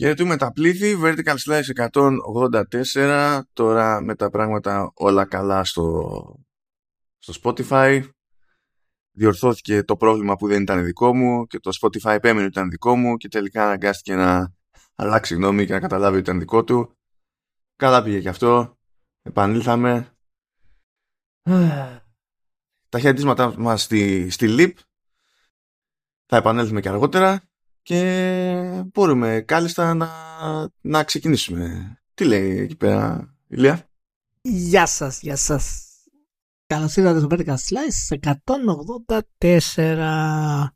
Χαιρετούμε τα πλήθη, Vertical Slice 184, τώρα με τα πράγματα όλα καλά στο, στο Spotify. Διορθώθηκε το πρόβλημα που δεν ήταν δικό μου και το Spotify επέμενε ότι ήταν δικό μου και τελικά αναγκάστηκε να αλλάξει γνώμη και να καταλάβει ότι ήταν δικό του. Καλά πήγε και αυτό. Επανήλθαμε. τα χαιρετίσματά μας στη, στη LIP. Θα επανέλθουμε και αργότερα και μπορούμε κάλλιστα να, να ξεκινήσουμε. Τι λέει εκεί πέρα, Ηλία; Γεια σας, γεια σας. Καλώς ήρθατε στο Vertical Slice 184.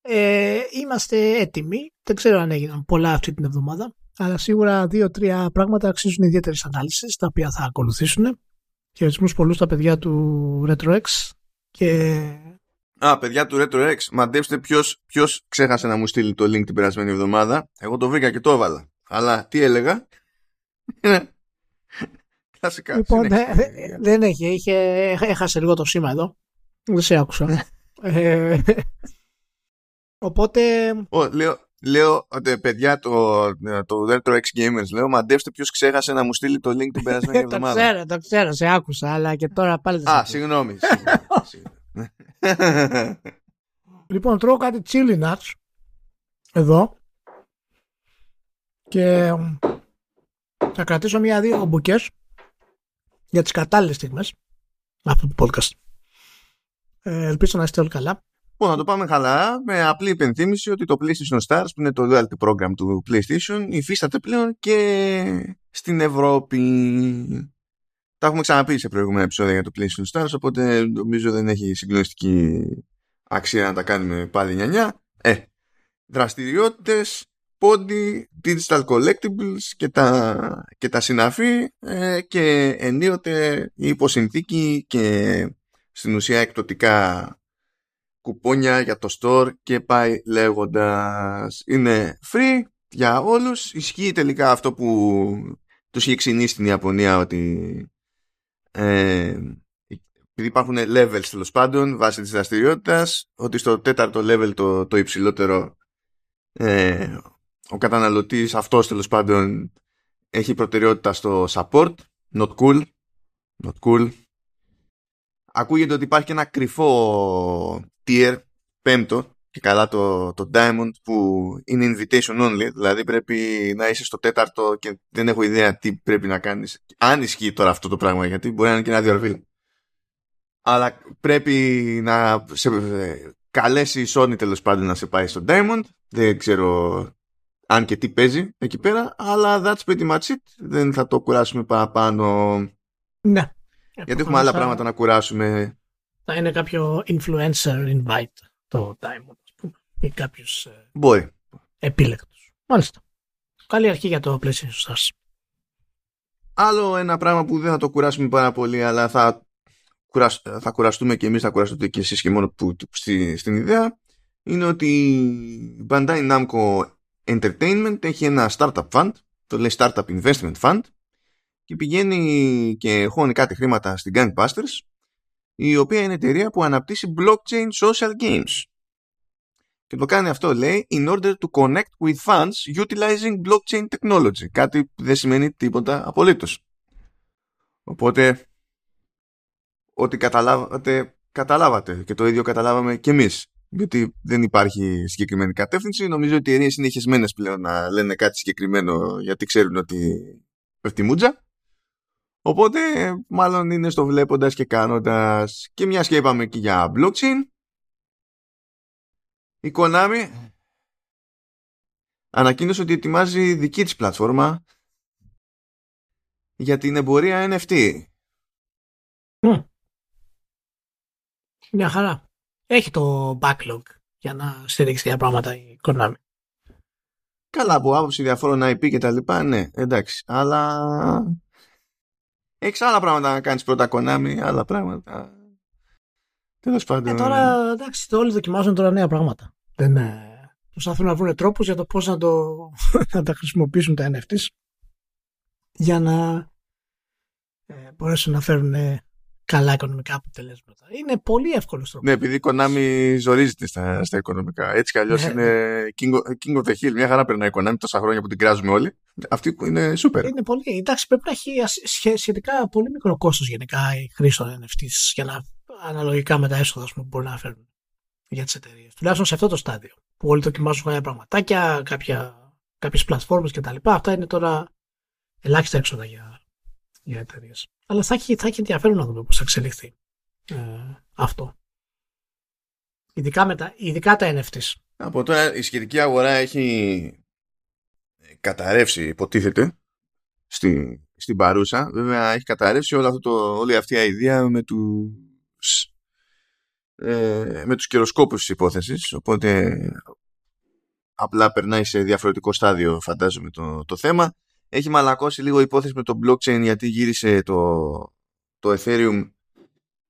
Ε, είμαστε έτοιμοι. Δεν ξέρω αν έγιναν πολλά αυτή την εβδομάδα. Αλλά σίγουρα δύο-τρία πράγματα αξίζουν ιδιαίτερης ανάλυσης τα οποία θα ακολουθήσουν. Χαιρετισμούς πολλούς στα παιδιά του RetroX και Α, παιδιά του RetroX, μαντέψτε ποιος ποιος ξέχασε να μου στείλει το link την περασμένη εβδομάδα. Εγώ το βρήκα και το έβαλα. Αλλά τι έλεγα; Κλασικά. Λοιπόν, δεν έχει. Είχε, έχασε λίγο το σήμα εδώ. Δεν σε άκουσα. ε, οπότε. Ο, λέω, λέω ότι παιδιά το, το Retro X Gamers λέω μαντέψτε ποιος ξέχασε να μου στείλει το link την περασμένη εβδομάδα. το ξέρω, το ξέρω, σε άκουσα, αλλά και τώρα πάλι δεν Α, συγγνώμη. λοιπόν, τρώω κάτι chili nuts εδώ και θα κρατήσω μία-δύο μπουκές για τις κατάλληλες στιγμές αυτού του podcast. Ε, ελπίζω να είστε όλοι καλά. Λοιπόν, να το πάμε καλά με απλή υπενθύμηση ότι το PlayStation Stars που είναι το loyalty program του PlayStation υφίσταται πλέον και στην Ευρώπη. Τα έχουμε ξαναπεί σε προηγούμενα επεισόδια για το PlayStation Stars οπότε νομίζω δεν έχει συγκλονιστική αξία να τα κάνουμε πάλι νιανιά. Ε, δραστηριότητες, πόντι, digital collectibles και τα, και τα συναφή ε, και ενίοτε υποσυνθήκη και στην ουσία εκπτωτικά κουπόνια για το store και πάει λέγοντας είναι free για όλους ισχύει τελικά αυτό που τους είχε ξυνήσει στην Ιαπωνία ότι ε, επειδή υπάρχουν levels τέλος πάντων βάσει της δραστηριότητας, ότι στο τέταρτο level το, το υψηλότερο ε, ο καταναλωτής αυτός τέλος πάντων έχει προτεραιότητα στο support not cool not cool. Ακούγεται ότι υπάρχει ένα κρυφό tier πέμπτο και καλά το, το Diamond που είναι invitation only δηλαδή πρέπει να είσαι στο τέταρτο και δεν έχω ιδέα τι πρέπει να κάνεις. Αν ισχύει τώρα αυτό το πράγμα γιατί μπορεί να είναι και ένα διορβίλ αλλά πρέπει να σε καλέσει η Sony τέλος πάντων να σε πάει στο Diamond. Δεν ξέρω αν και τι παίζει εκεί πέρα αλλά that's pretty much it. Δεν θα το κουράσουμε παραπάνω. Ναι. Γιατί έχουμε άλλα πράγματα να κουράσουμε. Θα είναι κάποιο influencer invite το Diamond, ας πούμε, ή κάποιος ε, Μπορεί. επίλεκτος. Μάλιστα. Καλή αρχή για το PlayStation Stars. Άλλο ένα πράγμα που δεν θα το κουράσουμε πάρα πολύ, αλλά θα, κουρασ... θα κουραστούμε και εμείς, θα κουραστούμε και εσείς και μόνο που, στη, στην ιδέα, είναι ότι η Bandai Namco Entertainment έχει ένα startup fund, το λέει Startup Investment Fund, και πηγαίνει και χώνει κάτι χρήματα στην Gangbusters η οποία είναι εταιρεία που αναπτύσσει blockchain social games. Και το κάνει αυτό λέει in order to connect with funds utilizing blockchain technology. Κάτι που δεν σημαίνει τίποτα απολύτως. Οπότε ό,τι καταλάβατε, καταλάβατε και το ίδιο καταλάβαμε και εμείς. Γιατί δεν υπάρχει συγκεκριμένη κατεύθυνση. Νομίζω ότι οι εταιρείες είναι χεσμένες πλέον να λένε κάτι συγκεκριμένο γιατί ξέρουν ότι πέφτει μούτζα. Οπότε μάλλον είναι στο βλέποντας και κάνοντας και μιας και είπαμε και για blockchain η Konami ανακοίνωσε ότι ετοιμάζει δική της πλατφόρμα για την εμπορία NFT. Mm. Μια χαρά. Έχει το backlog για να στηρίξει για πράγματα η Konami. Καλά από άποψη διαφόρων IP και τα λοιπά, ναι, εντάξει. Αλλά έχεις άλλα πράγματα να κάνεις πρώτα Konami, άλλα πράγματα. Τέλος πάντων. Ε, τώρα εντάξει, το όλοι δοκιμάζουν τώρα νέα πράγματα. Δεν, ε, προσπαθούν να βρουν τρόπους για το πώς να, το, να τα χρησιμοποιήσουν τα NFTs για να ε, μπορέσουν να φέρουν ε, καλά οικονομικά αποτελέσματα. Είναι πολύ εύκολος τρόπος. Ναι, επειδή η Konami ζορίζεται στα, στα οικονομικά. Έτσι κι αλλιώς Ναι. είναι king of, king of the hill. Μια χαρά περνάει η Konami τόσα χρόνια που την κράζουμε όλοι. Αυτή είναι super. Είναι πολύ. Εντάξει, πρέπει να έχει ασ- σχε- σχετικά πολύ μικρό κόστος γενικά η χρήση των NFTs για να αναλογικά με τα έσοδα ας πούμε, που μπορεί να φέρουν για τις εταιρείες. Τουλάχιστον σε αυτό το στάδιο. Που όλοι δοκιμάζουν κάποια πραγματάκια, κάποιες πλατφόρμες κτλ. Αυτά είναι τώρα ελάχιστα έξοδα για, για εταιρείες. Αλλά θα έχει, θα έχει ενδιαφέρον να δούμε πώς θα εξελιχθεί ε, αυτό. Ειδικά, με τα, ειδικά τα NFTs. Από τώρα η σχετική αγορά έχει καταρρεύσει, υποτίθεται, στη, στην παρούσα. Βέβαια έχει καταρρεύσει όλο αυτό το, όλη αυτή η ιδέα με τους, ε, με τους καιροσκόπους της υπόθεσης. Οπότε απλά περνάει σε διαφορετικό στάδιο φαντάζομαι το, το θέμα. Έχει μαλακώσει λίγο η υπόθεση με το blockchain γιατί γύρισε το, το Ethereum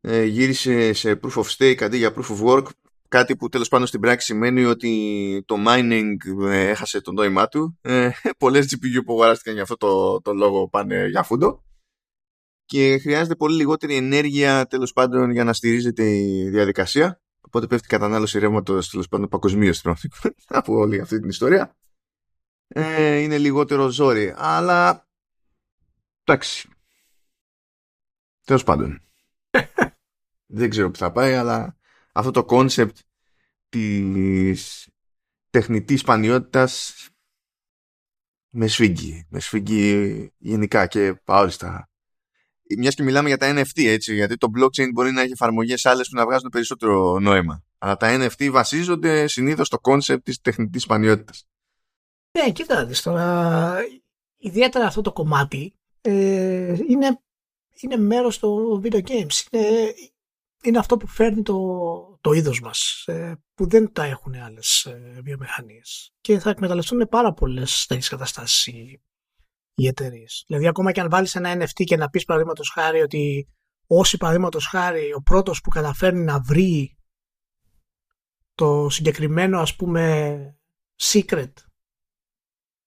ε, γύρισε σε proof of stake αντί για proof of work κάτι που τέλος πάντων στην πράξη σημαίνει ότι το mining ε, έχασε το νόημά του ε, πολλές GPU που αγοράστηκαν για αυτό το, το λόγο πάνε για φούντο και χρειάζεται πολύ λιγότερη ενέργεια τέλος πάντων για να στηρίζεται η διαδικασία οπότε πέφτει η κατανάλωση ρεύματος τέλος πάντων παγκοσμίως στην πραγματικότητα από όλη αυτή την ιστορία ε, είναι λιγότερο ζόρι αλλά εντάξει τέλος πάντων δεν ξέρω που θα πάει αλλά αυτό το concept της τεχνητής σπανιότητας με σφίγγει. Με σφίγγει γενικά και απεριόριστα. Μιας και μιλάμε για τα NFT έτσι, γιατί το blockchain μπορεί να έχει εφαρμογές άλλες που να βγάζουν περισσότερο νόημα. Αλλά τα NFT βασίζονται συνήθως στο concept της τεχνητής σπανιότητας. Ναι, κοίτα να δεις τώρα. Ιδιαίτερα αυτό το κομμάτι ε, είναι, είναι μέρος των video games. Είναι, είναι αυτό που φέρνει το, το είδος μας, ε, που δεν τα έχουν άλλες ε, βιομηχανίες. Και θα εκμεταλλευτούν πάρα πολλές τέτοιες καταστάσεις οι, οι εταιρείες. Δηλαδή, ακόμα και αν βάλεις ένα NFT και να πεις παραδείγματος χάρη ότι όσοι παραδείγματος χάρη ο πρώτος που καταφέρνει να βρει το συγκεκριμένο ας πούμε secret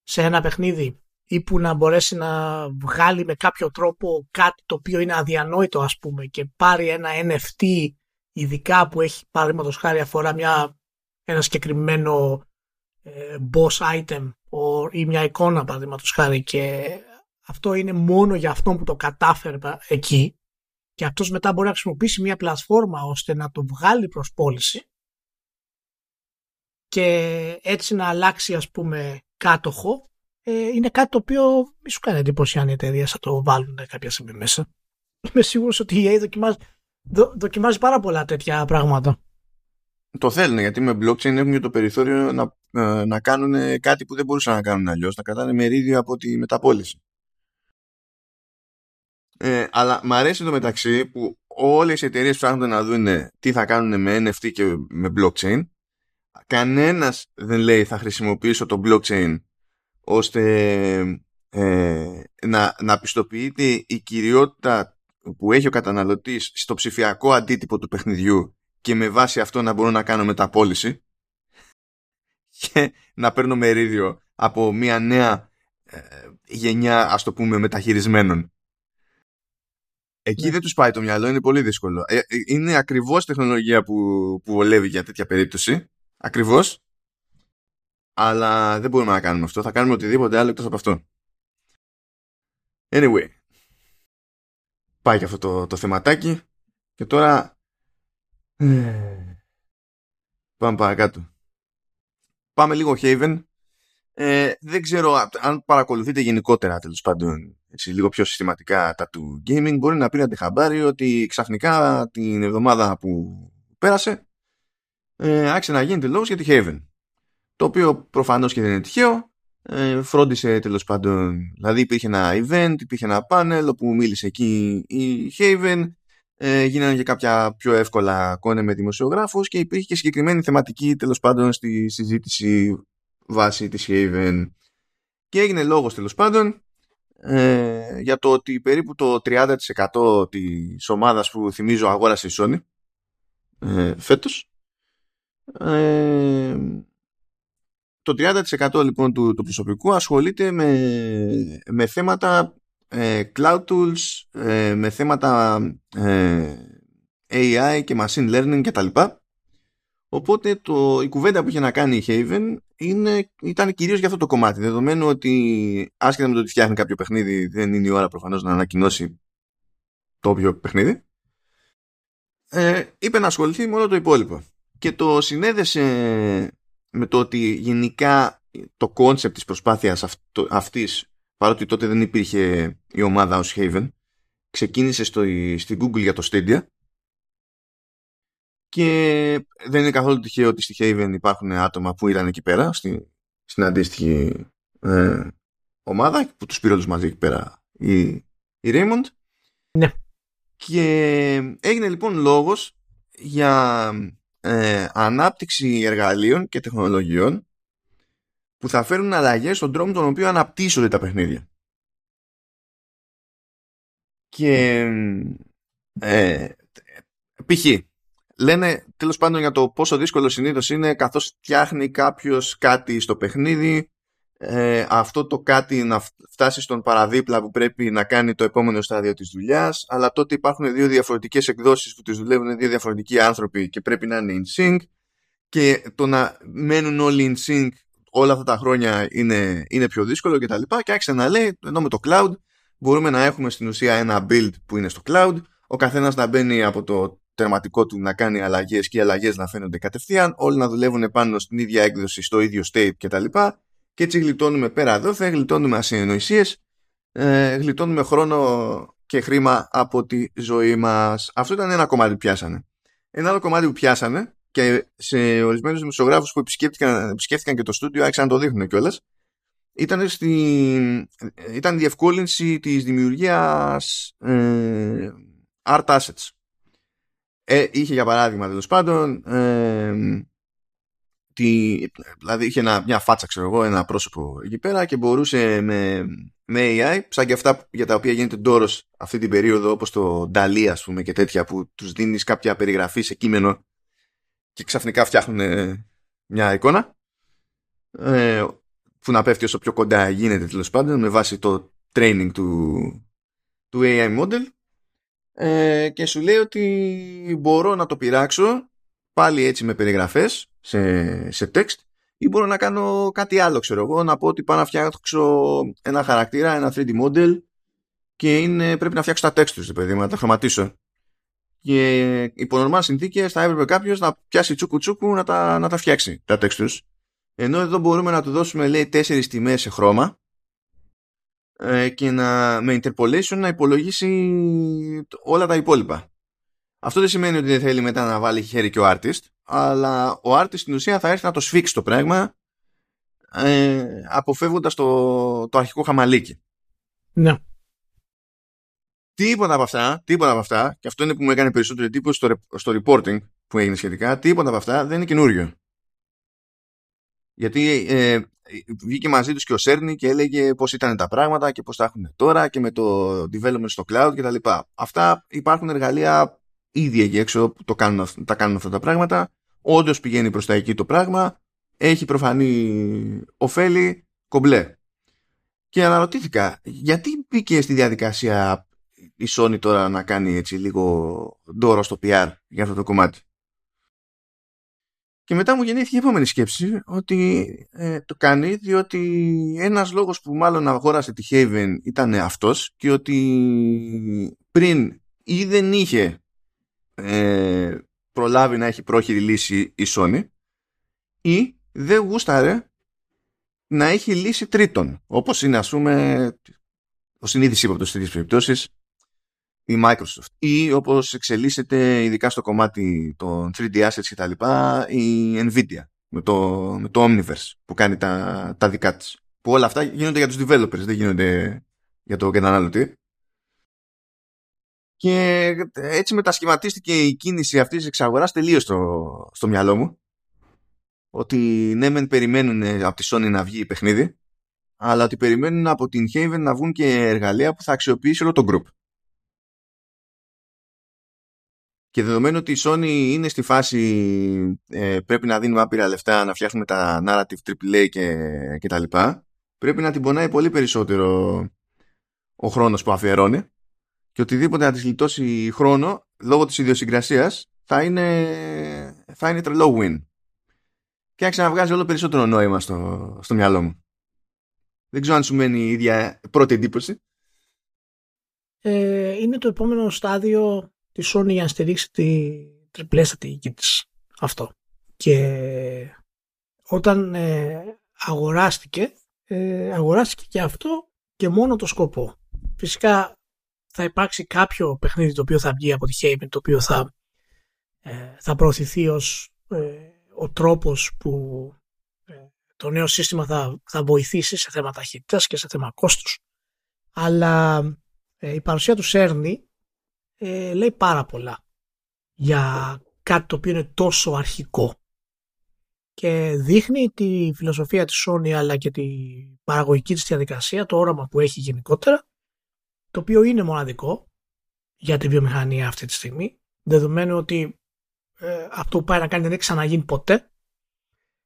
σε ένα παιχνίδι ή που να μπορέσει να βγάλει με κάποιο τρόπο κάτι το οποίο είναι αδιανόητο ας πούμε και πάρει ένα NFT ειδικά που έχει παραδείγματος χάρη αφορά μια, ένα συγκεκριμένο ε, boss item or, ή μια εικόνα παραδείγματος χάρη και αυτό είναι μόνο για αυτόν που το κατάφερε εκεί και αυτός μετά μπορεί να χρησιμοποιήσει μια πλατφόρμα ώστε να το βγάλει προς πώληση και έτσι να αλλάξει ας πούμε κάτοχο ε, είναι κάτι το οποίο μη σου κάνει εντύπωση αν οι εταιρείες θα το βάλουν κάποια στιγμή μέσα. Είμαι σίγουρος ότι η EA δοκιμάζει, δο, δοκιμάζει πάρα πολλά τέτοια πράγματα. Το θέλουν γιατί με blockchain έχουν και το περιθώριο να, ε, να κάνουν κάτι που δεν μπορούσαν να κάνουν αλλιώς, να κρατάνε μερίδιο από τη μεταπόληση. Ε, αλλά μ' αρέσει το μεταξύ που όλες οι εταιρείες ψάχνουν να δουν τι θα κάνουν με NFT και με blockchain. Κανένας δεν λέει θα χρησιμοποιήσω το blockchain ώστε ε, να, να πιστοποιείται η κυριότητα που έχει ο καταναλωτής στο ψηφιακό αντίτυπο του παιχνιδιού και με βάση αυτό να μπορώ να κάνω μεταπόληση και να παίρνω μερίδιο από μια νέα ε, γενιά ας το πούμε μεταχειρισμένων. Εκεί Ναι. δεν τους πάει το μυαλό, είναι πολύ δύσκολο. Ε, ε, είναι ακριβώς τεχνολογία που, που βολεύει για τέτοια περίπτωση. Ακριβώς. Αλλά δεν μπορούμε να κάνουμε αυτό. Θα κάνουμε οτιδήποτε άλλο εκτός από αυτό. Anyway. Πάει και αυτό το, το θεματάκι. Και τώρα... ε, Πάμε παρακάτω. Πάμε λίγο Haven. Ε, δεν ξέρω α- αν παρακολουθείτε γενικότερα τέλος πάντων έτσι, λίγο πιο συστηματικά τα του gaming μπορεί να πήρατε χαμπάρι ότι ξαφνικά την εβδομάδα που πέρασε ε, άρχισε να γίνεται λόγος για τη Haven το οποίο προφανώς και δεν είναι τυχαίο ε, φρόντισε τέλος πάντων δηλαδή υπήρχε ένα event, υπήρχε ένα panel όπου μίλησε εκεί η Haven ε, γίνανε και κάποια πιο εύκολα κόνε με δημοσιογράφους και υπήρχε και συγκεκριμένη θεματική τέλος πάντων στη συζήτηση βάση της Haven. Και έγινε λόγος τέλος πάντων ε, για το ότι περίπου το 30% της ομάδας που θυμίζω αγόρασε η Sony ε, φέτος. Ε, το 30% λοιπόν του, του προσωπικού ασχολείται με, με θέματα ε, cloud tools ε, με θέματα ε, AI και machine learning κτλ. Οπότε το, η κουβέντα που είχε να κάνει η Haven είναι, ήταν κυρίως για αυτό το κομμάτι. Δεδομένου ότι άσχετα με το ότι φτιάχνει κάποιο παιχνίδι δεν είναι η ώρα προφανώς να ανακοινώσει το όποιο παιχνίδι. Ε, είπε να ασχοληθεί με όλο το υπόλοιπο. Και το συνέδεσε με το ότι γενικά το concept της προσπάθειας αυτό, αυτής παρότι τότε δεν υπήρχε η ομάδα ως Haven ξεκίνησε στο, στην Google για το Stadia και δεν είναι καθόλου τυχαίο ότι στη Haven υπάρχουν άτομα που ήταν εκεί πέρα στη, στην αντίστοιχη ε, ομάδα που τους πήρε όλους μαζί εκεί πέρα η, η Raymond ναι. και έγινε λοιπόν λόγος για ε, ανάπτυξη εργαλείων και τεχνολογιών που θα φέρουν αλλαγές στον τρόπο τον οποίο αναπτύσσονται τα παιχνίδια. Και ε, π.χ. λένε τέλος πάντων για το πόσο δύσκολο συνήθως είναι καθώς φτιάχνει κάποιος κάτι στο παιχνίδι ε, αυτό το κάτι να φτάσει στον παραδίπλα που πρέπει να κάνει το επόμενο στάδιο της δουλειάς αλλά τότε υπάρχουν δύο διαφορετικές εκδόσεις που τις δουλεύουν δύο διαφορετικοί άνθρωποι και πρέπει να είναι in sync και το να μένουν όλοι in sync όλα αυτά τα χρόνια είναι, είναι πιο δύσκολο και τα λοιπά. Και άρχισε να λέει ενώ με το cloud μπορούμε να έχουμε στην ουσία ένα build που είναι στο cloud. Ο καθένας να μπαίνει από το τερματικό του να κάνει αλλαγές και οι αλλαγές να φαίνονται κατευθείαν. Όλοι να δουλεύουν πάνω στην ίδια έκδοση στο ίδιο state και τα λοιπά. Και έτσι γλιτώνουμε πέρα εδώ θα γλιτώνουμε ασυνοησίες ε, γλιτώνουμε χρόνο και χρήμα από τη ζωή μας. Αυτό ήταν ένα κομμάτι που πιάσανε. Ένα άλλο κομμάτι που πιάσανε και σε ορισμένους δημοσιογράφους που επισκέφτηκαν, επισκέφτηκαν και το στούντιο άρχισαν να το δείχνουν κιόλας. Ήταν, στη, ήταν διευκόλυνση της δημιουργίας ε, art assets. Ε, είχε για παράδειγμα τέλος πάντων ε, τη, δηλαδή είχε ένα, μια φάτσα ξέρω εγώ ένα πρόσωπο εκεί πέρα και μπορούσε με, με AI σαν και αυτά για τα οποία γίνεται ντόρος αυτή την περίοδο όπως το Dali ας πούμε και τέτοια που τους δίνεις κάποια περιγραφή σε κείμενο και ξαφνικά φτιάχνουν ε, μια εικόνα ε, που να πέφτει όσο πιο κοντά γίνεται τέλος πάντων με βάση το training του, του AI model. Ε, και σου λέει ότι μπορώ να το πειράξω πάλι έτσι με περιγραφές σε, σε text ή μπορώ να κάνω κάτι άλλο ξέρω εγώ να πω ότι πάω να φτιάξω ένα χαρακτήρα, ένα 3D model και είναι, πρέπει να φτιάξω τα text τους, παιδί να τα χρωματίσω και υπό νορμάλ συνθήκες θα έπρεπε κάποιος να πιάσει τσούκου τσούκου να τα, να τα φτιάξει τα textures. Ενώ εδώ μπορούμε να του δώσουμε λέει τέσσερις τιμές σε χρώμα ε, και να, με interpolation να υπολογίσει όλα τα υπόλοιπα. Αυτό δεν σημαίνει ότι δεν θέλει μετά να βάλει χέρι και ο artist, αλλά ο artist στην ουσία θα έρθει να το σφίξει το πράγμα ε, αποφεύγοντας το, το αρχικό χαμαλίκι. Ναι. Τίποτα από αυτά, τίποτα από αυτά, και αυτό είναι που μου έκανε περισσότερο εντύπωση στο, στο reporting που έγινε σχετικά, τίποτα από αυτά δεν είναι καινούριο. Γιατί ε, βγήκε μαζί τους και ο Σέρνη και έλεγε πώς ήταν τα πράγματα και πώς τα έχουν τώρα και με το development στο cloud κτλ. Αυτά υπάρχουν εργαλεία ήδη εκεί έξω που το κάνουν, τα κάνουν αυτά τα πράγματα. Όντως πηγαίνει προς τα εκεί το πράγμα, έχει προφανή ωφέλη, κομπλέ. Και αναρωτήθηκα, γιατί μπήκε στη διαδικασία η Sony τώρα να κάνει έτσι λίγο ντόρο στο PR για αυτό το κομμάτι. Και μετά μου γεννήθηκε η επόμενη σκέψη ότι ε, το κάνει διότι ένας λόγος που μάλλον αγόρασε τη Haven ήταν αυτός και ότι πριν ή δεν είχε ε, προλάβει να έχει πρόχειρη λύση η Sony ή δεν γούσταρε να έχει λύση τρίτον όπως είναι ας πούμε ο συνήθις ύποπτος σε τέτοιες περιπτώσεις η Microsoft ή όπως εξελίσσεται ειδικά στο κομμάτι των 3D assets και τα λοιπά η Nvidia με το, με το Omniverse που κάνει τα, τα δικά της. Που όλα αυτά γίνονται για τους developers δεν γίνονται για το καταναλωτή. Και έτσι μετασχηματίστηκε η κίνηση αυτής της εξαγοράς τελείως στο, στο μυαλό μου. Ότι ναι μεν περιμένουν από τη Sony να βγει παιχνίδι αλλά ότι περιμένουν από την Haven να βγουν και εργαλεία που θα αξιοποιήσει όλο το group. Και δεδομένου ότι η Sony είναι στη φάση ε, πρέπει να δίνουμε άπειρα λεφτά να φτιάχνουμε τα narrative AAA και, και τα λοιπά, πρέπει να την πονάει πολύ περισσότερο ο χρόνος που αφιερώνει και οτιδήποτε να της γλιτώσει χρόνο λόγω της ιδιοσυγκρασίας θα είναι, θα είναι τρελό win. Και άρχισε να βγάζει όλο περισσότερο νόημα στο, στο μυαλό μου. Δεν ξέρω αν σου μένει η ίδια πρώτη εντύπωση. Ε, είναι το επόμενο στάδιο τη Sony για να στηρίξει τη τριπλές στρατηγική της. Αυτό. Και όταν ε, αγοράστηκε, ε, αγοράστηκε και αυτό και μόνο το σκοπό. Φυσικά θα υπάρξει κάποιο παιχνίδι το οποίο θα βγει από τη Haven, το οποίο θα, ε, θα προωθηθεί ως ε, ο τρόπος που ε, το νέο σύστημα θα, θα βοηθήσει σε θέματα ταχύτητας και σε θέμα κόστους. Αλλά η παρουσία του Σέρνη λέει πάρα πολλά για κάτι το οποίο είναι τόσο αρχικό. Και δείχνει τη φιλοσοφία της Sony αλλά και τη παραγωγική της διαδικασία, το όραμα που έχει γενικότερα, το οποίο είναι μοναδικό για τη βιομηχανία αυτή τη στιγμή, δεδομένου ότι ε, αυτό που πάει να κάνει δεν έχει ξαναγίνει ποτέ.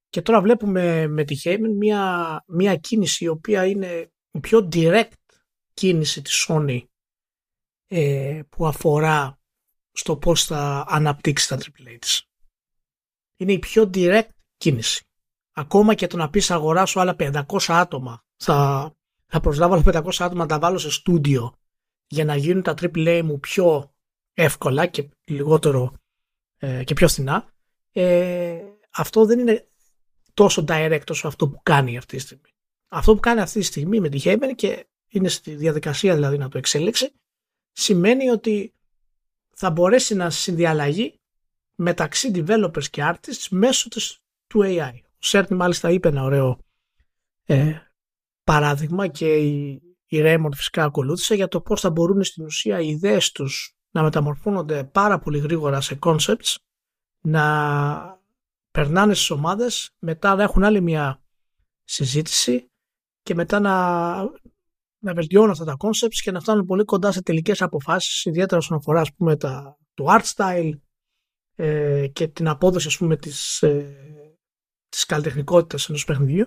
Και τώρα βλέπουμε με τη Heyman μια, μια κίνηση η οποία είναι η πιο direct κίνηση της Sony ε, που αφορά στο πώς θα αναπτύξει τα AAA της. Είναι η πιο direct κίνηση. Ακόμα και το να πεις αγοράσω άλλα 500 άτομα, θα, θα προσλάβω άλλα 500 άτομα να τα βάλω σε στούντιο για να γίνουν τα AAA μου πιο εύκολα και λιγότερο ε, και πιο φθηνά, ε, αυτό δεν είναι τόσο direct όσο αυτό που κάνει αυτή τη στιγμή. Αυτό που κάνει αυτή τη στιγμή με τη Haven και είναι στη διαδικασία δηλαδή να το εξέλιξει, σημαίνει ότι θα μπορέσει να συνδιαλλαγεί μεταξύ developers και artists μέσω της του AI. Ο Σέρνη μάλιστα είπε ένα ωραίο ε, παράδειγμα και η, η Raymond φυσικά ακολούθησε για το πώς θα μπορούν στην ουσία οι ιδέες τους να μεταμορφώνονται πάρα πολύ γρήγορα σε concepts, να περνάνε στις ομάδες, μετά να έχουν άλλη μια συζήτηση και μετά να, να βελτιώνουν αυτά τα concepts και να φτάνουν πολύ κοντά σε τελικές αποφάσεις, ιδιαίτερα όσον αφορά ας πούμε, τα, το art style ε, και την απόδοση ας πούμε, της, ε, της καλλιτεχνικότητας ενός παιχνιδιού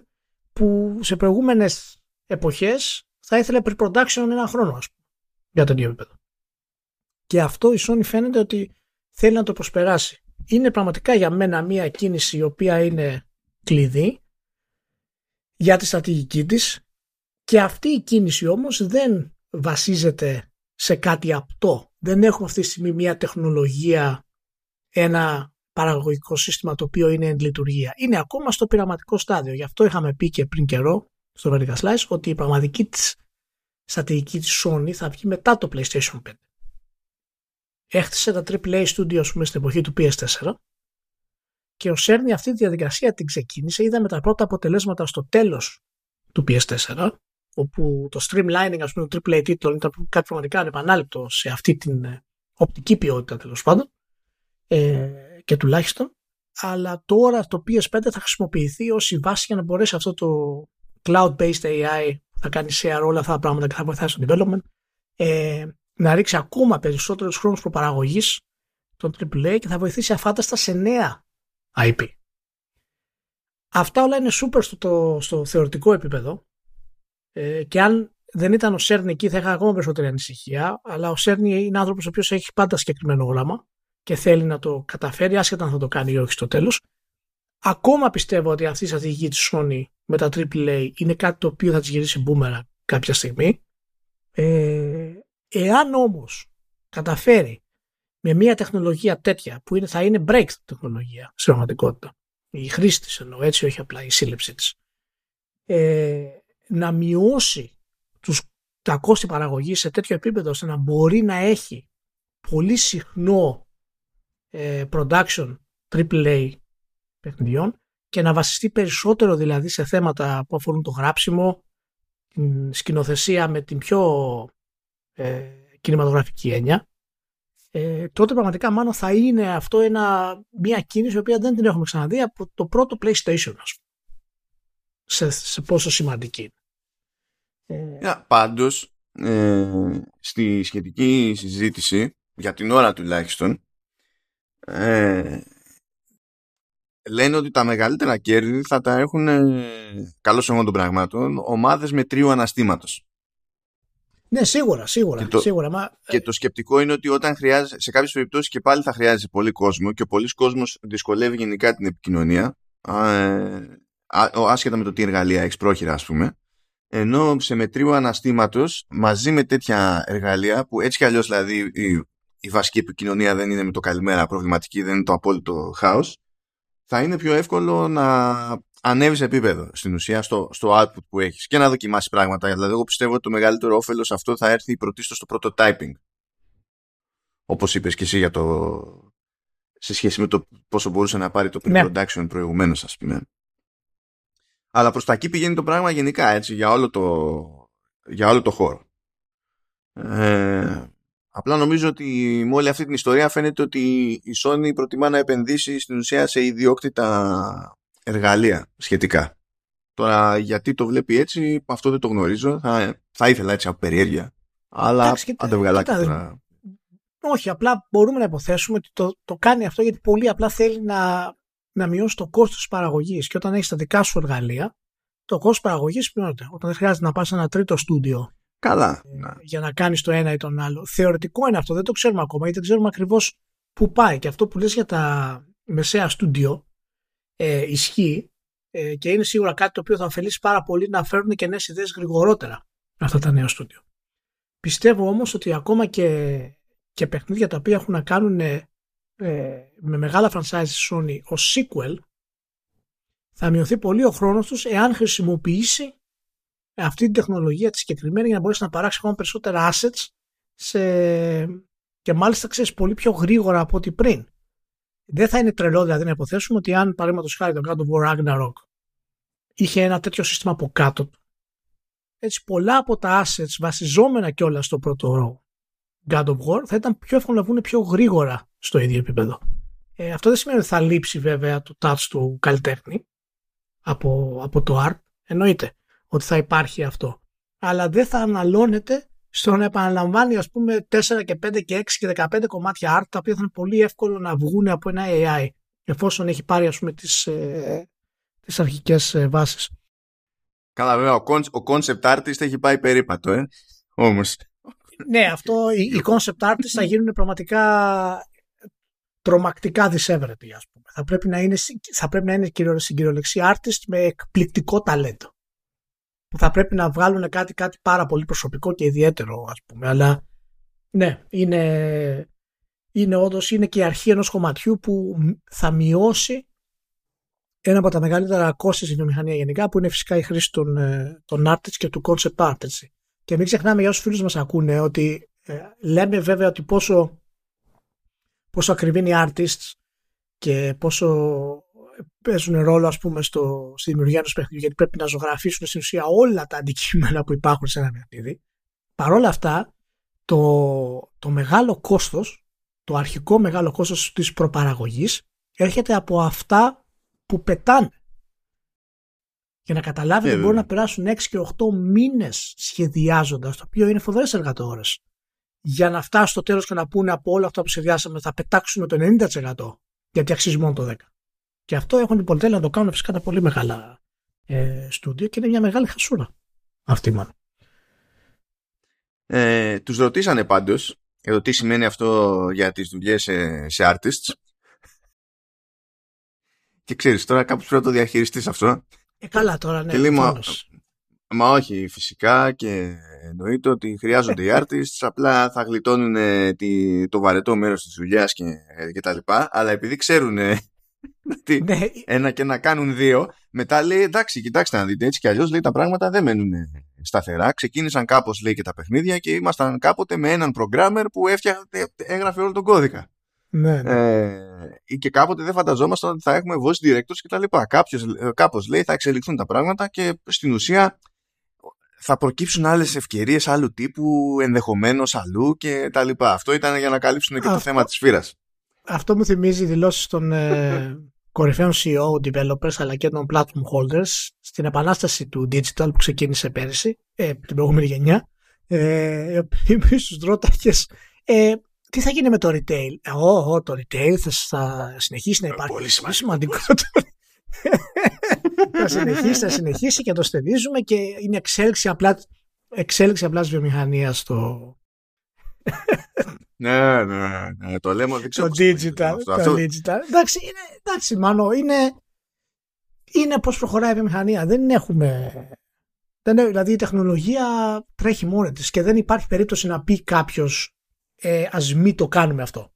που σε προηγούμενες εποχές θα ήθελε pre-production ένα χρόνο ας πούμε, για το ίδιο επίπεδο. Και αυτό η Sony φαίνεται ότι θέλει να το προσπεράσει. Είναι πραγματικά για μένα μια κίνηση η οποία είναι κλειδί για τη στρατηγική της και αυτή η κίνηση όμως δεν βασίζεται σε κάτι απτό. Δεν έχουμε αυτή τη στιγμή μια τεχνολογία, ένα παραγωγικό σύστημα το οποίο είναι εν λειτουργία. Είναι ακόμα στο πειραματικό στάδιο. Γι' αυτό είχαμε πει και πριν καιρό στο Vertical Slice ότι η πραγματική της στρατηγική της Sony θα βγει μετά το PlayStation 5. Έχτισε τα AAA Studios πούμε, στην εποχή του PS4 και ο Σέρνη αυτή τη διαδικασία την ξεκίνησε. Είδαμε τα πρώτα αποτελέσματα στο τέλος του PS4 όπου το streamlining ας πούμε του AAA τίτλων ήταν κάτι πραγματικά ανεπανάληπτο σε αυτή την ε, οπτική ποιότητα τέλος πάντων. Ε, και τουλάχιστον. Αλλά τώρα το PS5 θα χρησιμοποιηθεί ως η βάση για να μπορέσει αυτό το cloud-based AI που θα κάνει share όλα αυτά τα πράγματα και θα βοηθάει στο development ε, να ρίξει ακόμα περισσότερους χρόνους προπαραγωγής των AAA και θα βοηθήσει αφάνταστα σε νέα IP. Αυτά όλα είναι super στο, στο θεωρητικό επίπεδο ε, και αν δεν ήταν ο Σέρνη εκεί θα είχα ακόμα περισσότερη ανησυχία αλλά ο Σέρνη είναι άνθρωπος ο οποίος έχει πάντα συγκεκριμένο όραμα και θέλει να το καταφέρει, άσχετα αν θα το κάνει ή όχι στο τέλος. Ακόμα πιστεύω ότι αυτή η στρατηγική της Sony με τα AAA είναι κάτι το οποίο θα της γυρίσει μπούμερα κάποια στιγμή. Ε, εάν όμως καταφέρει με μια τεχνολογία τέτοια που είναι, θα είναι breakthrough τεχνολογία στην πραγματικότητα, η χρήση της εννοώ έτσι όχι απλά η σύλληψη της, ε, να μειώσει τους, τα κόστη παραγωγής σε τέτοιο επίπεδο ώστε να μπορεί να έχει πολύ συχνό ε, production AAA παιχνιδιών και να βασιστεί περισσότερο δηλαδή σε θέματα που αφορούν το γράψιμο, την σκηνοθεσία με την πιο ε, κινηματογραφική έννοια, ε, τότε πραγματικά μάλλον θα είναι αυτό ένα, μια κίνηση η οποία δεν την έχουμε ξαναδεί από το πρώτο PlayStation ας πούμε. Σε, σε πόσο σημαντική είναι. Ε, πάντως, ε, στη σχετική συζήτηση, για την ώρα τουλάχιστον, ε, λένε ότι τα μεγαλύτερα κέρδη θα τα έχουν, ε, καλώς εγώ των πραγμάτων, ομάδες με τρίου αναστήματος. Ναι, σίγουρα, σίγουρα. Και το, σίγουρα μα... και το σκεπτικό είναι ότι όταν χρειάζεται, σε κάποιες περιπτώσεις και πάλι θα χρειάζεται πολύ κόσμο και ο πολλής κόσμος δυσκολεύει γενικά την επικοινωνία, ε, άσχετα με το τι εργαλεία έχεις πρόχειρα, ας πούμε. Ενώ σε μετρίου αναστήματος, μαζί με τέτοια εργαλεία, που έτσι κι αλλιώς δηλαδή η, η βασική επικοινωνία δεν είναι με το καλημέρα προβληματική, δεν είναι το απόλυτο χάος, θα είναι πιο εύκολο να ανέβεις επίπεδο στην ουσία στο, στο output που έχεις και να δοκιμάσεις πράγματα. Δηλαδή, εγώ πιστεύω ότι το μεγαλύτερο όφελος αυτό θα έρθει πρωτίστως στο prototyping. Όπως είπες και εσύ για το. σε σχέση με το πόσο μπορούσε να πάρει το ναι. pre-production ναι. προηγουμένως, ας πούμε. Αλλά προς τα εκεί πηγαίνει το πράγμα γενικά έτσι για όλο το, για όλο το χώρο. Ε, απλά νομίζω ότι με όλη αυτή την ιστορία φαίνεται ότι η Sony προτιμά να επενδύσει στην ουσία σε ιδιόκτητα εργαλεία σχετικά. Τώρα γιατί το βλέπει έτσι, αυτό δεν το γνωρίζω. Θα, θα ήθελα έτσι από περιέργεια. Αλλά αν το βγαλάκι τώρα. Όχι, απλά μπορούμε να υποθέσουμε ότι το, το κάνει αυτό γιατί πολύ απλά θέλει να, να μειώσει το κόστος της παραγωγής. Και όταν έχεις τα δικά σου εργαλεία, το κόστος παραγωγής μειώνεται. Όταν δεν χρειάζεται να πας σε ένα τρίτο στούντιο Καλά. Ε, για να κάνεις το ένα ή τον άλλο. Θεωρητικό είναι αυτό, δεν το ξέρουμε ακόμα γιατί δεν ξέρουμε ακριβώς πού πάει. Και αυτό που λες για τα μεσαία στούντιο ε, ισχύει ε, και είναι σίγουρα κάτι το οποίο θα ωφελήσει πάρα πολύ να φέρουν και νέες ιδέες γρηγορότερα αυτά τα νέα στούντιο. Πιστεύω όμως ότι ακόμα και, και παιχνίδια τα οποία έχουν να κάνουν ε, με μεγάλα franchise Sony ω sequel θα μειωθεί πολύ ο χρόνος τους εάν χρησιμοποιήσει αυτή την τεχνολογία τη συγκεκριμένη για να μπορέσει να παράξει ακόμα περισσότερα assets σε... και μάλιστα ξέρεις πολύ πιο γρήγορα από ό,τι πριν. Δεν θα είναι τρελό δηλαδή να υποθέσουμε ότι αν παραδείγματος χάρη το God of War Ragnarok είχε ένα τέτοιο σύστημα από κάτω έτσι πολλά από τα assets βασιζόμενα κιόλας στο πρώτο God of War θα ήταν πιο εύκολο να βγουν πιο γρήγορα στο ίδιο επίπεδο. Ε, αυτό δεν σημαίνει ότι θα λείψει βέβαια το touch του καλλιτέχνη από, από το art. Εννοείται ότι θα υπάρχει αυτό. Αλλά δεν θα αναλώνεται στο να επαναλαμβάνει ας πούμε 4 και 5 και 6 και 15 κομμάτια art τα οποία θα είναι πολύ εύκολο να βγουν από ένα AI εφόσον έχει πάρει ας πούμε τις, ε, τις αρχικές ε, βάσεις. Καλά βέβαια ο, ο concept artist έχει πάει περίπατο ε. όμως. Ναι αυτό οι, οι concept artists θα γίνουν πραγματικά τρομακτικά δυσέβρετοι ας πούμε. Θα πρέπει να είναι, θα πρέπει να είναι στην κυριολεξία artist με εκπληκτικό ταλέντο που θα πρέπει να βγάλουν κάτι, κάτι πάρα πολύ προσωπικό και ιδιαίτερο ας πούμε αλλά ναι είναι, είναι όντως είναι και η αρχή ενός κομματιού που θα μειώσει ένα από τα μεγαλύτερα κόστη στην βιομηχανία γενικά που είναι φυσικά η χρήση των, ε, των artists και του concept art έτσι. και μην ξεχνάμε για όσους φίλους μας ακούνε ότι ε, λέμε βέβαια ότι πόσο πόσο ακριβή είναι οι artists και πόσο παίζουν ρόλο ας πούμε στο, στη δημιουργία ενός παιχνιδιού γιατί πρέπει να ζωγραφίσουν στην ουσία όλα τα αντικείμενα που υπάρχουν σε ένα παιχνίδι. Παρ' όλα αυτά το, το μεγάλο κόστος, το αρχικό μεγάλο κόστος της προπαραγωγής έρχεται από αυτά που πετάνε. Για να καταλάβετε yeah, ε, μπορεί να περάσουν 6 και 8 μήνες σχεδιάζοντας, το οποίο είναι φοβερές εργατόρες. Για να φτάσουν στο τέλος και να πούνε από όλα αυτά που σχεδιάσαμε θα πετάξουμε το 90% γιατί αξίζει μόνο το 10%. Και αυτό έχουν την πολυτέλεια να το κάνουν φυσικά τα πολύ μεγάλα ε, στούντιο και είναι μια μεγάλη χασούρα αυτή μάλλον. Ε, τους ρωτήσανε πάντως εδώ τι σημαίνει αυτό για τις δουλειές σε, σε artists και ξέρεις τώρα κάπως πρέπει να το διαχειριστείς αυτό ε, καλά τώρα ναι και λέει, μα, μα, όχι φυσικά και εννοείται ότι χρειάζονται οι artists απλά θα γλιτώνουν τη, το βαρετό μέρος της δουλειάς και, και τα λοιπά αλλά επειδή ξέρουν ναι. ένα και να κάνουν δύο. Μετά λέει εντάξει, κοιτάξτε να δείτε έτσι κι αλλιώς λέει τα πράγματα δεν μένουν σταθερά. Ξεκίνησαν κάπως λέει και τα παιχνίδια και ήμασταν κάποτε με έναν programmer που έφτιαχνε, έγραφε όλο τον κώδικα. Ναι, ναι. Ε, και κάποτε δεν φανταζόμασταν ότι θα έχουμε voice directors και τα λοιπά. κάπως λέει θα εξελιχθούν τα πράγματα και στην ουσία θα προκύψουν άλλες ευκαιρίες άλλου τύπου, ενδεχομένως αλλού και τα λοιπά. Αυτό ήταν για να καλύψουν και το θέμα της φύρας αυτό μου θυμίζει δηλώσεις των ε, κορυφαίων CEO, developers αλλά και των platform holders στην επανάσταση του digital που ξεκίνησε πέρυσι, ε, την προηγούμενη γενιά. Ε, οποίοι του ρώταγες ε, τι θα γίνει με το retail. Εγώ, oh, το retail θα, θα συνεχίσει να ε, υπάρχει. Πολύ σημαντικό. σημαντικό. Θα συνεχίσει, θα συνεχίσει και το στενίζουμε και είναι εξέλιξη απλά εξέλιξη απλάς βιομηχανίας στο. ναι, ναι, ναι, το λέμε. Δεν το digital. Το αυτό. digital. Εντάξει, είναι, εντάξει, μάνο, είναι, είναι πώς προχωράει η βιομηχανία. Δεν έχουμε... Δεν, δηλαδή η τεχνολογία τρέχει μόνη της και δεν υπάρχει περίπτωση να πει κάποιος ε, ας μην το κάνουμε αυτό.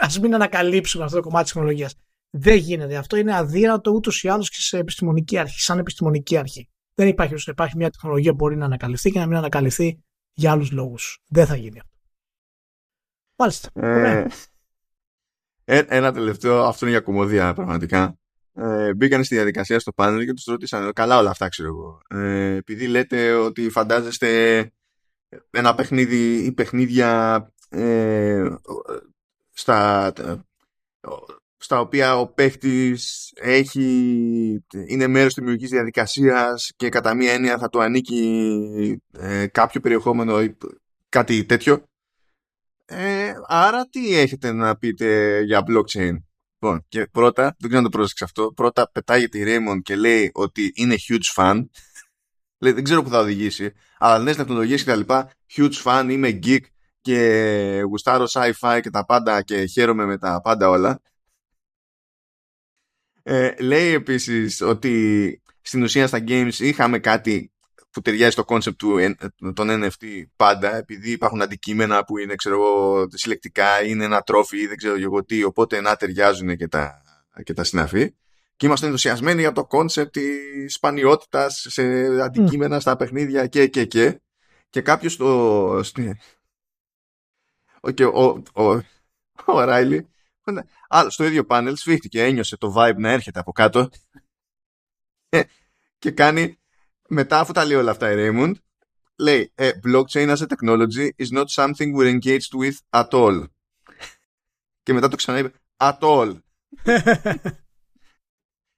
Ας μην ανακαλύψουμε αυτό το κομμάτι της τεχνολογίας. Δεν γίνεται. Αυτό είναι αδύνατο ούτως ή άλλως και σε επιστημονική αρχή, σαν επιστημονική αρχή. Δεν υπάρχει ώστε υπάρχει μια τεχνολογία που μπορεί να ανακαλυφθεί και να μην ανακαλυφθεί για άλλους λόγους. Δεν θα γίνει αυτό. Μάλιστα. Ε, ε, ένα τελευταίο, αυτό είναι για κομμωδία πραγματικά. Ε, μπήκαν στη διαδικασία στο πάνελ και τους ρώτησαν καλά όλα αυτά ξέρω εγώ. Ε, επειδή λέτε ότι φαντάζεστε ένα παιχνίδι ή παιχνίδια ε, στα, στα οποία ο παίχτης έχει, είναι μέρος της δημιουργικής διαδικασίας και κατά μία έννοια θα του ανήκει ε, κάποιο περιεχόμενο ή κάτι τέτοιο. Ε, άρα τι έχετε να πείτε για blockchain; Λοιπόν, και πρώτα, δεν ξέρω αν το πρόσεξε αυτό, πρώτα πετάγεται η Raymond και λέει ότι είναι huge fan. λέει, δεν ξέρω που θα οδηγήσει, αλλά νέες τεχνολογίες και τα λοιπά, huge fan, είμαι geek και γουστάρω sci-fi και τα πάντα και χαίρομαι με τα πάντα όλα. Ε, λέει επίσης ότι στην ουσία στα games είχαμε κάτι που ταιριάζει στο concept του των NFT πάντα επειδή υπάρχουν αντικείμενα που είναι ξέρω εγώ συλλεκτικά είναι ένα τρόφι ή δεν ξέρω εγώ τι οπότε να ταιριάζουν και τα, και τα συναφή. Και είμαστε ενθουσιασμένοι για το concept της σπανιότητας σε αντικείμενα στα παιχνίδια και και και. Και κάποιος το και ο, ο, ο Ράιλι στο ίδιο πάνελ σφίχτηκε, ένιωσε το vibe να έρχεται από κάτω. Και κάνει μετά αφού τα λέει όλα αυτά η Raymond λέει ε, blockchain as a technology is not something we're engaged with at all. Και μετά το ξαναείπε at all.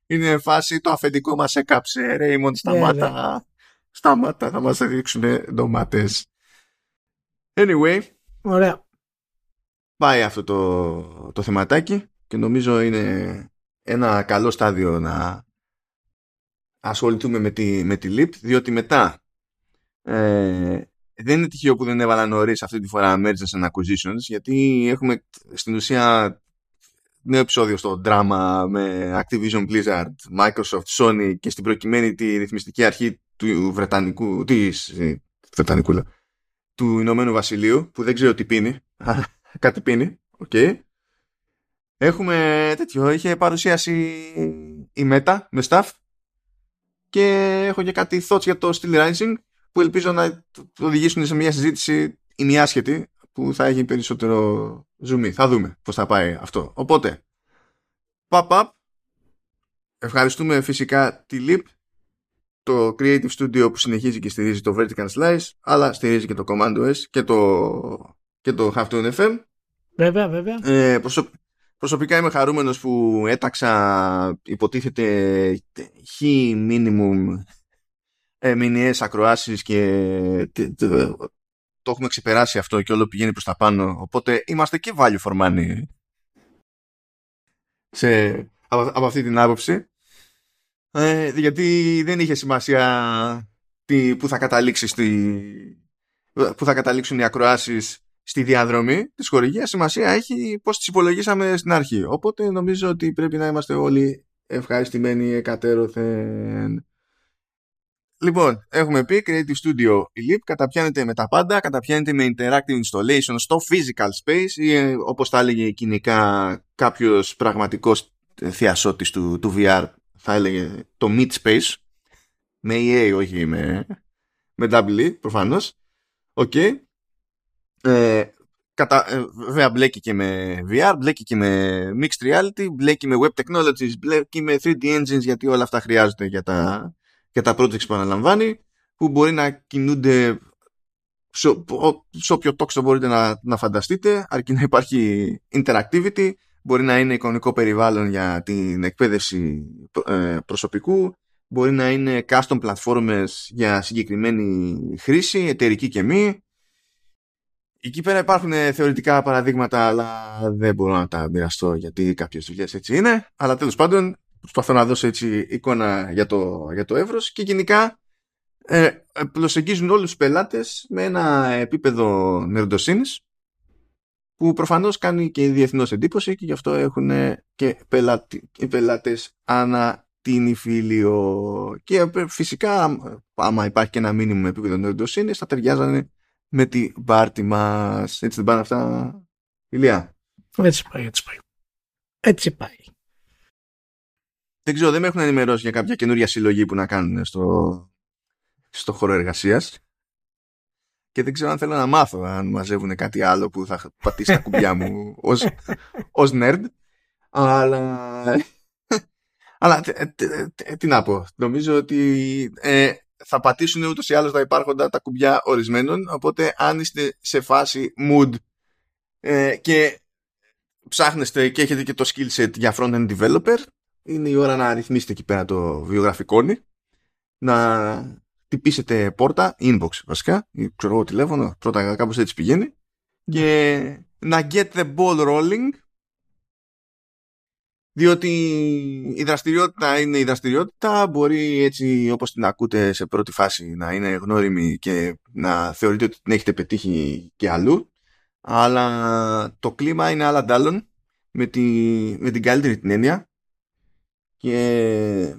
Είναι φάση το αφεντικό μας έκαψε Raymond σταμάτα. yeah, yeah. σταμάτα θα μας δείξουν ντομάτες. Anyway. Ωραία πάει αυτό το, το θεματάκι και νομίζω είναι ένα καλό στάδιο να ασχοληθούμε με τη, με τη LIP διότι μετά ε, δεν είναι τυχαίο που δεν έβαλα νωρίς αυτή τη φορά mergers and acquisitions γιατί έχουμε στην ουσία νέο επεισόδιο στο δράμα με Activision Blizzard, Microsoft, Sony και στην προκειμένη τη ρυθμιστική αρχή του Βρετανικού, της, ε, Βρετανικού του Ηνωμένου Βασιλείου που δεν ξέρω τι πίνει κάτι πίνει. Okay. Έχουμε τέτοιο. Είχε παρουσίαση η Meta με staff και έχω και κάτι thoughts για το Steel Rising που ελπίζω να οδηγήσουν σε μια συζήτηση ημιάσχετη που θα έχει περισσότερο zoom. Θα δούμε πώς θα πάει αυτό. Οπότε, pop up. Ευχαριστούμε φυσικά τη LIP, το Creative Studio που συνεχίζει και στηρίζει το Vertical Slice, αλλά στηρίζει και το Command OS και το και το Have to FM. Βέβαια, βέβαια. Ε, προσωπικά είμαι χαρούμενος που έταξα υποτίθεται χ minimum ε, μηνιαίες ακροάσεις και το έχουμε ξεπεράσει αυτό και όλο πηγαίνει προς τα πάνω. Οπότε είμαστε και value for money σε, από, από αυτή την άποψη. Ε, γιατί δεν είχε σημασία τι, που θα καταλήξει στη, που θα καταλήξουν οι ακροάσεις στη διαδρομή της χορηγίας σημασία έχει πώς τις υπολογίσαμε στην αρχή. Οπότε νομίζω ότι πρέπει να είμαστε όλοι ευχαριστημένοι εκατέρωθεν. Λοιπόν, έχουμε πει Creative Studio η Leap καταπιάνεται με τα πάντα, καταπιάνεται με interactive installation στο physical space ή ε, όπως τα έλεγε κοινικά κάποιος πραγματικός θειασότης του, του VR θα έλεγε το mid space με AR όχι με, με VR προφανώς. Okay. Okay. Ε, κατα, ε, βέβαια μπλέκει και με VR, μπλέκει και με Mixed Reality, μπλέκει με Web Technologies, μπλέκει με 3D Engines γιατί όλα αυτά χρειάζονται για τα, για τα projects που αναλαμβάνει που μπορεί να κινούνται σε, σε όποιο τόξο μπορείτε να, να φανταστείτε αρκεί να υπάρχει interactivity μπορεί να είναι εικονικό περιβάλλον για την εκπαίδευση ε, προσωπικού μπορεί να είναι custom platforms για συγκεκριμένη χρήση εταιρική και μη Εκεί πέρα υπάρχουν ε, θεωρητικά παραδείγματα, αλλά δεν μπορώ να τα μοιραστώ γιατί κάποιες δουλειές έτσι είναι. Αλλά τέλος πάντων προσπαθώ να δώσω έτσι εικόνα για το, για το εύρος και γενικά ε, προσεγγίζουν όλους τους πελάτες με ένα επίπεδο νερντοσύνης που προφανώς κάνει και διεθνώς εντύπωση και γι' αυτό έχουν και πελάτη, πελάτες ανά την υφήλιο. Και φυσικά, άμα υπάρχει και ένα μήνυμο επίπεδο νερντοσύνης, θα ταιριάζανε με την πάρτη μας. Έτσι δεν πάνε αυτά, Ηλία. Έτσι πάει, έτσι πάει. Έτσι πάει. Δεν ξέρω, δεν με έχουν ενημερώσει για κάποια καινούρια συλλογή που να κάνουν στο, στο χώρο εργασίας και δεν ξέρω αν θέλω να μάθω αν μαζεύουν κάτι άλλο που θα πατήσει τα κουμπιά μου ως, ως nerd αλλά αλλά τι να πω νομίζω ότι ε, θα πατήσουν ούτως ή άλλως τα υπάρχοντα τα κουμπιά ορισμένων οπότε αν είστε σε φάση mood ε, και ψάχνεστε και έχετε και το skill set για front-end developer είναι η ώρα να ρυθμίσετε εκεί πέρα το βιογραφικό να χτυπήσετε πόρτα, inbox βασικά, ή ξέρω εγώ τηλέφωνο, πρώτα κάπως έτσι πηγαίνει, και να get the ball rolling, διότι η δραστηριότητα είναι η δραστηριότητα, μπορεί έτσι όπως την ακούτε σε πρώτη φάση να είναι γνώριμη και να θεωρείτε ότι την έχετε πετύχει και αλλού, αλλά το κλίμα είναι άλλα ντάλλον με, τη, με την καλύτερη την έννοια. Και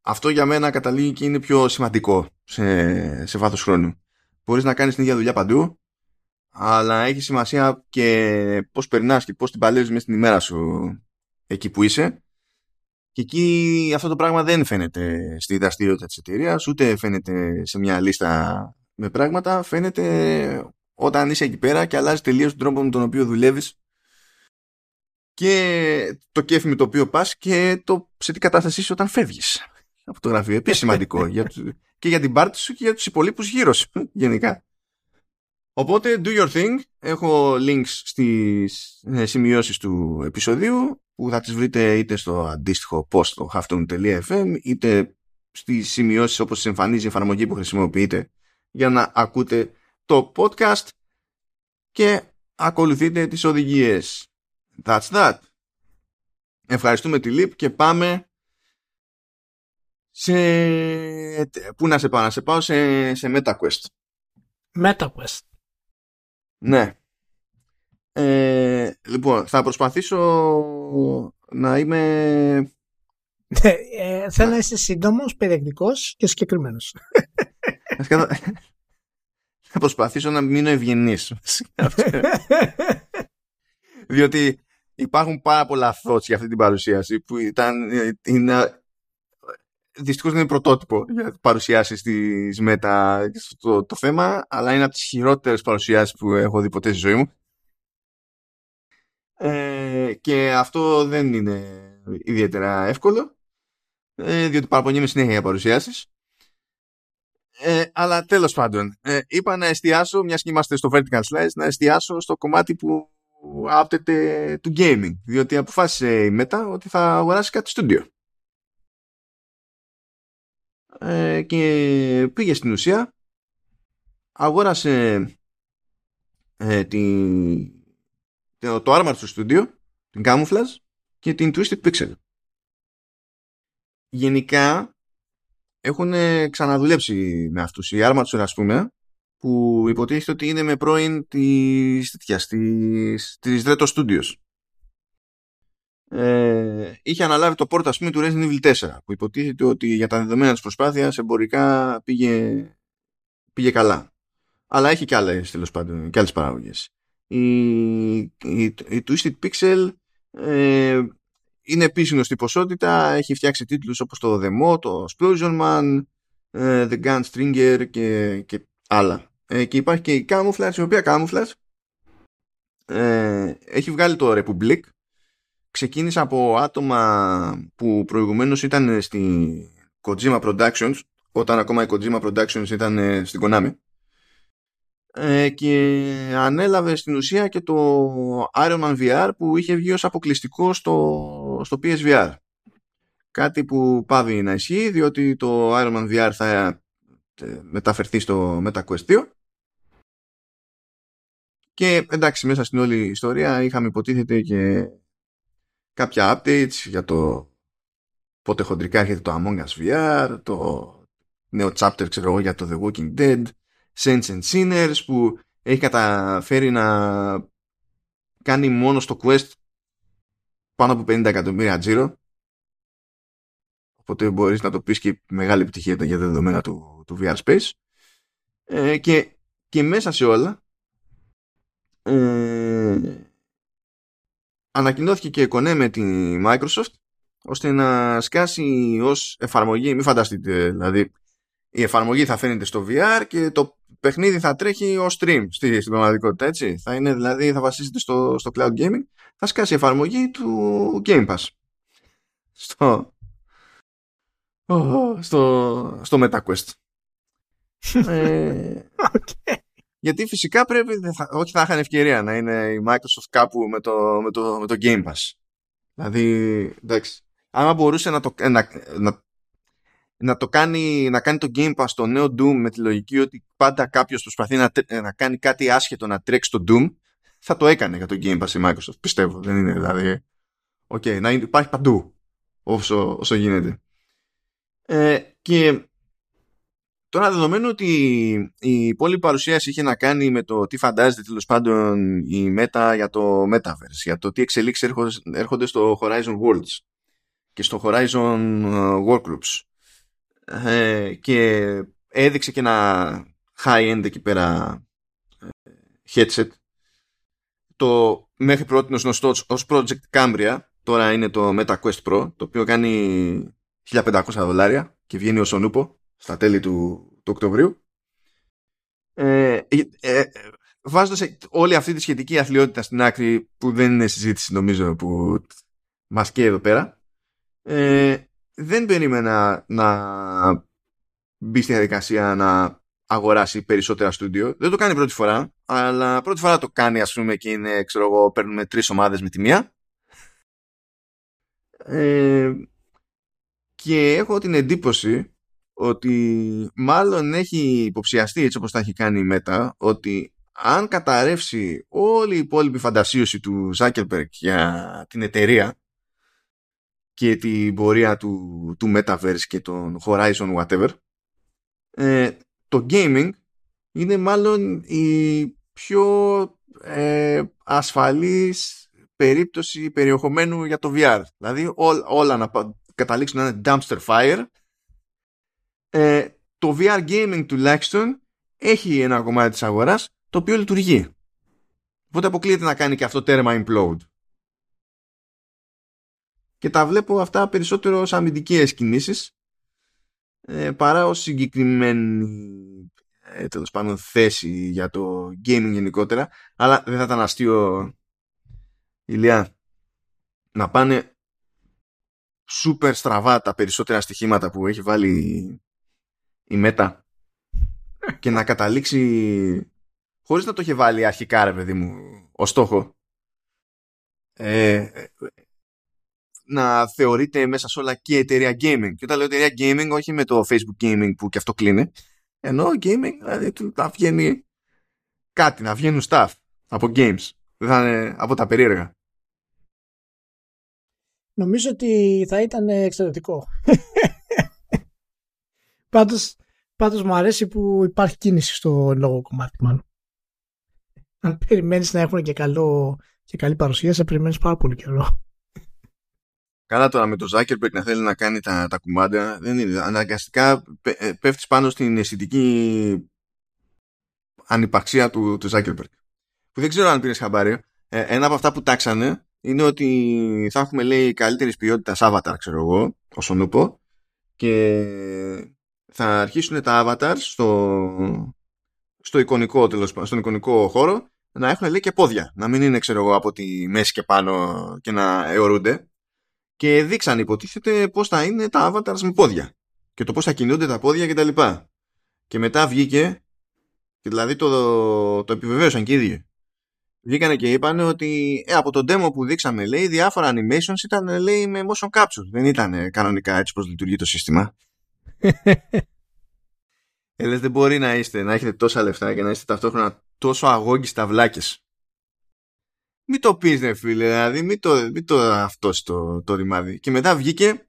αυτό για μένα καταλήγει και είναι πιο σημαντικό σε, σε βάθος χρόνου. Μπορείς να κάνεις την ίδια δουλειά παντού, αλλά έχει σημασία και πώς περνάς και πώς την παλεύεις μέσα στην ημέρα σου εκεί που είσαι. Και εκεί αυτό το πράγμα δεν φαίνεται στη δραστηριότητα της εταιρείας, ούτε φαίνεται σε μια λίστα με πράγματα, φαίνεται όταν είσαι εκεί πέρα και αλλάζει τελείως τον τρόπο με τον οποίο δουλεύεις και το κέφι με το οποίο πας και το σε τι κατάσταση είσαι όταν φεύγεις από το γραφείο. Επίσης σημαντικό για, και για την πάρτι σου και για τους υπολείπους γύρω σου γενικά. Οπότε do your thing. Έχω links στις ε, σημειώσεις του επεισοδίου που θα τις βρείτε είτε στο αντίστοιχο post στο halftone.fm είτε στις σημειώσεις όπως εμφανίζει η εφαρμογή που χρησιμοποιείτε για να ακούτε το podcast και ακολουθείτε τις οδηγίες. That's that. Ευχαριστούμε τη ΛΥΠ και πάμε σε... Πού να σε πάω, να σε πάω σε, σε MetaQuest. MetaQuest. Ναι. Ε, λοιπόν, θα προσπαθήσω να είμαι... Ναι, ε, θέλω να είσαι σύντομος, περιεκτικός και συγκεκριμένος. θα προσπαθήσω να μείνω ευγενής. Διότι υπάρχουν πάρα πολλά thoughts για αυτή την παρουσίαση που ήταν, είναι, δυστυχώς είναι πρωτότυπο για παρουσιάσεις της ΜΕΤΑ το, το θέμα, αλλά είναι από τις χειρότερες παρουσιάσεις που έχω δει ποτέ στη ζωή μου. Ε, και αυτό δεν είναι ιδιαίτερα εύκολο, ε, διότι παραπονιέμαι συνέχεια για παρουσιάσεις. Ε, αλλά τέλος πάντων, ε, είπα να εστιάσω, μιας και είμαστε στο Vertical Slice, να εστιάσω στο κομμάτι που άπτεται του gaming, διότι αποφάσισε η ΜΕΤΑ ότι θα αγοράσει κάτι στούντιο. Ε, και πήγε στην ουσία, αγόρασε ε, το, το άρμα του στούντιο, την Camouflage και την Twisted Pixel. Γενικά έχουν ξαναδουλέψει με αυτούς. Η άρμα τους, ας πούμε, που υποτίθεται ότι είναι με πρώην της, τέτοιας, της, της Retro Studios. Ε, είχε αναλάβει το πόρτα, ας πούμε, του Resident Evil 4, που υποτίθεται ότι για τα δεδομένα της προσπάθειας εμπορικά πήγε, πήγε καλά. Αλλά έχει και άλλες, τέλος πάντων, και άλλες παράγωγες. Η, η, η Twisted Pixel ε, είναι επίσης γνωστή ποσότητα, έχει φτιάξει τίτλους όπως το The το Explosion Man, ε, The Gun Stringer και, και άλλα. Ε, και υπάρχει και η Camouflage, η οποία Camouflage ε, έχει βγάλει το Republic. Ξεκίνησε από άτομα που προηγουμένως ήταν στη Kojima Productions, όταν ακόμα η Kojima Productions ήταν ε, στην Konami. Ε, και ανέλαβε στην ουσία και το Iron Man VR που είχε βγει ως αποκλειστικό στο, στο PSVR. Κάτι που πάβει να ισχύει διότι το Iron Man VR θα ε, μεταφερθεί στο MetaQuest 2 και εντάξει, μέσα στην όλη ιστορία είχαμε υποτίθεται και κάποια updates για το πότε χοντρικά έρχεται το Among Us VR, το νέο chapter ξέρω εγώ για το The Walking Dead Saints and Sinners που έχει καταφέρει να κάνει μόνο στο Quest πάνω από 50 εκατομμύρια τζίρο. Οπότε μπορείς να το πεις και μεγάλη επιτυχία για τα δεδομένα του, του VR Space. Ε, και, και μέσα σε όλα ε, ανακοινώθηκε και κονέ με τη Microsoft ώστε να σκάσει ως εφαρμογή, μην φανταστείτε δηλαδή η εφαρμογή θα φαίνεται στο VR και το παιχνίδι θα τρέχει ως stream στη, στην πραγματικότητα έτσι θα είναι δηλαδή θα βασίζεται στο, στο cloud gaming θα σκάσει η εφαρμογή του Game Pass στο στο, στο MetaQuest ε, okay. Γιατί φυσικά πρέπει, θα, όχι θα είχαν ευκαιρία να είναι η Microsoft κάπου με το, με το, με το Game Pass. Δηλαδή, εντάξει. Άμα μπορούσε να το, να, να, να το κάνει, να κάνει το Game Pass το νέο Doom με τη λογική ότι πάντα κάποιος προσπαθεί να, να κάνει κάτι άσχετο να τρέξει το Doom, θα το έκανε για το Game Pass η Microsoft, πιστεύω. Δεν είναι δηλαδή... Οκ, okay, να υπάρχει παντού όσο, όσο γίνεται. Ε, και Τώρα δεδομένου ότι η υπόλοιπη παρουσίαση είχε να κάνει με το τι φαντάζεται τέλος πάντων η Meta για το Metaverse, για το τι εξελίξεις έρχονται στο Horizon Worlds και στο Horizon ε, Workgroups ε, και έδειξε και ένα high-end εκεί πέρα ε, headset. Το μέχρι πρώτη γνωστός ως Project Cambria. Τώρα είναι το Meta Quest Pro το οποίο κάνει 1500 δολάρια και βγαίνει ως ονούπο στα τέλη του, του Οκτωβρίου. Ε, ε, ε, βάζοντας όλη αυτή τη σχετική αθλειότητα στην άκρη που δεν είναι συζήτηση νομίζω που μας και εδώ πέρα ε, δεν περίμενα να μπει στη διαδικασία να αγοράσει περισσότερα στούντιο. Δεν το κάνει πρώτη φορά, αλλά πρώτη φορά το κάνει ας πούμε και είναι, ξέρω εγώ, παίρνουμε τρεις ομάδες με τη μία. Ε, και έχω την εντύπωση ότι μάλλον έχει υποψιαστεί έτσι όπως τα έχει κάνει η Meta ότι αν καταρρεύσει όλη η υπόλοιπη φαντασίωση του Zuckerberg για την εταιρεία και την πορεία του, του Metaverse και τον Horizon whatever ε, το gaming είναι μάλλον η πιο ε, ασφαλής περίπτωση περιεχομένου για το VR. Δηλαδή όλα να καταλήξουν να είναι dumpster fire ε, το VR gaming τουλάχιστον έχει ένα κομμάτι της αγοράς το οποίο λειτουργεί. Οπότε αποκλείεται να κάνει και αυτό τέρμα implode. Και τα βλέπω αυτά περισσότερο ως αμυντικές κινήσεις ε, παρά ως συγκεκριμένη ε, τέλος πάντων θέση για το gaming γενικότερα. Αλλά δεν θα ήταν αστείο ηλιά να πάνε super στραβά τα περισσότερα στοιχήματα που έχει βάλει η ΜΕΤΑ και να καταλήξει χωρίς να το είχε βάλει αρχικά ρε παιδί μου ο στόχο. Ε, να θεωρείται μέσα σε όλα και εταιρεία gaming και όταν λέω εταιρεία gaming όχι με το facebook gaming που και αυτό κλείνει ενώ gaming δηλαδή να βγαίνει κάτι, να βγαίνουν stuff από games δεν θα είναι από τα περίεργα Νομίζω ότι θα ήταν εξαιρετικό. Πάντως, πάντως μου αρέσει που υπάρχει κίνηση στο λόγο κομμάτι μάλλον. Αν περιμένεις να έχουν και, καλό, και καλή παρουσία, σε περιμένεις πάρα πολύ καιρό. Καλά τώρα με το Zuckerberg να θέλει να κάνει τα, τα κουμάντα, δεν είναι. Αναγκαστικά ε, πέφτεις πάνω στην αισθητική ανυπαρξία του, του Zuckerberg. Που δεν ξέρω αν πήρες χαμπάρι. Ε, ένα από αυτά που τάξανε είναι ότι θα έχουμε λέει καλύτερης ποιότητας avatar, ξέρω εγώ, όσον ούπο, και θα αρχίσουν τα avatars στο, στο εικονικό, τέλος, στον εικονικό χώρο να έχουν λέει και πόδια. Να μην είναι ξέρω εγώ από τη μέση και πάνω και να αιωρούνται. Και δείξαν υποτίθεται πώς θα είναι τα avatars με πόδια. Και το πώς θα κινούνται τα πόδια κτλ. Και, και μετά βγήκε και δηλαδή το, το επιβεβαίωσαν και οι ίδιοι. Βγήκανε και είπαν ότι ε, από τον demo που δείξαμε λέει διάφορα animations ήταν λέει με motion capture. Δεν ήταν κανονικά έτσι πως λειτουργεί το σύστημα. ε, δεν μπορεί να είστε, να έχετε τόσα λεφτά και να είστε ταυτόχρονα τόσο αγώγγι στα βλάκες. Μην το πεις ρε φίλε, δηλαδή μην το, μην το αυτός το, το ρημάδι. Και μετά βγήκε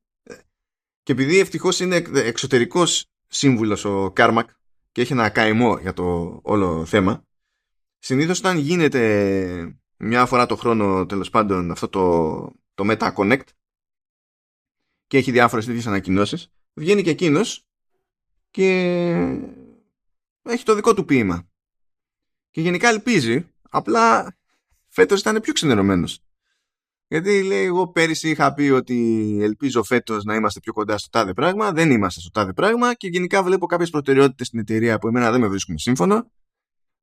και επειδή ευτυχώς είναι εξωτερικός σύμβουλος ο Κάρμακ και έχει ένα καημό για το όλο θέμα. Συνήθως όταν γίνεται μια φορά το χρόνο τέλος πάντων αυτό το, το Meta Connect και έχει διάφορες τέτοιες ανακοινώσεις βγαίνει και εκείνος και έχει το δικό του ποίημα. Και γενικά ελπίζει, απλά φέτος ήταν πιο ξενερωμένος. Γιατί λέει, εγώ πέρυσι είχα πει ότι ελπίζω φέτος να είμαστε πιο κοντά στο τάδε πράγμα, δεν είμαστε στο τάδε πράγμα και γενικά βλέπω κάποιες προτεραιότητες στην εταιρεία που εμένα δεν με βρίσκουν σύμφωνο.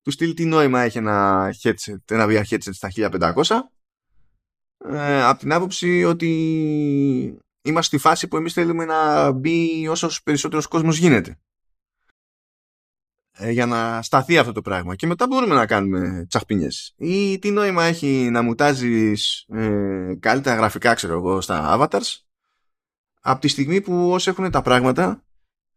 Τους στείλει τι νόημα έχει ένα headset, ένα VR headset στα 1500. Ε, από την άποψη ότι είμαστε στη φάση που εμείς θέλουμε να μπει όσο περισσότερος κόσμος γίνεται. Ε, για να σταθεί αυτό το πράγμα. Και μετά μπορούμε να κάνουμε τσαχπινιές. Ή τι νόημα έχει να μουτάζεις ε, καλύτερα γραφικά ξέρω εγώ στα avatars από τη στιγμή που όσοι έχουν τα πράγματα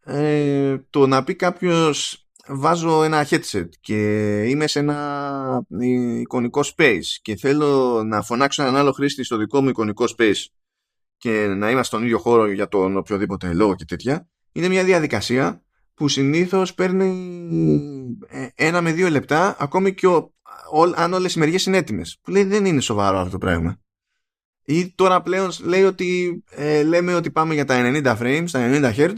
ε, το να πει κάποιος βάζω ένα headset και είμαι σε ένα εικονικό space και θέλω να φωνάξω έναν άλλο χρήστη στο δικό μου εικονικό space και να είμαστε στον ίδιο χώρο για τον οποιοδήποτε λόγο και τέτοια είναι μια διαδικασία που συνήθως παίρνει ε, ένα με δύο λεπτά ακόμη και ο, αν όλες οι μεριές είναι έτοιμες. Που λέει δεν είναι σοβαρό αυτό το πράγμα. Ή τώρα πλέον λέει ότι ε, λέμε ότι πάμε για τα 90 frames, τα 90 Hz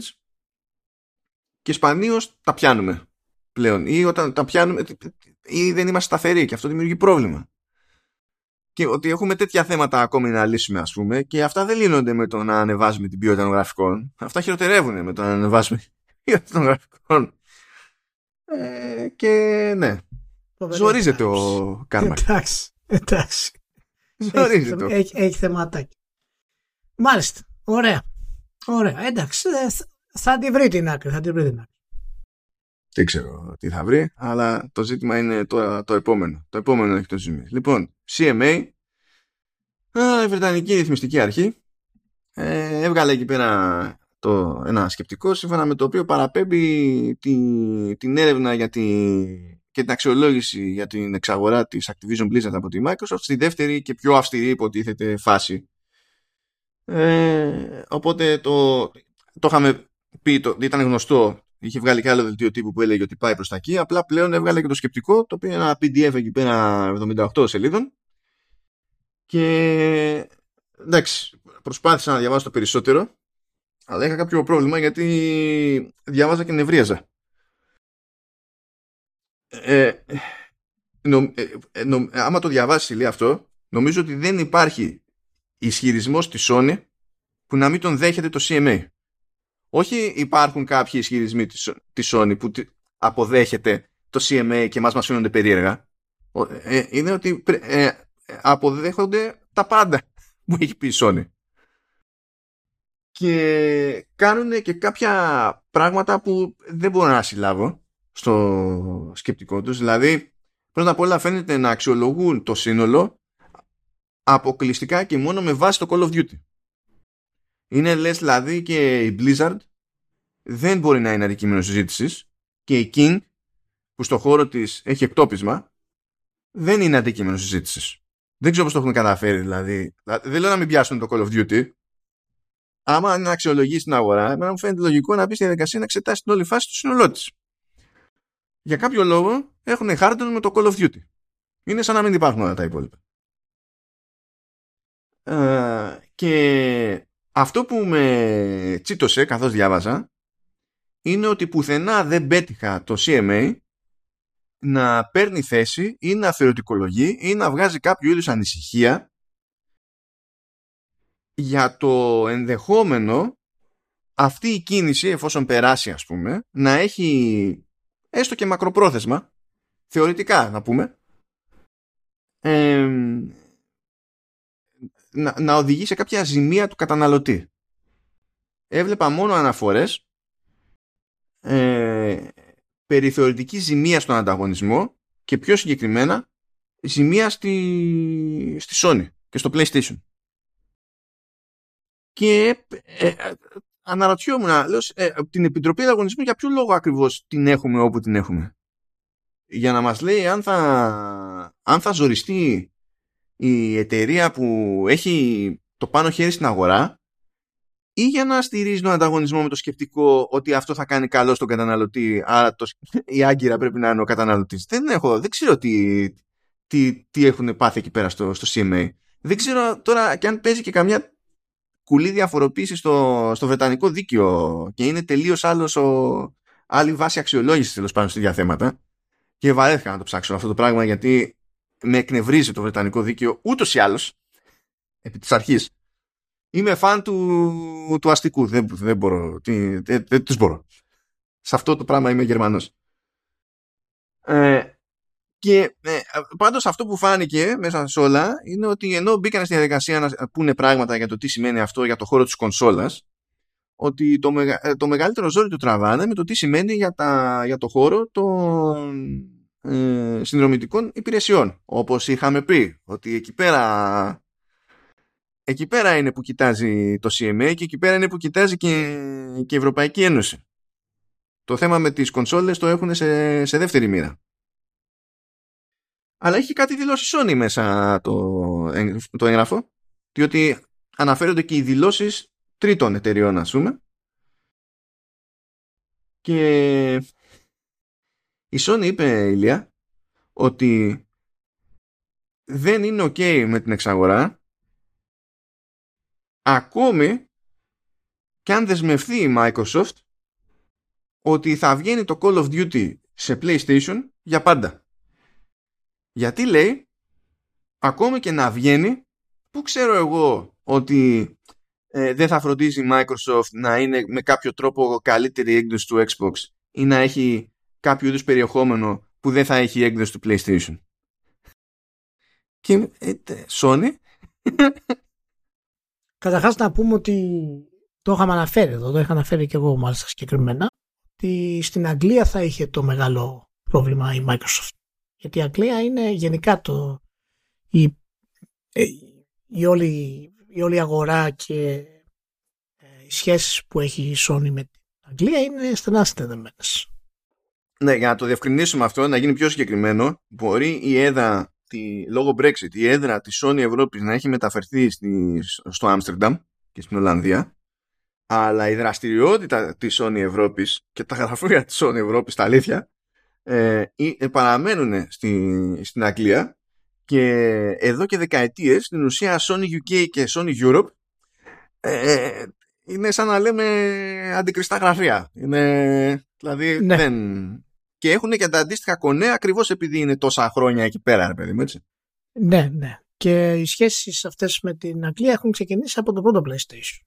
και σπανίως τα πιάνουμε πλέον. Ή όταν τα πιάνουμε ή δεν είμαστε σταθεροί και αυτό δημιουργεί πρόβλημα. Και ότι έχουμε τέτοια θέματα ακόμη να λύσουμε ας πούμε και αυτά δεν λύνονται με το να ανεβάζουμε την ποιότητα των γραφικών. Αυτά χειροτερεύουν με το να ανεβάζουμε των γραφικών. Ε, και ναι. Ζορίζεται ο Κάρμα. Εντάξει. Εντάξει. Ζορίζεται. Έχει, έχει, έχει θεματάκι. Μάλιστα. Ωραία. Ωραία. Εντάξει. Ε, θα τη βρει την άκρη. Θα τη βρει την άκρη. Δεν ξέρω τι θα βρει, αλλά το ζήτημα είναι το, το επόμενο. Το επόμενο έχει το ζήτημα. Λοιπόν, CMA, η Βρετανική Ρυθμιστική Αρχή, ε, έβγαλε εκεί πέρα το, ένα σκεπτικό σύμφωνα με το οποίο παραπέμπει τη, την έρευνα για τη, και την αξιολόγηση για την εξαγορά της Activision Blizzard από τη Microsoft στη δεύτερη και πιο αυστηρή υποτίθεται φάση. Ε, οπότε το, το είχαμε πει, το, ήταν γνωστό, είχε βγάλει και άλλο δελτίο τύπου που έλεγε ότι πάει προς τα εκεί, απλά πλέον έβγαλε και το σκεπτικό, το οποίο είναι ένα PDF εκεί πέρα 78 σελίδων και εντάξει, προσπάθησα να διαβάσω το περισσότερο αλλά είχα κάποιο πρόβλημα γιατί διάβαζα και νευρίαζα. Ε, νο, ε, ε νο, άμα το διαβάσει λέει αυτό, νομίζω ότι δεν υπάρχει ισχυρισμός της Sony που να μην τον δέχεται το CMA. Όχι υπάρχουν κάποιοι ισχυρισμοί της, της Sony που αποδέχεται το CMA και μας μας φαίνονται περίεργα. Ε, είναι ότι ε, αποδέχονται τα πάντα που έχει πει η Sony και κάνουν και κάποια πράγματα που δεν μπορώ να συλλάβω στο σκεπτικό τους. Δηλαδή, πρώτα απ' όλα φαίνεται να αξιολογούν το σύνολο αποκλειστικά και μόνο με βάση το Call of Duty. Είναι λες δηλαδή και η Blizzard δεν μπορεί να είναι αντικείμενο συζήτησης και η King που στο χώρο της έχει εκτόπισμα δεν είναι αντικείμενο συζήτησης. Δεν ξέρω πώς το έχουν καταφέρει δηλαδή. Δεν λέω να μην πιάσουν το Call of Duty άμα είναι να αξιολογήσει την αγορά, εμένα μου φαίνεται λογικό να μπεις στη διαδικασία να εξετάσεις την όλη φάση του σύνολό της. Για κάποιο λόγο έχουν hardware με το Call of Duty. Είναι σαν να μην υπάρχουν όλα τα υπόλοιπα. Ε, και αυτό που με τσίτωσε καθώς διάβαζα είναι ότι πουθενά δεν πέτυχα το CMA να παίρνει θέση ή να θεωρητικολογεί ή να βγάζει κάποιο είδους ανησυχία για το ενδεχόμενο αυτή η κίνηση εφόσον περάσει ας πούμε να έχει έστω και μακροπρόθεσμα θεωρητικά να πούμε να, να οδηγεί σε κάποια ζημία του καταναλωτή. Έβλεπα μόνο αναφορές ε, περί θεωρητικής ζημίας στον ανταγωνισμό και πιο συγκεκριμένα ζημίας στη, στη Sony και στο PlayStation. Και ε, ε, αναρωτιόμουν, λέω, ε, την Επιτροπή Ανταγωνισμού για ποιο λόγο ακριβώς την έχουμε όπου την έχουμε; Για να μας λέει αν θα, αν θα ζοριστεί η εταιρεία που έχει το πάνω χέρι στην αγορά ή για να στηρίζει τον ανταγωνισμό με το σκεπτικό ότι αυτό θα κάνει καλό στον καταναλωτή, άρα το, η άγκυρα πρέπει να είναι ο καταναλωτής. Δεν έχω, δεν ξέρω τι, τι, τι έχουν πάθει εκεί πέρα στο, στο CMA. Δεν ξέρω τώρα και αν παίζει και καμιά κουλή διαφοροποίηση στο, στο βρετανικό δίκαιο και είναι τελείως άλλη βάση αξιολόγησης τέλος πάντων στη διαθέματα. Και βαρέθηκα να το ψάξω αυτό το πράγμα γιατί με εκνευρίζει το βρετανικό δίκαιο ούτως ή άλλως επί της αρχής. Είμαι φαν του, του αστικού. Δεν, δεν μπορώ. Δεν, δεν, τους μπορώ. Σε αυτό το πράγμα είμαι Γερμανός. Ε, και ε, πάντως αυτό που φάνηκε μέσα σε όλα είναι ότι ενώ μπήκαν στη διαδικασία να πούνε πράγματα για το τι σημαίνει αυτό για το χώρο της κονσόλας ότι το, μεγα, το μεγαλύτερο ζόρι του τραβάνε με το τι σημαίνει για, τα, για το χώρο των ε, συνδρομητικών υπηρεσιών. Όπως είχαμε πει, ότι εκεί πέρα εκεί πέρα είναι που κοιτάζει το CMA και εκεί πέρα είναι που κοιτάζει και, και η Ευρωπαϊκή Ένωση. Το θέμα με τις κονσόλες το έχουν σε, σε δεύτερη μοίρα. Αλλά έχει κάτι δηλώσεις Sony μέσα το, το έγγραφο, διότι αναφέρονται και οι δηλώσεις τρίτων εταιριών, ας πούμε. Και η Sony είπε, Ηλία, ότι δεν είναι ok με την εξαγορά ακόμη και αν δεσμευθεί η Microsoft ότι θα βγαίνει το Call of Duty σε PlayStation για πάντα. Γιατί λέει ακόμη και να βγαίνει που ξέρω εγώ ότι ε, δεν θα φροντίζει η Microsoft να είναι με κάποιο τρόπο καλύτερη έκδοση του Xbox ή να έχει κάποιο είδους περιεχόμενο που δεν θα έχει έκδοση του PlayStation. Και ε, Sony; Καταρχάς να πούμε ότι το είχαμε αναφέρει εδώ, το είχα αναφέρει και εγώ μάλιστα συγκεκριμένα, ότι στην Αγγλία θα είχε το μεγάλο πρόβλημα η Microsoft. Γιατί η Αγγλία είναι γενικά το, η, ε, η, όλη, η όλη αγορά και ε, οι σχέσεις που έχει η Sony με την Αγγλία είναι στενά συνδεδεμένες. Ναι, για να το διευκρινίσουμε αυτό, να γίνει πιο συγκεκριμένο, μπορεί η ΕΔΑ τη, λόγω Brexit η έδρα της Sony Ευρώπης να έχει μεταφερθεί στη, στο Άμστερνταμ και στην Ολλανδία αλλά η δραστηριότητα της Sony Ευρώπης και τα γραφεία της Sony Ευρώπης τα αλήθεια ε, ε, παραμένουν στη, στην Αγγλία και εδώ και δεκαετίες στην ουσία Sony UK και Sony Europe ε, είναι σαν να λέμε αντικριστά γραφεία είναι, δηλαδή ναι. δεν, και έχουν και τα αντίστοιχα κονέ ακριβώς επειδή είναι τόσα χρόνια εκεί πέρα, ρε παιδί μου, έτσι. Ναι, ναι. Και οι σχέσεις αυτές με την Αγγλία έχουν ξεκινήσει από το πρώτο PlayStation.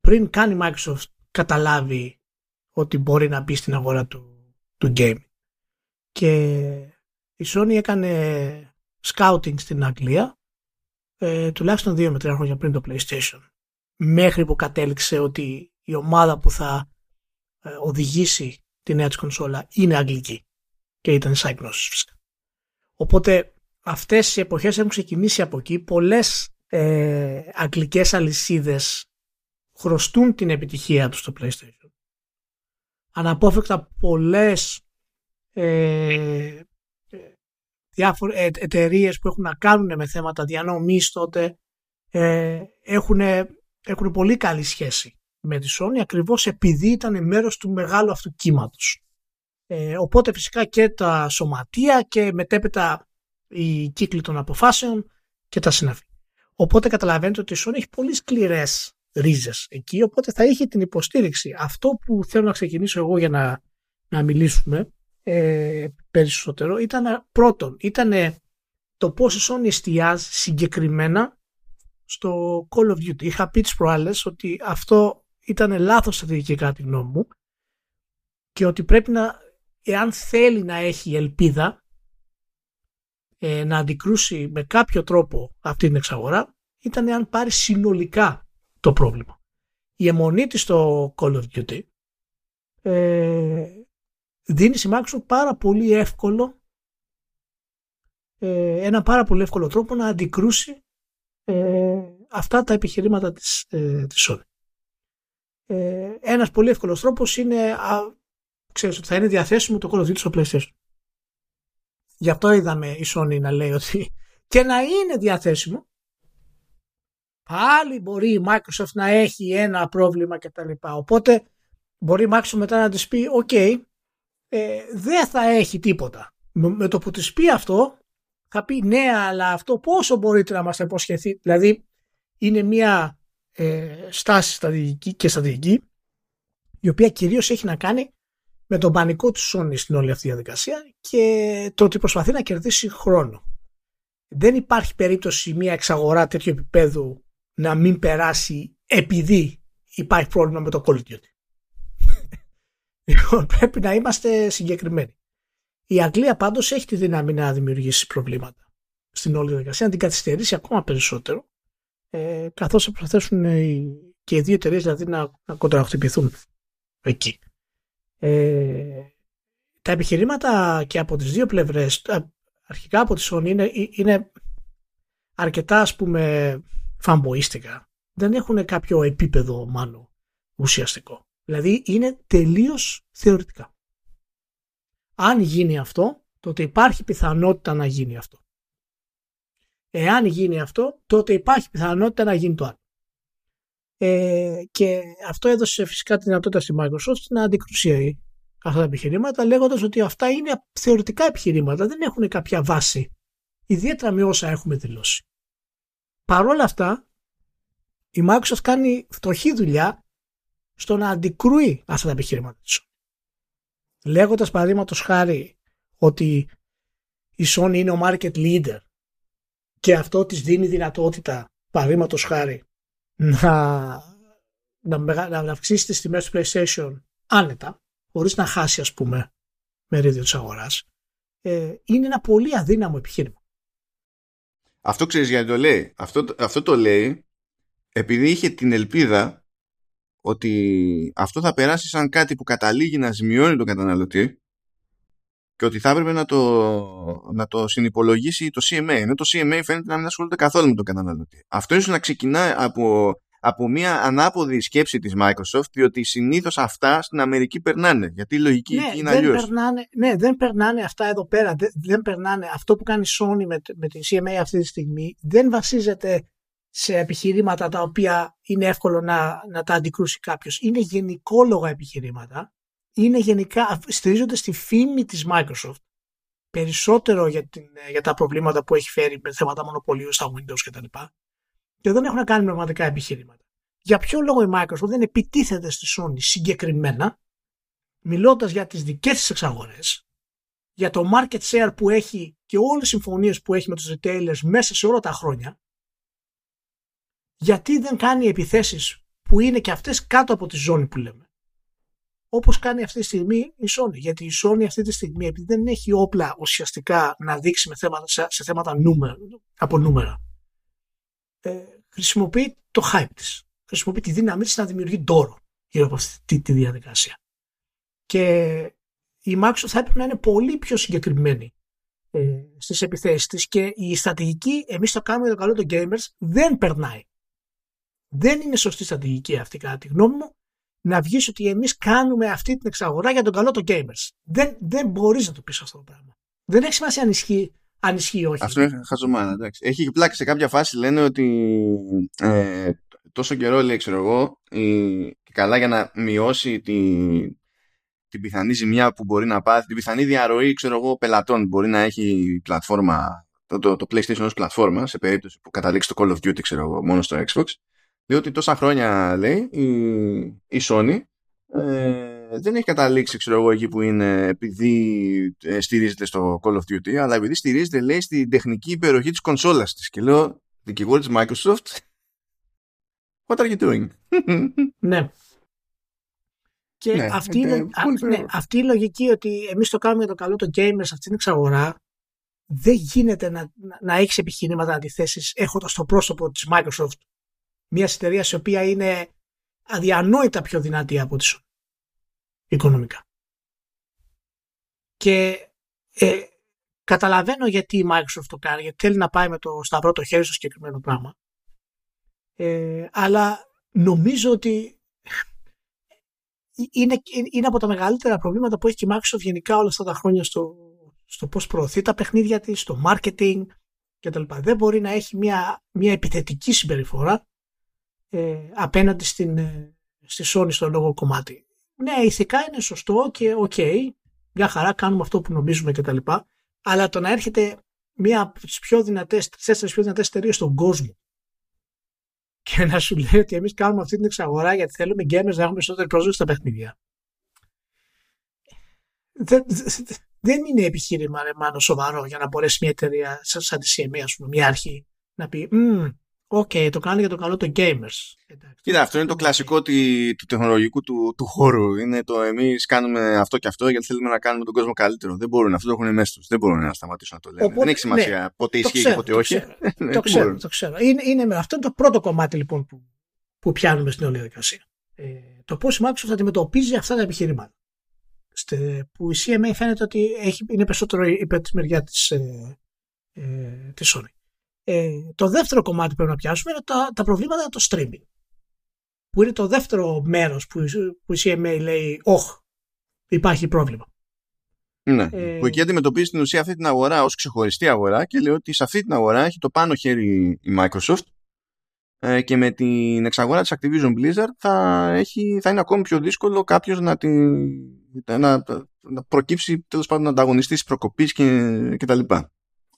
Πριν καν η Microsoft καταλάβει ότι μπορεί να μπει στην αγορά του, του game. Και η Sony έκανε scouting στην Αγγλία ε, τουλάχιστον δύο με τρία χρόνια πριν το PlayStation. Μέχρι που κατέληξε ότι η ομάδα που θα ε, οδηγήσει τη νέα της κονσόλα είναι αγγλική και ήταν Cyprus φυσικά. Οπότε αυτές οι εποχές έχουν ξεκινήσει από εκεί. Πολλές ε, αγγλικές αλυσίδες χρωστούν την επιτυχία τους στο PlayStation. Αναπόφευκτα πολλές ε, διάφορες ε, εταιρείες που έχουν να κάνουν με θέματα διανομής τότε ε, έχουν, έχουν πολύ καλή σχέση με τη Sony ακριβώς επειδή ήταν μέρος του μεγάλου αυτού κύματος. Ε, οπότε φυσικά και τα σωματεία και μετέπειτα οι κύκλοι των αποφάσεων και τα συναφή. Οπότε καταλαβαίνετε ότι η Sony έχει πολύ σκληρές ρίζες εκεί, οπότε θα είχε την υποστήριξη. Αυτό που θέλω να ξεκινήσω εγώ για να, να μιλήσουμε ε, περισσότερο ήταν πρώτον, ήταν το πώς η Sony εστιάζει συγκεκριμένα στο Call of Duty. Είχα πει τις προάλλες ότι αυτό ήταν λάθος στρατηγική κατά τη γνώμη μου και ότι πρέπει να, εάν θέλει να έχει ελπίδα ε, να αντικρούσει με κάποιο τρόπο αυτή την εξαγορά ήταν εάν πάρει συνολικά το πρόβλημα. Η αιμονή της στο Call of Duty ε, δίνει στη Microsoft πάρα πολύ εύκολο ε, ένα πάρα πολύ εύκολο τρόπο να αντικρούσει ε, αυτά τα επιχειρήματα της, ε, της Sony ε, ένας πολύ εύκολος τρόπος είναι α, ξέρεις ότι θα είναι διαθέσιμο το Call of Duty στο PlayStation. Γι' αυτό είδαμε η Sony να λέει ότι και να είναι διαθέσιμο πάλι μπορεί η Microsoft να έχει ένα πρόβλημα κτλ. Οπότε μπορεί η Microsoft μετά να της πει «ΟΚ, ε, δεν θα έχει τίποτα». Με το που της πει αυτό θα πει «Ναι, αλλά αυτό πόσο μπορείτε να μας υποσχεθεί». Δηλαδή είναι μια ε, στάση στρατηγική και στρατηγική η οποία κυρίως έχει να κάνει με τον πανικό του Sony στην όλη αυτή τη διαδικασία και το ότι προσπαθεί να κερδίσει χρόνο. Δεν υπάρχει περίπτωση μια εξαγορά τέτοιου επίπεδου να μην περάσει επειδή υπάρχει πρόβλημα με το Call of Duty. Λοιπόν, πρέπει να είμαστε συγκεκριμένοι. Η Αγγλία πάντως έχει τη δύναμη να δημιουργήσει προβλήματα στην όλη διαδικασία, να την καθυστερήσει ακόμα περισσότερο, ε, καθώς θα προσπαθήσουν και οι δύο εταιρείες δηλαδή να, να κοντραχτυπηθούν εκεί. Ε, τα επιχειρήματα και από τις δύο πλευρές, αρχικά από τη Sony είναι, είναι αρκετά ας πούμε φαμποίστικα. Δεν έχουν κάποιο επίπεδο μάλλον ουσιαστικό. Δηλαδή είναι τελείως θεωρητικά. Αν γίνει αυτό, τότε υπάρχει πιθανότητα να γίνει αυτό. Εάν γίνει αυτό, τότε υπάρχει πιθανότητα να γίνει το άλλο. Ε, και αυτό έδωσε φυσικά τη δυνατότητα στη Microsoft να αντικρουσιαεί αυτά τα επιχειρήματα λέγοντας ότι αυτά είναι θεωρητικά επιχειρήματα, δεν έχουν κάποια βάση ιδιαίτερα με όσα έχουμε δηλώσει. Παρ' όλα αυτά η Microsoft κάνει φτωχή δουλειά στο να αντικρούει αυτά τα επιχειρήματα της. Λέγοντας παραδείγματος χάρη ότι η Sony είναι ο market leader και αυτό της δίνει δυνατότητα παραδείγματος χάρη να, να, να αυξήσει τις τιμές του PlayStation άνετα, χωρίς να χάσει ας πούμε μερίδιο της αγοράς, ε, είναι ένα πολύ αδύναμο επιχείρημα. Αυτό ξέρεις γιατί το λέει. Αυτό, αυτό το λέει επειδή είχε την ελπίδα ότι αυτό θα περάσει σαν κάτι που καταλήγει να ζημιώνει τον καταναλωτή και ότι θα έπρεπε να το, να το συνυπολογίσει το CMA. Ενώ το CMA φαίνεται να μην ασχολείται καθόλου με τον καταναλωτή. Αυτό ίσως να ξεκινάει από, από μια ανάποδη σκέψη της Microsoft, διότι συνήθως αυτά στην Αμερική περνάνε. Γιατί η λογική ναι, είναι αλλιώς. Ναι, δεν περνάνε αυτά εδώ πέρα. Δεν, δεν περνάνε. Αυτό που κάνει η Sony με, με την CMA αυτή τη στιγμή δεν βασίζεται σε επιχειρήματα τα οποία είναι εύκολο να, να τα αντικρούσει κάποιος. Είναι γενικόλογα επιχειρήματα είναι γενικά, στηρίζονται στη φήμη της Microsoft περισσότερο για, την, για τα προβλήματα που έχει φέρει με θέματα μονοπωλίου στα Windows κτλ. Και, και δεν έχουν να κάνει πραγματικά επιχειρήματα. Για ποιο λόγο η Microsoft δεν επιτίθεται στη Sony συγκεκριμένα, μιλώντας για τις δικές της εξαγορές, για το market share που έχει και όλες τις συμφωνίες που έχει με τους retailers μέσα σε όλα τα χρόνια, γιατί δεν κάνει επιθέσεις που είναι και αυτές κάτω από τη ζώνη που λέμε όπως κάνει αυτή τη στιγμή η Sony. Γιατί η Sony αυτή τη στιγμή, επειδή δεν έχει όπλα ουσιαστικά να δείξει με θέματα, σε, θέματα νούμερα, από νούμερα, ε, χρησιμοποιεί το hype της. Χρησιμοποιεί τη δύναμή της να δημιουργεί τόρο γύρω από αυτή τη, διαδικασία. Και η Microsoft θα έπρεπε να είναι πολύ πιο συγκεκριμένη ε, στις επιθέσεις της και η στρατηγική εμείς το κάνουμε για το καλό των gamers δεν περνάει. Δεν είναι σωστή στρατηγική αυτή κατά τη γνώμη μου να βγεις ότι εμείς κάνουμε αυτή την εξαγορά για τον καλό των gamers. Δεν, δεν μπορείς να το πεις αυτό το πράγμα. Δεν έχει σημασία αν ισχύει, αν ισχύει όχι. Αυτό είναι χαζομάνα, εντάξει. Έχει πλάκι σε κάποια φάση λένε ότι ε, τόσο καιρό λέει ξέρω εγώ η, και καλά για να μειώσει τη, την πιθανή ζημιά που μπορεί να πάθει, την πιθανή διαρροή ξέρω εγώ, πελατών μπορεί να έχει πλατφόρμα, το, το, το PlayStation ως πλατφόρμα σε περίπτωση που καταλήξει το Call of Duty ξέρω εγώ, μόνο στο Xbox διότι τόσα χρόνια λέει η, η Sony ε, δεν έχει καταλήξει ξέρω εγώ εκεί που είναι επειδή ε, στηρίζεται στο Call of Duty αλλά επειδή στηρίζεται λέει στην τεχνική υπεροχή της κονσόλας της. Και λέω δικηγόρης της Microsoft what are you doing; Ναι. Και ναι, αυτή, είναι, α, ναι, αυτή η λογική ότι εμείς το κάνουμε για το καλό των gamers αυτή την εξαγορά δεν γίνεται να, να, να έχεις επιχειρήματα αντιθέσεις έχοντας το πρόσωπο της Microsoft μια εταιρεία η οποία είναι αδιανόητα πιο δυνατή από τη οικονομικά. Και ε, καταλαβαίνω γιατί η Microsoft το κάνει, γιατί θέλει να πάει με το σταυρό το χέρι στο συγκεκριμένο πράγμα. Ε, αλλά νομίζω ότι είναι, είναι από τα μεγαλύτερα προβλήματα που έχει και η Microsoft γενικά όλα αυτά τα χρόνια στο, στο πώς προωθεί τα παιχνίδια της, στο marketing κτλ. Δεν μπορεί να έχει μια, μια επιθετική συμπεριφορά ε, απέναντι στην, ε, στη Sony στο όλο κομμάτι. Ναι, ηθικά είναι σωστό και οκ, okay, μια χαρά κάνουμε αυτό που νομίζουμε κτλ. Αλλά το να έρχεται μία από τις πιο δυνατές, τέσσερις πιο δυνατές εταιρείες στον κόσμο και να σου λέει ότι εμείς κάνουμε αυτή την εξαγορά γιατί θέλουμε gamers να έχουμε περισσότερη πρόσβαση στα παιχνίδια. Δεν, δεν είναι επιχείρημα ρε, μάλλον σοβαρό για να μπορέσει μια εταιρεία σαν τη CMA, πούμε, μια αρχή να πει Οκ, okay, το κάνει για το καλό των gamers. Κοίτα, αυτό είναι το κλασικό του τεχνολογικού του, του χώρου. Είναι το εμείς κάνουμε αυτό και αυτό γιατί θέλουμε να κάνουμε τον κόσμο καλύτερο. Δεν μπορούν, αυτό το έχουν μέσα του. Δεν μπορούν να σταματήσουν να το λένε. Οπότε, Δεν έχει σημασία ναι, πότε ισχύει και πότε όχι. Ναι, το ξέρω, το ξέρω. Είναι, είναι, αυτό είναι το πρώτο κομμάτι λοιπόν που, που πιάνουμε στην όλη διαδικασία. Ε, το πώ η Microsoft αντιμετωπίζει αυτά τα επιχειρήματα. Στε, που η CMA φαίνεται ότι έχει, είναι περισσότερο υπέρ τη μεριά τη ε, ε, της Sony. Ε, το δεύτερο κομμάτι που πρέπει να πιάσουμε είναι τα, τα προβλήματα το streaming. Που είναι το δεύτερο μέρος που, που η CMA λέει «Όχ, υπάρχει πρόβλημα». Ναι, ε, που εκεί αντιμετωπίζει στην ουσία αυτή την αγορά ως ξεχωριστή αγορά και λέει ότι σε αυτή την αγορά έχει το πάνω χέρι η Microsoft ε, και με την εξαγορά της Activision Blizzard θα, έχει, θα είναι ακόμη πιο δύσκολο κάποιος να, να, να προκύψει τέλος πάντων ανταγωνιστής προκοπής και, και τα λοιπά.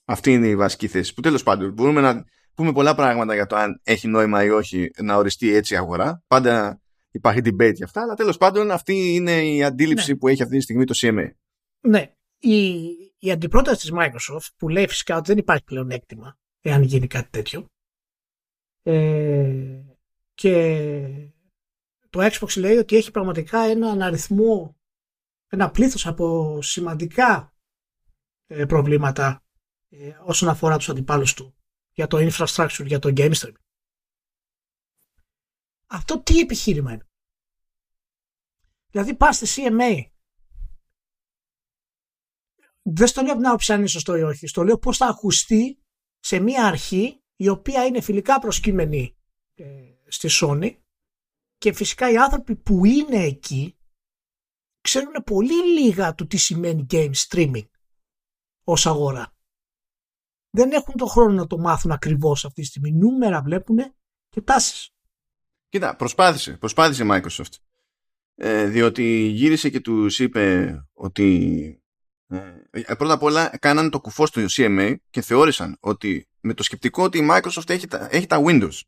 Αυτή είναι η βασική θέση. Που τέλος πάντων μπορούμε να πούμε πολλά πράγματα για το αν έχει νόημα ή όχι να οριστεί έτσι η αγορά. Πάντα υπάρχει debate για αυτά, αλλά τέλος πάντων αυτή είναι η αντίληψη ναι. που έχει αυτή τη στιγμή το CMA. Ναι. Η, η αντιπρόταση της Microsoft που λέει φυσικά ότι δεν υπάρχει πλέον έκτημα εάν γίνει κάτι τέτοιο ε, και το Xbox λέει ότι έχει πραγματικά έναν αριθμό ένα πλήθος από σημαντικά ε, προβλήματα ε, όσον αφορά τους αντιπάλους του για το infrastructure, για το game stream. Αυτό τι επιχείρημα είναι; Δηλαδή πας στη CMA δεν στο λέω από την άποψη αν είναι σωστό ή όχι. Στο λέω πώς θα ακουστεί σε μια αρχή η οποία είναι φιλικά προσκύμενη ε, στη Sony και φυσικά οι άνθρωποι που είναι εκεί ξέρουν πολύ λίγα του τι σημαίνει game streaming ως αγορά δεν έχουν τον χρόνο να το μάθουν ακριβώς αυτή τη στιγμή. Νούμερα βλέπουν και τάσεις. Κοίτα, προσπάθησε. Προσπάθησε η Microsoft. Ε, διότι γύρισε και τους είπε ότι ε, ε, πρώτα απ' όλα κάναν το κουφό στο CMA και θεώρησαν ότι με το σκεπτικό ότι η Microsoft έχει τα, έχει τα Windows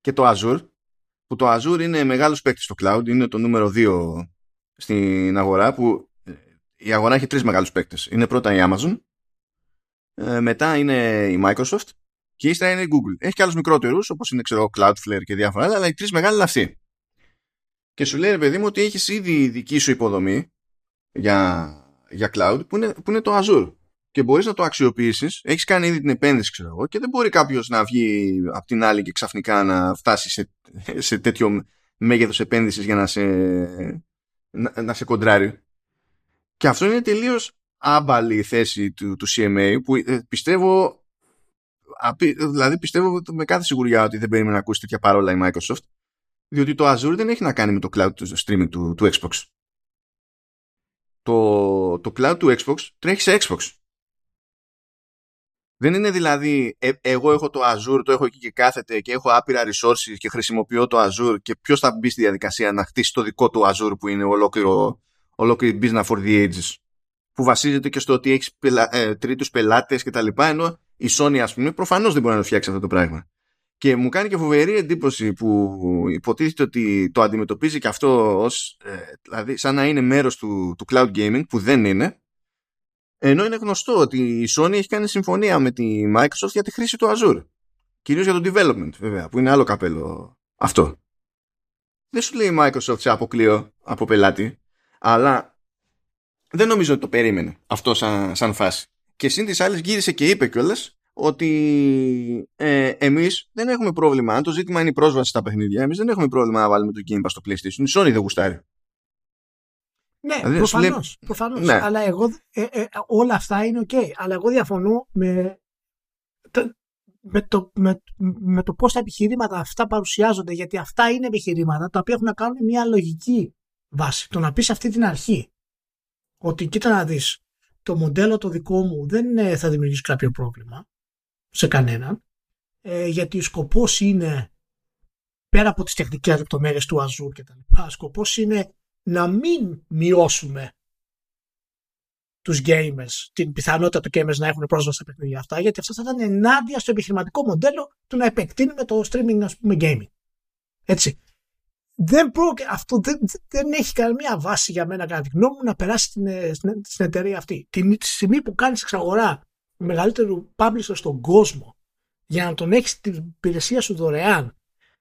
και το Azure που το Azure είναι μεγάλος παίκτης στο cloud είναι το νούμερο 2 στην αγορά που ε, η αγορά έχει τρεις μεγάλους παίκτες είναι πρώτα η Amazon ε, μετά είναι η Microsoft και ύστερα είναι η Google. Έχει και άλλους μικρότερους, όπως είναι ξέρω, Cloudflare και διάφορα άλλα, αλλά οι τρεις μεγάλοι είναι αυτοί. Και σου λέει, ρε παιδί μου, ότι έχεις ήδη δική σου υποδομή για, για cloud που είναι, που είναι το Azure. Και μπορείς να το αξιοποιήσεις, έχεις κάνει ήδη την επένδυση, ξέρω εγώ, και δεν μπορεί κάποιος να βγει από την άλλη και ξαφνικά να φτάσει σε, σε τέτοιο μέγεθος επένδυσης για να σε, να, να σε κοντράρει. Και αυτό είναι τελείως άμπαλη θέση του, του CMA που ε, πιστεύω δηλαδή πιστεύω με κάθε σιγουριά ότι δεν περίμενε να ακούσει τέτοια παρόλα η Microsoft διότι το Azure δεν έχει να κάνει με το cloud του streaming του, του Xbox. Το, το cloud του Xbox τρέχει σε Xbox. Δεν είναι δηλαδή ε, εγώ έχω το Azure, το έχω εκεί και κάθεται και έχω άπειρα resources και χρησιμοποιώ το Azure και ποιος θα μπει στη διαδικασία να χτίσει το δικό του Azure που είναι ολόκληρο, ολόκληρη business for the ages που βασίζεται και στο ότι έχεις πελα... ε, τρίτους πελάτες και τα λοιπά, ενώ η Sony ας πούμε προφανώς δεν μπορεί να το φτιάξει αυτό το πράγμα. Και μου κάνει και φοβερή εντύπωση που υποτίθεται ότι το αντιμετωπίζει και αυτό ως, ε, δηλαδή σαν να είναι μέρος του, του cloud gaming που δεν είναι ενώ είναι γνωστό ότι η Sony έχει κάνει συμφωνία με τη Microsoft για τη χρήση του Azure. Κυρίως για το development βέβαια που είναι άλλο καπέλο αυτό. Δεν σου λέει η Microsoft σε αποκλείω από πελάτη αλλά δεν νομίζω ότι το περίμενε αυτό σαν, σαν φάση. Και σύν της άλλης γύρισε και είπε κιόλας ότι ε, εμείς δεν έχουμε πρόβλημα. Αν το ζήτημα είναι η πρόσβαση στα παιχνίδια, εμείς δεν έχουμε πρόβλημα να βάλουμε το Game Pass στο PlayStation. Η Sony δεν γουστάρει. Ναι, δηλαδή, προφανώς, προφανώς. Ναι. Αλλά εγώ, ε, ε, όλα αυτά είναι ok. Αλλά εγώ διαφωνώ με το, με το, με, με το πώς τα επιχειρήματα αυτά παρουσιάζονται. Γιατί αυτά είναι επιχειρήματα τα οποία έχουν να κάνουν μια λογική βάση. Το να πεις αυτή την αρχή ότι κοίτα να δεις, το μοντέλο το δικό μου δεν ε, θα δημιουργήσει κάποιο πρόβλημα σε κανέναν, ε, γιατί ο σκοπός είναι πέρα από τις τεχνικές λεπτομέρειες του Azure και τα λοιπά, σκοπός είναι να μην μειώσουμε τους gamers, την πιθανότητα του gamers να έχουν πρόσβαση στα παιχνίδια αυτά, γιατί αυτό θα ήταν ενάντια στο επιχειρηματικό μοντέλο του να επεκτείνουμε το streaming, ας πούμε, gaming. Έτσι. Δεν αυτό δεν, δεν έχει καμία βάση για μένα, κατά τη γνώμη μου, να περάσει στην, ε, στην, στην εταιρεία αυτή. Την στιγμή που κάνεις εξαγορά μεγαλύτερου publisher στον κόσμο για να τον έχεις την υπηρεσία σου δωρεάν,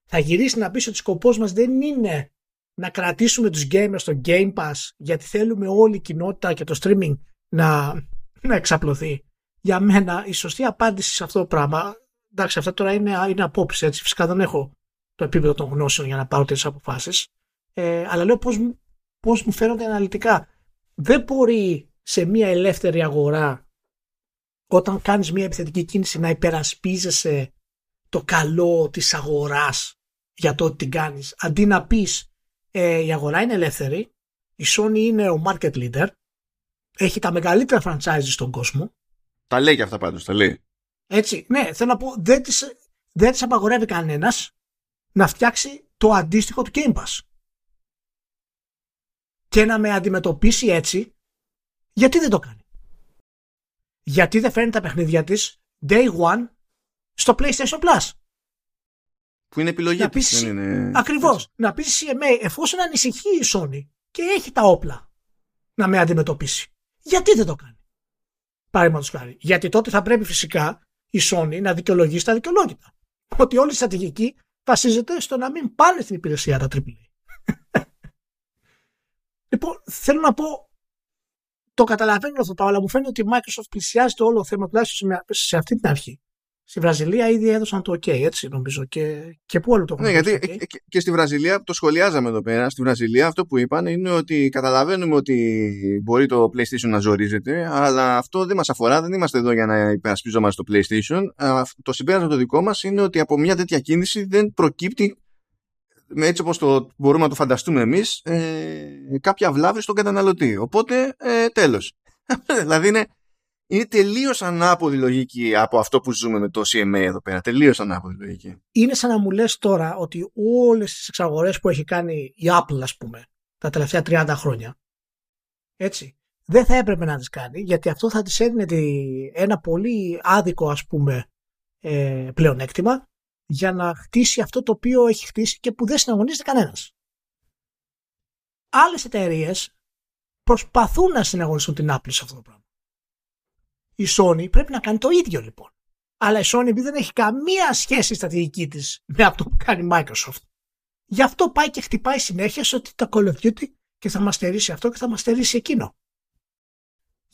θα γυρίσει να πεις ότι σκοπός μας δεν είναι να κρατήσουμε τους gamers στο Game Pass γιατί θέλουμε όλη η κοινότητα και το streaming να, να εξαπλωθεί. Για μένα η σωστή απάντηση σε αυτό το πράγμα, εντάξει αυτά τώρα είναι, είναι απόψη έτσι, φυσικά δεν έχω το επίπεδο των γνώσεων για να πάρω τέτοιες αποφάσεις, ε, αλλά λέω πώς, πώς μου φαίνονται αναλυτικά. Δεν μπορεί σε μια ελεύθερη αγορά όταν κάνεις μια επιθετική κίνηση να υπερασπίζεσαι το καλό της αγοράς για το ότι την κάνεις. Αντί να πεις ε, η αγορά είναι ελεύθερη η Sony είναι ο market leader έχει τα μεγαλύτερα franchise στον κόσμο. Τα λέει και αυτά πάντως τα λέει. Έτσι ναι θέλω να πω δεν της, δεν της απαγορεύει κανένας να φτιάξει το αντίστοιχο του Game Pass και να με αντιμετωπίσει έτσι γιατί δεν το κάνει; Γιατί δεν φέρνει τα παιχνίδια της day one στο PlayStation Plus; Που είναι επιλογή να πεις, είναι... Ακριβώς. Να πεις CMA εφόσον ανησυχεί η Sony και έχει τα όπλα να με αντιμετωπίσει. Γιατί δεν το κάνει; Παραδείγματος χάρη. Γιατί τότε θα πρέπει φυσικά η Sony να δικαιολογήσει τα δικαιολόγητα. Ότι όλη η στρατηγική βασίζεται στο να μην πάνε στην υπηρεσία τα AAA. λοιπόν, θέλω να πω το καταλαβαίνω αυτό, αλλά μου φαίνεται ότι η Microsoft πλησιάζει το όλο θέμα τουλάχιστον σε αυτή την αρχή. Στη Βραζιλία ήδη έδωσαν το OK, έτσι νομίζω. Και, και πού άλλο το έχουν Ναι, γιατί okay. και, και στη Βραζιλία, το σχολιάζαμε εδώ πέρα, στη Βραζιλία αυτό που είπαν είναι ότι καταλαβαίνουμε ότι μπορεί το PlayStation να ζορίζεται, αλλά αυτό δεν μας αφορά, δεν είμαστε εδώ για να υπερασπίζομαστε το PlayStation. Το συμπέρασμα το δικό μας είναι ότι από μια τέτοια κίνηση δεν προκύπτει με έτσι όπως το μπορούμε να το φανταστούμε εμείς ε, κάποια βλάβη στον καταναλωτή. Οπότε ε, τέλος. δηλαδή είναι, είναι τελείως ανάποδη λογική από αυτό που ζούμε με το CMA εδώ πέρα. Τελείως ανάποδη λογική. Είναι σαν να μου λες τώρα ότι όλες τις εξαγορές που έχει κάνει η Apple ας πούμε τα τελευταία 30 χρόνια έτσι δεν θα έπρεπε να τις κάνει γιατί αυτό θα της έδινε ένα πολύ άδικο ας πούμε ε, πλεονέκτημα για να χτίσει αυτό το οποίο έχει χτίσει και που δεν συναγωνίζεται κανένας. Άλλες εταιρείες προσπαθούν να συναγωνιστούν την Apple σε αυτό το πράγμα. Η Sony πρέπει να κάνει το ίδιο λοιπόν. Αλλά η Sony επειδή δεν έχει καμία σχέση στρατηγική της με αυτό που κάνει η Microsoft. Γι' αυτό πάει και χτυπάει συνέχεια σε ότι τα Call of Duty και θα μας στερήσει αυτό και θα μας στερήσει εκείνο.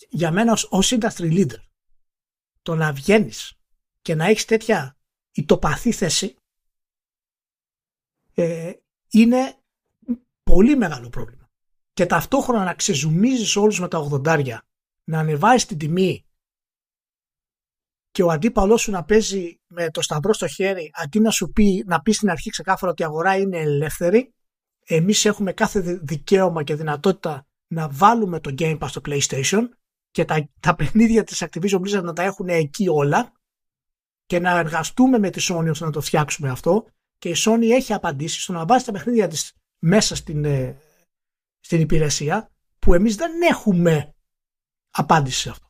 Για μένα ως industry leader το να βγαίνεις και να έχεις τέτοια η τοπαθή θέση ε, είναι πολύ μεγάλο πρόβλημα. Και ταυτόχρονα να ξεζουμίζεις όλους με τα 80 να ανεβάζει την τιμή και ο αντίπαλός σου να παίζει με το σταυρό στο χέρι αντί να σου πει, να πει στην αρχή ξεκάθαρα ότι η αγορά είναι ελεύθερη εμείς έχουμε κάθε δικαίωμα και δυνατότητα να βάλουμε το Game Pass στο PlayStation και τα, τα παιχνίδια της Activision Blizzard να τα έχουν εκεί όλα και να εργαστούμε με τη Sony ώστε να το φτιάξουμε αυτό και η Sony έχει απαντήσει στο να βάζει τα παιχνίδια της μέσα στην, ε, στην υπηρεσία που εμείς δεν έχουμε απάντηση σε αυτό.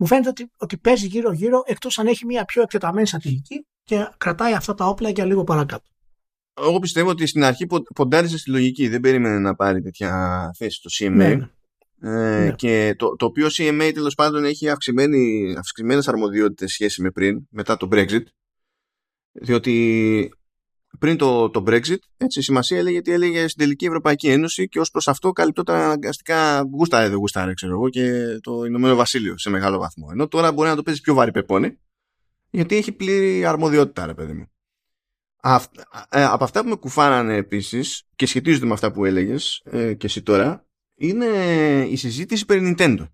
Μου φαίνεται ότι, ότι παίζει γύρω-γύρω εκτός αν έχει μια πιο εκτεταμένη στρατηγική και κρατάει αυτά τα όπλα για λίγο παρακάτω. Εγώ πιστεύω ότι στην αρχή ποντάριζε στη λογική. Δεν περίμενε να πάρει τέτοια θέση στο CMA. Ναι, ναι. Ε, ναι. Και το, το οποίο CMA τέλος πάντων έχει αυξημένες αρμοδιότητες σχέση με πριν, μετά το Brexit. Διότι πριν το, το Brexit, έτσι, η σημασία έλεγε ότι έλεγε στην τελική Ευρωπαϊκή Ένωση και ως προς αυτό καλυπτόταν αναγκαστικά γούσταρε, δεν γούσταρε, ξέρω εγώ, και το Ηνωμένο Βασίλειο σε μεγάλο βαθμό. Ενώ τώρα μπορεί να το παίζει πιο βαρύ πεπόνι, γιατί έχει πλήρη αρμοδιότητα, ρε παιδί μου. Ε, από αυτά που με κουφάνανε επίσης και σχετίζονται με αυτά που έλεγες ε, και εσύ τώρα, είναι η συζήτηση περί Nintendo.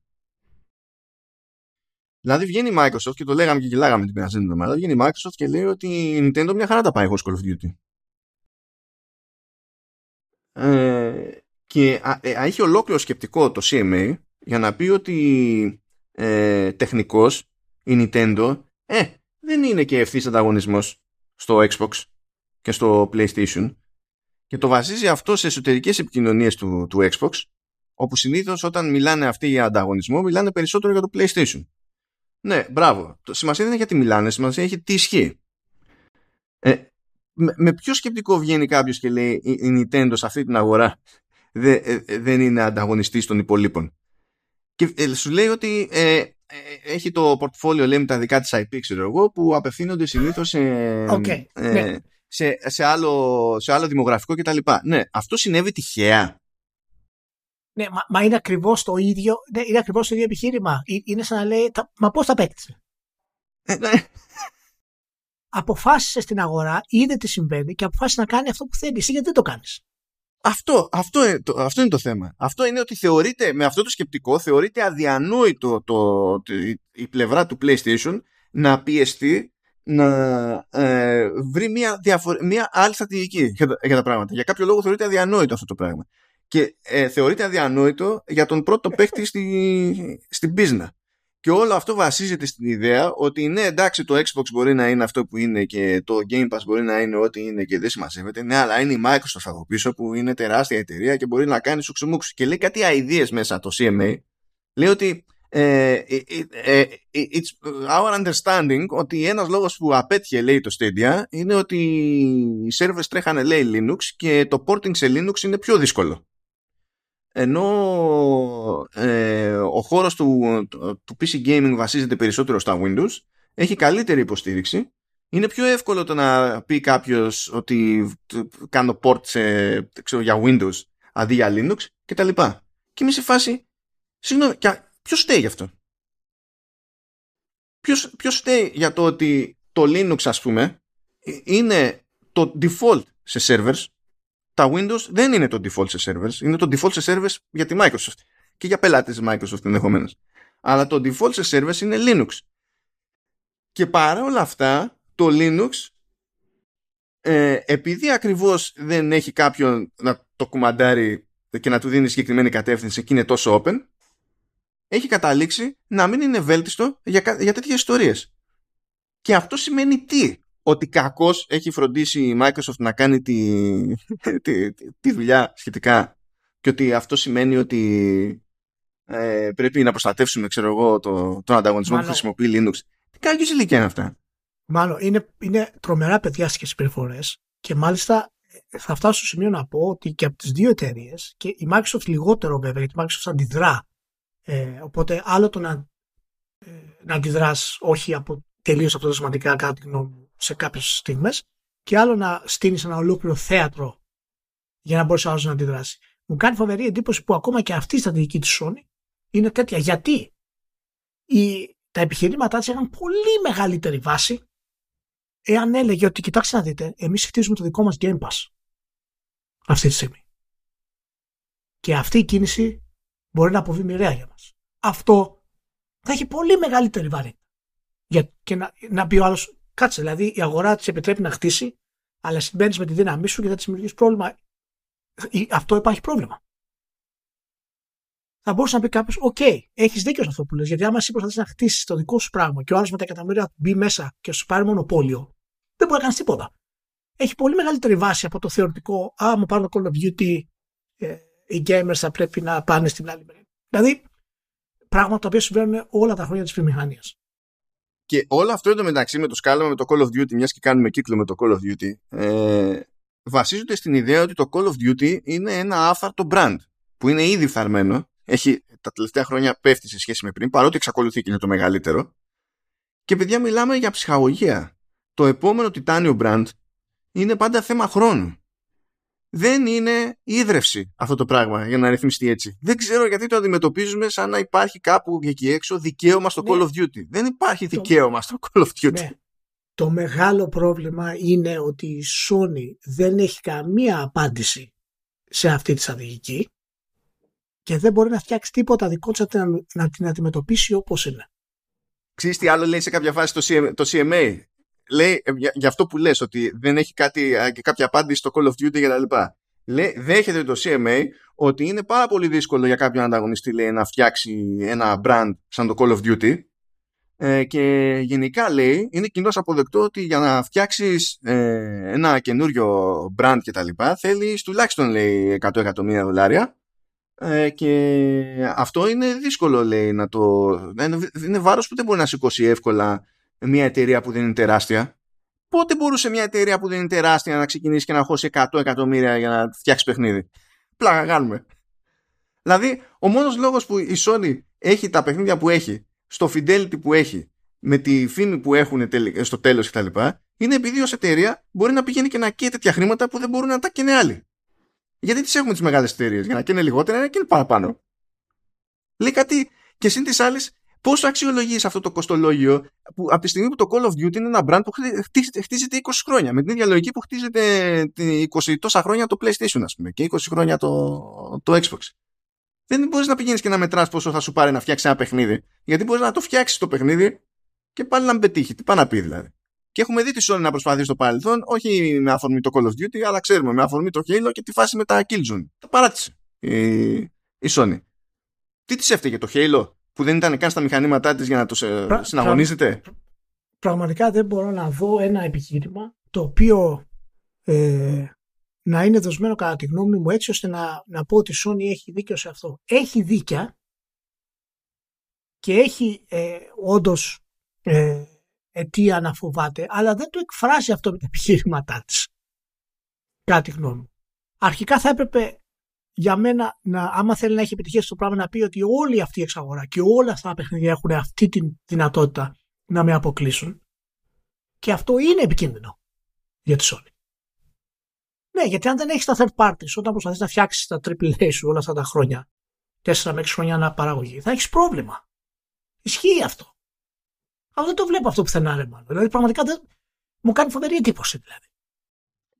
Δηλαδή βγαίνει η Microsoft και το λέγαμε και γελάγαμε την περασμένη εβδομάδα. Βγαίνει η Microsoft και λέει ότι η Nintendo μια χαρά τα πάει χωρίς Call of Duty. Ε, και ε, έχει ολόκληρο σκεπτικό το CMA για να πει ότι ε, τεχνικός η Nintendo ε, δεν είναι και ευθύς ανταγωνισμός. στο Xbox και στο PlayStation και το βασίζει αυτό σε εσωτερικές επικοινωνίες του, του Xbox όπου συνήθως όταν μιλάνε αυτοί για ανταγωνισμό μιλάνε περισσότερο για το PlayStation. Ναι, μπράβο. Το σημασία δεν είναι γιατί μιλάνε, σημασία έχει τι ισχύει. Ε, με, με ποιο σκεπτικό βγαίνει κάποιος και λέει η, Nintendo σε αυτή την αγορά δε, ε, ε, δεν είναι ανταγωνιστή των υπολείπων. Και ε, σου λέει ότι ε, έχει το πορτφόλιο λέει με τα δικά της IP ξέρω εγώ που απευθύνονται συνήθως σε, okay, ναι. σε, σε, άλλο, σε άλλο δημογραφικό κτλ. Ναι, αυτό συνέβη τυχαία. Ναι, μα, μα είναι ακριβώς το ίδιο. Ναι, είναι ακριβώς το ίδιο επιχείρημα. Είναι σαν να λέει, μα πώς τα παίκτησε. Ναι. Αποφάσισε στην αγορά, είδε τι συμβαίνει και αποφάσισε να κάνει αυτό που θέλει. Εσύ γιατί δεν το κάνεις; Αυτό, αυτό, είναι το, αυτό είναι το θέμα. Αυτό είναι ότι θεωρείται, με αυτό το σκεπτικό, θεωρείται αδιανόητο το, το, η πλευρά του PlayStation να πιεστεί να ε, βρει μια, διαφορε... μια άλλη στρατηγική για τα, για τα πράγματα. Για κάποιο λόγο θεωρείται αδιανόητο αυτό το πράγμα. Και ε, θεωρείται αδιανόητο για τον πρώτο παίκτη στη, στην πίσνα. Και όλο αυτό βασίζεται στην ιδέα ότι ναι, εντάξει, το Xbox μπορεί να είναι αυτό που είναι και το Game Pass μπορεί να είναι ό,τι είναι και δεν σημασέβεται. Ναι, αλλά είναι η Microsoft από πίσω που είναι τεράστια εταιρεία και μπορεί να κάνει σουξουμούξου. Και λέει κάτι ideas μέσα το CMA. Λέει ότι ε, ε, ε, it's our understanding ότι ένας λόγος που απέτυχε λέει το Stadia είναι ότι οι servers τρέχανε λέει Linux και το porting σε Linux είναι πιο δύσκολο ενώ ε, ο χώρος του, του PC Gaming βασίζεται περισσότερο στα Windows, έχει καλύτερη υποστήριξη, είναι πιο εύκολο το να πει κάποιος ότι κάνω port σε, ξέρω, για Windows αντί για Linux και τα λοιπά. Και είμαι σε φάση, συγγνώμη, ποιος φταίει γι' αυτό; Ποιος, ποιος φταίει για το ότι το Linux ας πούμε είναι το default σε servers τα Windows δεν είναι το default σε servers, είναι το default σε servers για τη Microsoft και για πελάτες της Microsoft ενδεχομένως. Αλλά το default σε servers είναι Linux. Και παρά όλα αυτά, το Linux, ε, επειδή ακριβώς δεν έχει κάποιον να το κουμαντάρει και να του δίνει συγκεκριμένη κατεύθυνση και είναι τόσο open, έχει καταλήξει να μην είναι βέλτιστο για, για τέτοιες ιστορίες. Και αυτό σημαίνει τι; Ότι κακώς έχει φροντίσει η Microsoft να κάνει τη, τη, τη, δουλειά σχετικά και ότι αυτό σημαίνει ότι ε, πρέπει να προστατεύσουμε ξέρω εγώ, το, τον ανταγωνισμό Μάλλον, που χρησιμοποιεί Linux. Τι κακή ηλικία είναι αυτά. Μάλλον είναι, είναι τρομερά παιδιάστικε συμπεριφορές και μάλιστα ε, θα φτάσω στο σημείο να πω ότι και από τις δύο εταιρείες και η Microsoft λιγότερο βέβαια γιατί η Microsoft αντιδρά. Ε, οπότε άλλο το να, ε, να αντιδράς όχι από τελείως αποτελεσματικά κάτι γνώμη μου σε κάποιες στιγμές και άλλο να στείλει ένα ολόκληρο θέατρο για να μπορέσει ο άλλος να αντιδράσεις. Μου κάνει φοβερή εντύπωση που ακόμα και αυτή η στρατηγική της Sony είναι τέτοια. Γιατί; Η, τα επιχειρήματά της είχαν πολύ μεγαλύτερη βάση εάν έλεγε ότι κοιτάξτε να δείτε, εμείς χτίζουμε το δικό μας Game Pass αυτή τη στιγμή. Και αυτή η κίνηση μπορεί να αποβεί μοιραία για μας. Αυτό θα έχει πολύ μεγαλύτερη βαρύτητα. Για, και να, να πει ο άλλος, Κάτσε, δηλαδή η αγορά της επιτρέπει να χτίσει, αλλά συμπαίνεις με τη δύναμή σου και θα της δημιουργήσεις πρόβλημα. Αυτό υπάρχει πρόβλημα. Θα μπορούσε να πει κάποιος: OK, okay, έχεις δίκιο σε αυτό που λες, γιατί άμα εσύ προσπαθείς να χτίσεις το δικό σου πράγμα και ο άλλος με τα εκατομμύρια μπει μέσα και σου πάρει μονοπόλιο, δεν μπορεί να κάνεις τίποτα. Έχει πολύ μεγαλύτερη βάση από το θεωρητικό. Άμα πάρουν το Call of Duty, ε, οι gamers θα πρέπει να πάνε στην άλλη μεριά. Δηλαδή, πράγματα τα οποία συμβαίνουν όλα τα χρόνια της βιομηχανίας. Και όλο αυτό εντωμεταξύ με το σκάλαμα με το Call of Duty, μιας και κάνουμε κύκλο με το Call of Duty, ε, βασίζονται στην ιδέα ότι το Call of Duty είναι ένα άφαρτο brand που είναι ήδη φθαρμένο. Έχει τα τελευταία χρόνια πέφτει σε σχέση με πριν, παρότι εξακολουθεί και είναι το μεγαλύτερο. Και παιδιά, μιλάμε για ψυχαγωγία. Το επόμενο τιτάνιο brand είναι πάντα θέμα χρόνου δεν είναι ίδρυυση αυτό το πράγμα για να ρυθμιστεί έτσι. Δεν ξέρω γιατί το αντιμετωπίζουμε σαν να υπάρχει κάπου εκεί έξω δικαίωμα στο ναι. Call of Duty. Δεν υπάρχει δικαίωμα στο Call of Duty. Ναι. Το μεγάλο πρόβλημα είναι ότι η Sony δεν έχει καμία απάντηση σε αυτή τη στρατηγική και δεν μπορεί να φτιάξει τίποτα δικό της να την αντιμετωπίσει όπως είναι. Ξέρεις τι άλλο λέει σε κάποια φάση το, CMA λέει ε, για, για, αυτό που λες ότι δεν έχει κάτι, και κάποια απάντηση στο Call of Duty και τα λοιπά. Λέει, δέχεται το CMA ότι είναι πάρα πολύ δύσκολο για κάποιον ανταγωνιστή λέει, να φτιάξει ένα brand σαν το Call of Duty Ε, και γενικά λέει, είναι κοινώς αποδεκτό ότι για να φτιάξεις ε, ένα καινούριο brand και τα λοιπά, θέλεις τουλάχιστον λέει 100 εκατομμύρια δολάρια. Ε, και αυτό είναι δύσκολο λέει να το. Είναι, είναι βάρος που δεν μπορεί να σηκώσει εύκολα μια εταιρεία που δεν είναι τεράστια. Πότε μπορούσε μια εταιρεία που δεν είναι τεράστια να ξεκινήσει και να χώσει 100 εκατομμύρια για να φτιάξει παιχνίδι; Πλάκα κάνουμε. Δηλαδή, ο μόνος λόγος που η Sony έχει τα παιχνίδια που έχει στο fidelity που έχει, με τη φήμη που έχουν στο τέλος κτλ., είναι επειδή ως εταιρεία μπορεί να πηγαίνει και να καίει τέτοια χρήματα που δεν μπορούν να τα καίνε άλλοι. Γιατί τις έχουμε τις μεγάλες εταιρείες, για να καίνε λιγότερα, να καίνε παραπάνω. Λέει κάτι και συν της άλλης, πώ αξιολογείς αυτό το κοστολόγιο που από τη στιγμή που το Call of Duty είναι ένα brand που χτίζεται 20 χρόνια. Με την ίδια λογική που χτίζεται 20 τόσα χρόνια το PlayStation, ας πούμε, και 20 χρόνια το, το Xbox δεν μπορείς να πηγαίνεις και να μετράς πόσο θα σου πάρει να φτιάξει ένα παιχνίδι. Γιατί μπορείς να το φτιάξεις το παιχνίδι και πάλι να μην πετύχει. Τι πάει να πει δηλαδή. Και έχουμε δει τη Sony να προσπαθεί στο παρελθόν, όχι με αφορμή το Call of Duty, αλλά ξέρουμε με αφορμή το Halo και τη φάση με τα Killzone. Το παράτησε η, η Sony. Τι της έφταιγε το Halo; Που δεν ήταν καν στα μηχανήματά της για να το Πρα, συναγωνίζεται; πραγματικά δεν μπορώ να δω ένα επιχείρημα το οποίο ε, να είναι δοσμένο κατά τη γνώμη μου έτσι ώστε να, να πω ότι η Sony έχει δίκιο σε αυτό. Έχει δίκια και έχει ε, όντως ε, αιτία να φοβάται, αλλά δεν το εκφράζει αυτό με τα επιχείρηματά της. Κατά τη γνώμη μου. Αρχικά θα έπρεπε για μένα, να, άμα θέλει να έχει επιτυχία στο πράγμα, να πει ότι όλη αυτή η εξαγορά και όλα αυτά τα παιχνίδια έχουν αυτή τη δυνατότητα να με αποκλείσουν. Και αυτό είναι επικίνδυνο για τη Sony. Ναι, γιατί αν δεν έχεις τα third parties, όταν προσπαθείς να φτιάξεις τα AAA σου όλα αυτά τα χρόνια, 4 με 6 χρόνια αναπαραγωγή, θα έχεις πρόβλημα. Ισχύει αυτό. Αλλά δεν το βλέπω αυτό πουθενά, ρε μάλλον. Δηλαδή, πραγματικά δεν... μου κάνει φοβερή εντύπωση, δηλαδή.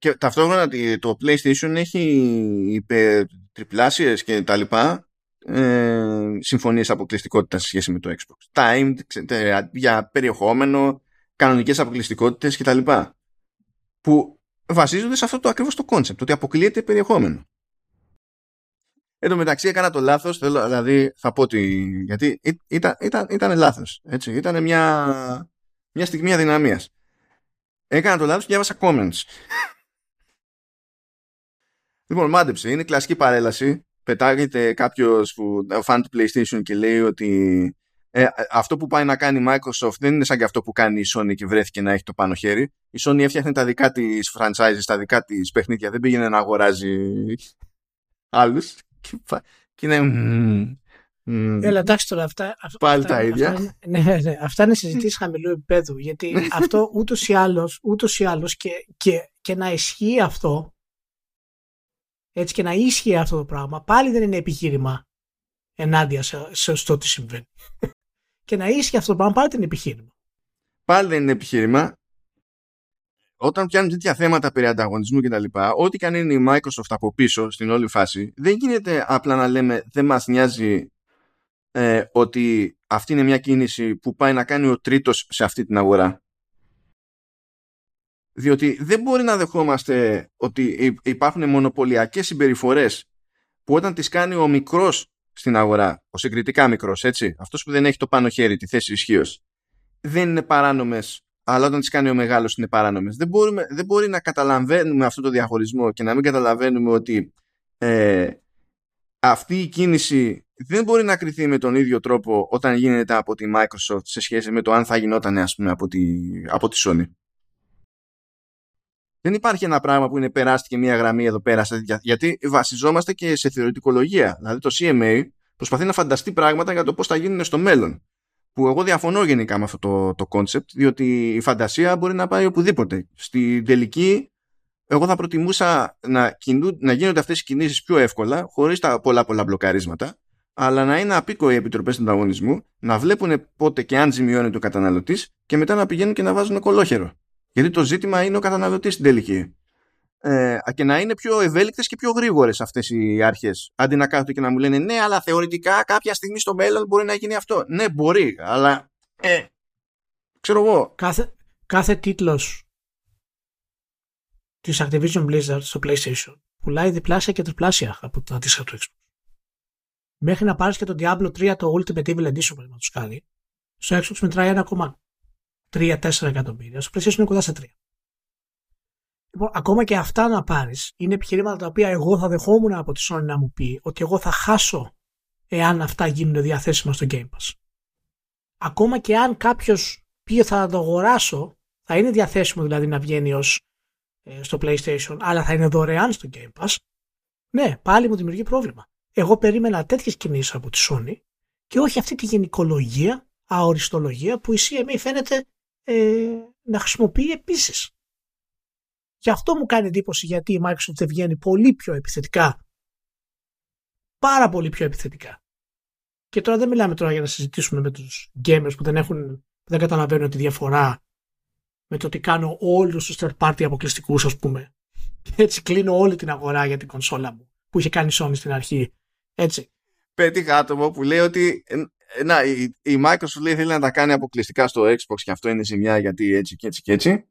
Και ταυτόχρονα το PlayStation έχει τριπλάσιες και τα λοιπά ε, συμφωνίες αποκλειστικότητας σε σχέση με το Xbox. Timed για περιεχόμενο, κανονικές αποκλειστικότητες και τα λοιπά. Που βασίζονται σε αυτό το ακριβώς το concept, ότι αποκλείεται περιεχόμενο. Εν τω μεταξύ έκανα το λάθος, θέλω, δηλαδή θα πω ότι, γιατί ήταν, ήταν, ήταν λάθος, έτσι, ήταν μια, μια στιγμή αδυναμίας. Έκανα το λάθος και διάβασα comments. Λοιπόν, μάντεψε, είναι κλασική παρέλαση, πετάγεται κάποιος που φαν του PlayStation και λέει ότι ε, αυτό που πάει να κάνει η Microsoft δεν είναι σαν και αυτό που κάνει η Sony και βρέθηκε να έχει το πάνω χέρι. Η Sony έφτιαχνε τα δικά της franchises, τα δικά της παιχνίδια. Δεν πήγαινε να αγοράζει άλλους. Και, και είναι. Mm, Έλα, εντάξει τώρα αυτά. Πάλι αυτά, τα ίδια. Αυτά, ναι, ναι, αυτά είναι συζητήσεις χαμηλού επίπεδου. Γιατί αυτό ούτως ή άλλως ούτως ή άλλως και, και, και να ισχύει αυτό. Έτσι και να ίσχυε αυτό το πράγμα, πάλι δεν είναι επιχείρημα ενάντια σε, σε, στο τι συμβαίνει και να ίσχυε αυτό το πράγμα πάλι την επιχείρημα. Πάλι δεν είναι επιχείρημα. Όταν πιάνουν τέτοια θέματα περί ανταγωνισμού και τα λοιπά, ό,τι και αν είναι η Microsoft από πίσω στην όλη φάση, δεν γίνεται απλά να λέμε δεν μας νοιάζει ε, ότι αυτή είναι μια κίνηση που πάει να κάνει ο τρίτος σε αυτή την αγορά. Διότι δεν μπορεί να δεχόμαστε ότι υπάρχουν μονοπωλιακές συμπεριφορές που όταν τις κάνει ο μικρός στην αγορά, ο συγκριτικά μικρός, έτσι, αυτός που δεν έχει το πάνω χέρι, τη θέση ισχύως, δεν είναι παράνομες, αλλά όταν τις κάνει ο μεγάλος είναι παράνομες. Δεν, δεν μπορεί να καταλαβαίνουμε αυτό το διαχωρισμό και να μην καταλαβαίνουμε ότι ε, αυτή η κίνηση δεν μπορεί να κριθεί με τον ίδιο τρόπο όταν γίνεται από τη Microsoft σε σχέση με το αν θα γινόταν ας πούμε από τη, από τη Sony. Δεν υπάρχει ένα πράγμα που είναι περάστηκε μια γραμμή εδώ πέρα, γιατί βασιζόμαστε και σε θεωρητικολογία. Δηλαδή το CMA προσπαθεί να φανταστεί πράγματα για το πώς θα γίνουν στο μέλλον. Που εγώ διαφωνώ γενικά με αυτό το, το concept, διότι η φαντασία μπορεί να πάει οπουδήποτε. Στην τελική, εγώ θα προτιμούσα να, κινού, να γίνονται αυτές οι κινήσεις πιο εύκολα, χωρίς τα πολλά πολλά μπλοκαρίσματα, αλλά να είναι απίκοοι οι επιτροπές του ανταγωνισμού, να βλέπουν πότε και αν ζημιώνεται ο καταναλωτής και μετά να πηγαίνουν και να βάζουν κολόχερο. Γιατί το ζήτημα είναι ο καταναλωτής στην τελική. Ε, και να είναι πιο ευέλικτες και πιο γρήγορες αυτές οι αρχές. Αντί να κάθονται και να μου λένε ναι, αλλά θεωρητικά κάποια στιγμή στο μέλλον μπορεί να γίνει αυτό. Ναι, μπορεί, αλλά. Ε, ξέρω εγώ. Κάθε, κάθε τίτλος της Activision Blizzard στο PlayStation πουλάει διπλάσια και τριπλάσια από τα αντίστοιχα του Xbox. Μέχρι να πάρεις και το Diablo 3 το Ultimate Evil Edition, παραδείγματο χάρη, Στο Xbox μετράει 1,3-4 εκατομμύρια. Στο PlayStation είναι κοντά σε 3. Λοιπόν, ακόμα και αυτά να πάρεις είναι επιχειρήματα τα οποία εγώ θα δεχόμουν από τη Sony να μου πει ότι εγώ θα χάσω εάν αυτά γίνουν διαθέσιμα στο Game Pass. Ακόμα και αν κάποιος πει θα το αγοράσω, θα είναι διαθέσιμο δηλαδή να βγαίνει ως, ε, στο PlayStation, αλλά θα είναι δωρεάν στο Game Pass, ναι, πάλι μου δημιουργεί πρόβλημα. Εγώ περίμενα τέτοιες κινήσεις από τη Sony και όχι αυτή τη γενικολογία, αοριστολογία που η CMA φαίνεται ε, να χρησιμοποιεί επίσης. Και αυτό μου κάνει εντύπωση γιατί η Microsoft δεν βγαίνει πολύ πιο επιθετικά. Πάρα πολύ πιο επιθετικά. Και τώρα δεν μιλάμε τώρα για να συζητήσουμε με τους gamers που δεν, έχουν, δεν καταλαβαίνουν τη διαφορά με το ότι κάνω όλους τους third party αποκλειστικούς ας πούμε. Και έτσι κλείνω όλη την αγορά για την κονσόλα μου που είχε κάνει Sony στην αρχή. Έτσι. Πέτυχα άτομο που λέει ότι ε, να, η, η Microsoft λέει θέλει να τα κάνει αποκλειστικά στο Xbox και αυτό είναι ζημιά γιατί έτσι και έτσι και έτσι.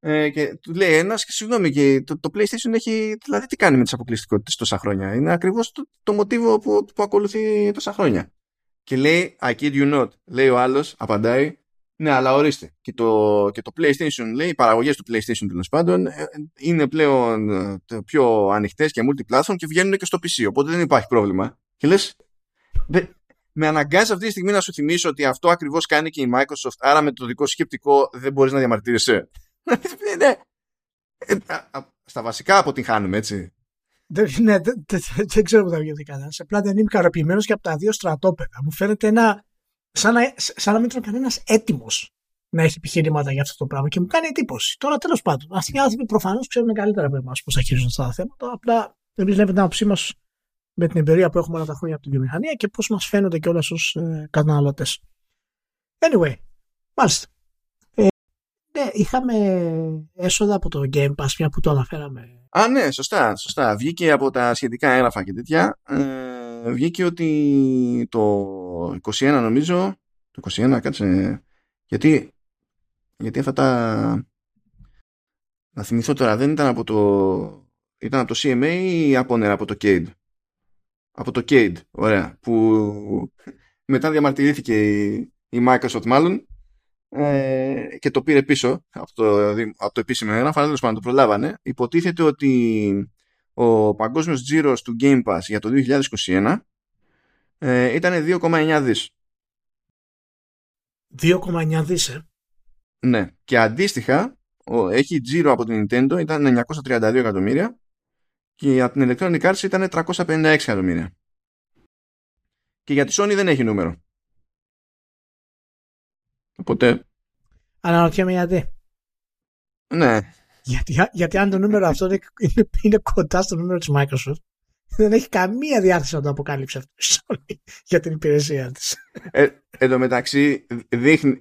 Ε, και του λέει ένας και συγγνώμη, και το, το PlayStation έχει. Δηλαδή, τι κάνει με τις αποκλειστικότητες τόσα χρόνια; Είναι ακριβώς το, το μοτίβο που, που ακολουθεί τόσα χρόνια. Και λέει, I kid you not. Λέει ο άλλος, απαντάει, ναι, αλλά ορίστε. Και το, και το PlayStation, λέει, οι παραγωγές του PlayStation τέλος πάντων ε, είναι πλέον ε, πιο ανοιχτές και multiplatform και βγαίνουν και στο PC. Οπότε δεν υπάρχει πρόβλημα. Και λες, με αναγκάζει αυτή τη στιγμή να σου θυμίσω ότι αυτό ακριβώς κάνει και η Microsoft. Άρα με το δικό σκεπτικό δεν μπορείς να διαμαρτύρεσαι. ναι. Ε, στα βασικά αποτυγχάνουμε, έτσι. Δεν, ναι, δεν, δεν, ξέρω που θα βγει κανένα. Απλά δεν είμαι ικανοποιημένος και από τα δύο στρατόπεδα. Μου φαίνεται ένα. σαν να, σαν να μην ήταν κανένας έτοιμος να έχει επιχειρήματα για αυτό το πράγμα και μου κάνει εντύπωση. Τώρα τέλος πάντων, αυτοί οι άνθρωποι προφανώς ξέρουν καλύτερα από εμάς πώς θα χειρίζονται αυτά τα θέματα. Απλά εμεί λέμε την άποψή μας με την εμπειρία που έχουμε όλα τα χρόνια από την βιομηχανία και πώς μας φαίνονται κιόλας ως ε, καταναλωτές. Anyway, μάλιστα. Ναι, είχαμε έσοδα από το Game Pass, μια που το αναφέραμε. Α, ναι, σωστά, σωστά. Βγήκε από τα σχετικά έγγραφα και τέτοια. Ε, βγήκε ότι το 21 νομίζω, το 21 κάτσε, γιατί, γιατί αυτά τα... Να θυμηθώ τώρα, δεν ήταν από το... Ήταν από το CMA ή από, ναι, από το CADE; Από το CADE, ωραία. Που μετά διαμαρτυρήθηκε η, η Microsoft μάλλον ε, και το πήρε πίσω από το, από το επίσημο έγγραφο, αλλά πάντων το προλάβανε. Υποτίθεται ότι ο παγκόσμιος τζίρος του Game Pass για το 2021 ε, ήταν 2,9 δις. 2,9 δις, ε; Ναι. Και αντίστοιχα, ο, έχει τζίρο από την Nintendo, ήταν 932 εκατομμύρια και από την Electronic Arts ήταν 356 εκατομμύρια. Και για τη Sony δεν έχει νούμερο. Οπότε. Αναρωτιέμαι γιατί. Ναι. Γιατί, γιατί αν το νούμερο αυτό είναι, είναι, είναι κοντά στο νούμερο της Microsoft, δεν έχει καμία διάθεση να το αποκάλυψει αυτό για την υπηρεσία της. Ε, εν τω μεταξύ δείχνει,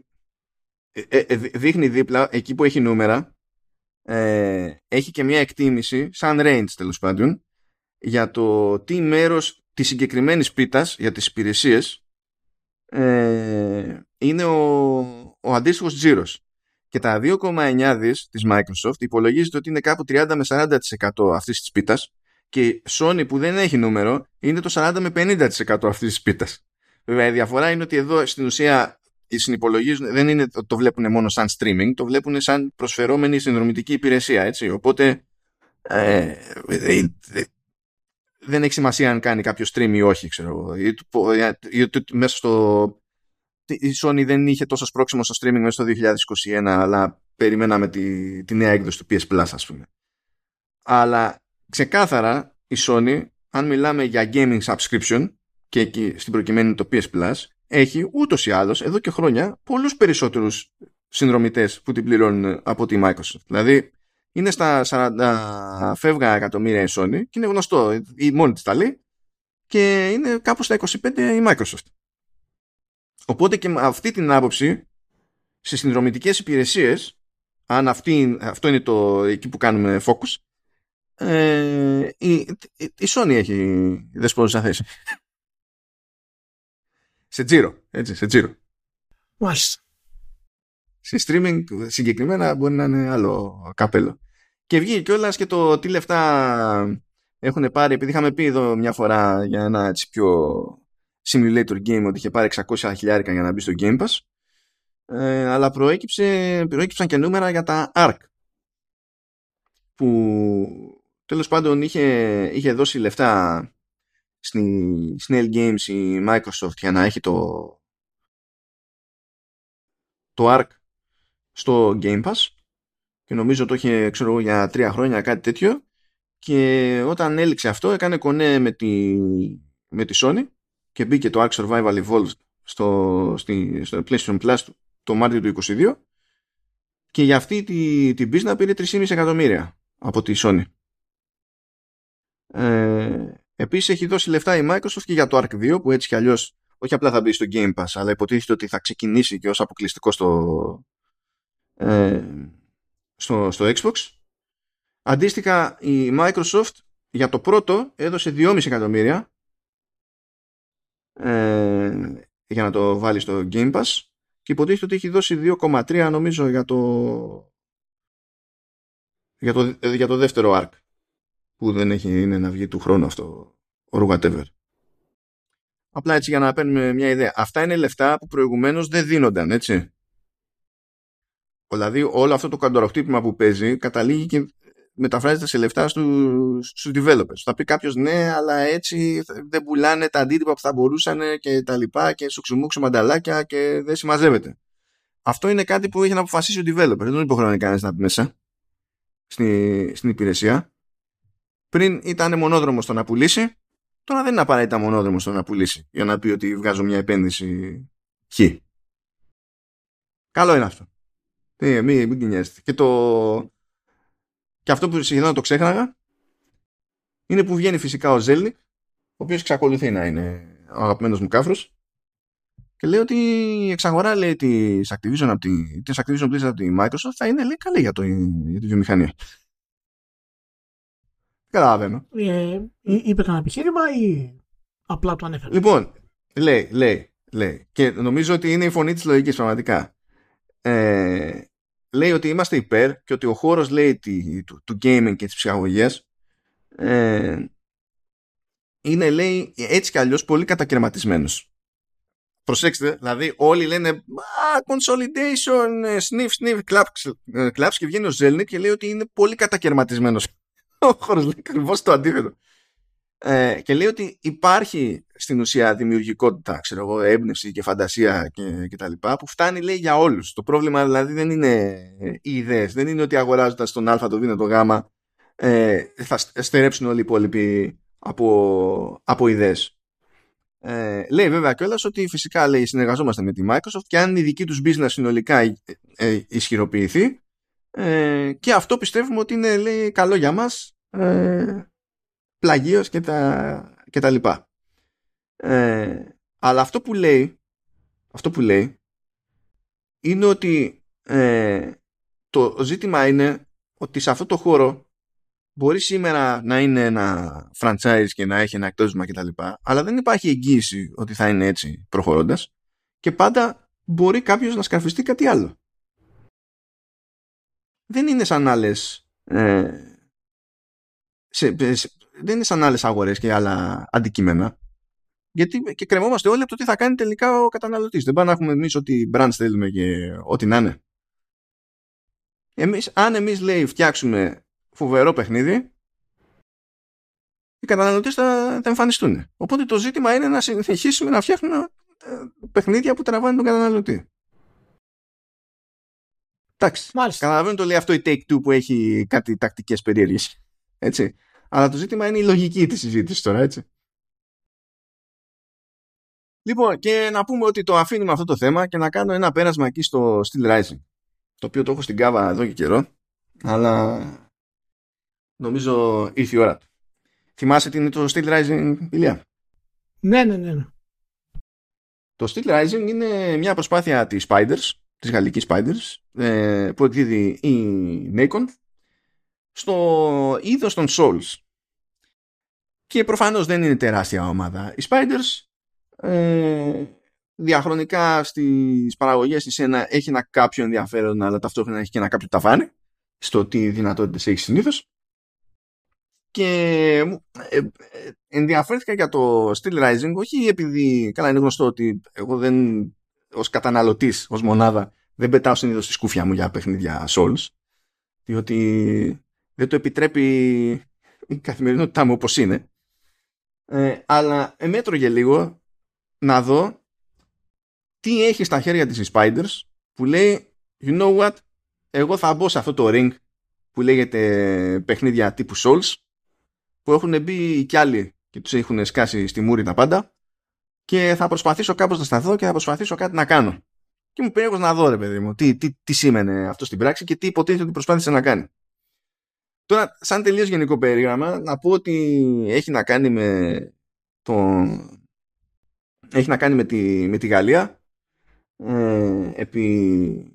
ε, ε, δείχνει δίπλα εκεί που έχει νούμερα ε, έχει και μια εκτίμηση σαν range τέλος πάντων για το τι μέρος της συγκεκριμένης πίτας για τις υπηρεσίες ε, είναι ο, ο αντίστοιχος τζίρος. Και τα 2,9 δις της Microsoft υπολογίζεται ότι είναι κάπου 30 με 40% αυτής της πίτας και η Sony που δεν έχει νούμερο είναι το 40 με 50% αυτής της πίτας. Βέβαια η διαφορά είναι ότι εδώ στην ουσία οι συνυπολογίζουν, δεν είναι το βλέπουν μόνο σαν streaming, το βλέπουν σαν προσφερόμενη συνδρομητική υπηρεσία, έτσι. Οπότε ε, δεν έχει σημασία αν κάνει κάποιος stream ή όχι, ξέρω εγώ. Ή, μέσα στο... Η Sony δεν είχε τόσο σπρώξιμο στο streaming μέσα στο 2021, αλλά περιμέναμε τη, τη νέα έκδοση του PS Plus, ας πούμε. Αλλά ξεκάθαρα η Sony, αν μιλάμε για gaming subscription, και εκεί στην προκειμένη το PS Plus, έχει ούτως ή άλλως εδώ και χρόνια πολλούς περισσότερους συνδρομητές που την πληρώνουν από τη Microsoft. Δηλαδή, είναι στα 40 φεύγα εκατομμύρια η Sony και είναι γνωστό, η μόνη της τα λέει και είναι κάπου στα 25 η Microsoft. Οπότε και με αυτή την άποψη σε συνδρομητικές υπηρεσίες αν αυτή, αυτό είναι το εκεί που κάνουμε focus ε, η, η, Sony έχει δεσπόζουσα θέση. Σε τζίρο, έτσι, σε τζίρο. Μάλιστα. Σε streaming συγκεκριμένα μπορεί να είναι άλλο καπέλο. Και βγήκε κιόλας και το τι λεφτά έχουν πάρει, επειδή είχαμε πει εδώ μια φορά για ένα έτσι πιο simulator game ότι είχε πάρει 600 χιλιάρικα για να μπει στο Game Pass. ε, αλλά προέκυψε, προέκυψαν και νούμερα για τα ARC που τέλος πάντων είχε, είχε δώσει λεφτά στην Snail Games η Microsoft για να έχει το το ARC στο Game Pass. Και νομίζω το είχε ξέρω, για τρία χρόνια κάτι τέτοιο. Και όταν έληξε αυτό έκανε κονέ με τη, με τη Sony και μπήκε το Ark Survival Evolved στο, στη, στο PlayStation Plus το Μάρτιο του 2022 και για αυτή τη, την business πήρε 3,5 εκατομμύρια από τη Sony. Ε, επίσης έχει δώσει λεφτά η Microsoft και για το Ark 2 που έτσι κι αλλιώς όχι απλά θα μπει στο Game Pass αλλά υποτίθεται ότι θα ξεκινήσει και ως αποκλειστικό στο, ε, στο, στο Xbox. Αντίστοιχα η Microsoft για το πρώτο έδωσε 2,5 εκατομμύρια ε, για να το βάλει στο Game Pass και υποτίθεται ότι έχει δώσει 2,3 νομίζω για το για το, για το δεύτερο arc που δεν έχει είναι να βγει του χρόνου αυτό or whatever. Απλά έτσι για να παίρνουμε μια ιδέα. Αυτά είναι λεφτά που προηγουμένως δεν δίνονταν, έτσι. Δηλαδή όλο αυτό το καντοροχτύπημα που παίζει καταλήγει και μεταφράζεται σε λεφτά στους, στους developers. Θα πει κάποιος ναι, αλλά έτσι δεν πουλάνε τα αντίτυπα που θα μπορούσαν και τα λοιπά και σουξουμούξου μανταλάκια και δεν συμμαζεύεται. Αυτό είναι κάτι που έχει να αποφασίσει ο developer. Δεν υποχρεώνει κανένας να πει μέσα στη, στην υπηρεσία. Πριν ήταν μονόδρομος στο να πουλήσει, τώρα δεν είναι απαραίτητα μονόδρομος στο να πουλήσει για να πει ότι βγάζω μια επένδυση χ. Καλό είναι αυτό. Ε, μην, μην Και το, και αυτό που σχεδόν το ξέχναγα είναι που βγαίνει φυσικά ο Ζέλνικ, ο οποίος εξακολουθεί να είναι ο αγαπημένος μου κάφρος και λέει ότι η εξαγορά λέει, της Activision από τη, της Activision Blizzard από τη Microsoft θα είναι λέει, καλή για, το, για τη βιομηχανία. Καταλαβαίνω. Ε, είπε κανένα επιχείρημα ή απλά το ανέφερε; Λοιπόν, λέει, λέει, λέει. Και νομίζω ότι είναι η φωνή της λογικής πραγματικά. Ε, λέει ότι είμαστε υπέρ και ότι ο χώρος λέει του, του gaming και της ψυχαγωγίας ε, είναι λέει έτσι κι αλλιώς πολύ κατακαιρματισμένος. Προσέξτε, δηλαδή όλοι λένε Α, consolidation, ε, sniff, sniff, claps, ε, claps και βγαίνει ο Zelnik και λέει ότι είναι πολύ κατακαιρματισμένος. Ο χώρος λέει ακριβώς το αντίθετο. Ε, και λέει ότι υπάρχει στην ουσία δημιουργικότητα, ξέρω εγώ, έμπνευση και φαντασία και, και τα λοιπά, που φτάνει λέει για όλους. Το πρόβλημα δηλαδή δεν είναι οι ιδέες, δεν είναι ότι αγοράζοντας τον α, το β, το γ, ε, θα στερέψουν όλοι οι υπόλοιποι από, από ιδέες. Ε, λέει βέβαια κιόλας ότι φυσικά λέει συνεργαζόμαστε με τη Microsoft και αν η δική τους business συνολικά ε, ε, ισχυροποιηθεί ε, και αυτό πιστεύουμε ότι είναι λέει, καλό για μας ε, πλαγίως και τα, και τα λοιπά. Ε, αλλά αυτό που λέει αυτό που λέει είναι ότι ε, το ζήτημα είναι ότι σε αυτό το χώρο μπορεί σήμερα να είναι ένα franchise και να έχει ένα εκτόσμα κτλ. Αλλά δεν υπάρχει εγγύηση ότι θα είναι έτσι προχωρώντας και πάντα μπορεί κάποιος να σκαρφιστεί κάτι άλλο. Δεν είναι σαν άλλες ε, σε, σε, δεν είναι σαν άλλες αγορές και άλλα αντικείμενα. Γιατί και κρεμόμαστε όλοι από το τι θα κάνει τελικά ο καταναλωτής. Δεν πάμε να έχουμε εμείς ότι brand θέλουμε και ό,τι να είναι. Εμείς, αν εμείς λέει φτιάξουμε φοβερό παιχνίδι, οι καταναλωτές θα, θα εμφανιστούν. Οπότε το ζήτημα είναι να συνεχίσουμε να φτιάχνουμε ε, παιχνίδια που τραβάνε τον καταναλωτή. Εντάξει. Καταλαβαίνω το λέει αυτό η Take Two που έχει κάτι τακτικές περίεργες. Έτσι. Αλλά το ζήτημα είναι η λογική της συζήτησης τώρα, έτσι. Λοιπόν, και να πούμε ότι το αφήνουμε αυτό το θέμα και να κάνω ένα πέρασμα εκεί στο Steel Rising. Το οποίο το έχω στην κάβα εδώ και καιρό. Αλλά νομίζω ήρθε η ώρα του. Θυμάσαι τι είναι το Steel Rising, Ηλία; Ναι, ναι, ναι, ναι. Το Steel Rising είναι μια προσπάθεια της Spiders, της γαλλικής Spiders, ε, που εκδίδει η Nacon στο είδος των Souls. Και προφανώς δεν είναι τεράστια ομάδα. Οι Spiders ε, διαχρονικά στις παραγωγές της ένα, έχει ένα κάποιο ενδιαφέρον αλλά ταυτόχρονα έχει και ένα κάποιο ταβάνι στο τι δυνατότητες έχει συνήθως. Και ε, ε, ενδιαφέρθηκα για το Steel Rising όχι επειδή καλά είναι γνωστό ότι εγώ δεν ως καταναλωτής, ως μονάδα δεν πετάω συνήθως στη σκούφια μου για παιχνίδια Souls διότι δεν το επιτρέπει η καθημερινότητά μου όπως είναι. Ε, αλλά εμέτρωγε λίγο να δω τι έχει στα χέρια της η Spiders που λέει you know what; Εγώ θα μπω σε αυτό το ring που λέγεται παιχνίδια τύπου Souls που έχουν μπει κι άλλοι και τους έχουν σκάσει στη μούρη τα πάντα και θα προσπαθήσω κάπως να σταθώ και θα προσπαθήσω κάτι να κάνω. Και μου πήρε να δω ρε παιδί μου τι, τι, τι σήμαινε αυτό στην πράξη και τι υποτίθεται ότι προσπάθησε να κάνει. Τώρα, σαν τελείως γενικό περίγραμμα, να πω ότι έχει να κάνει με το... έχει να κάνει με τη, με τη Γαλλία ε, επί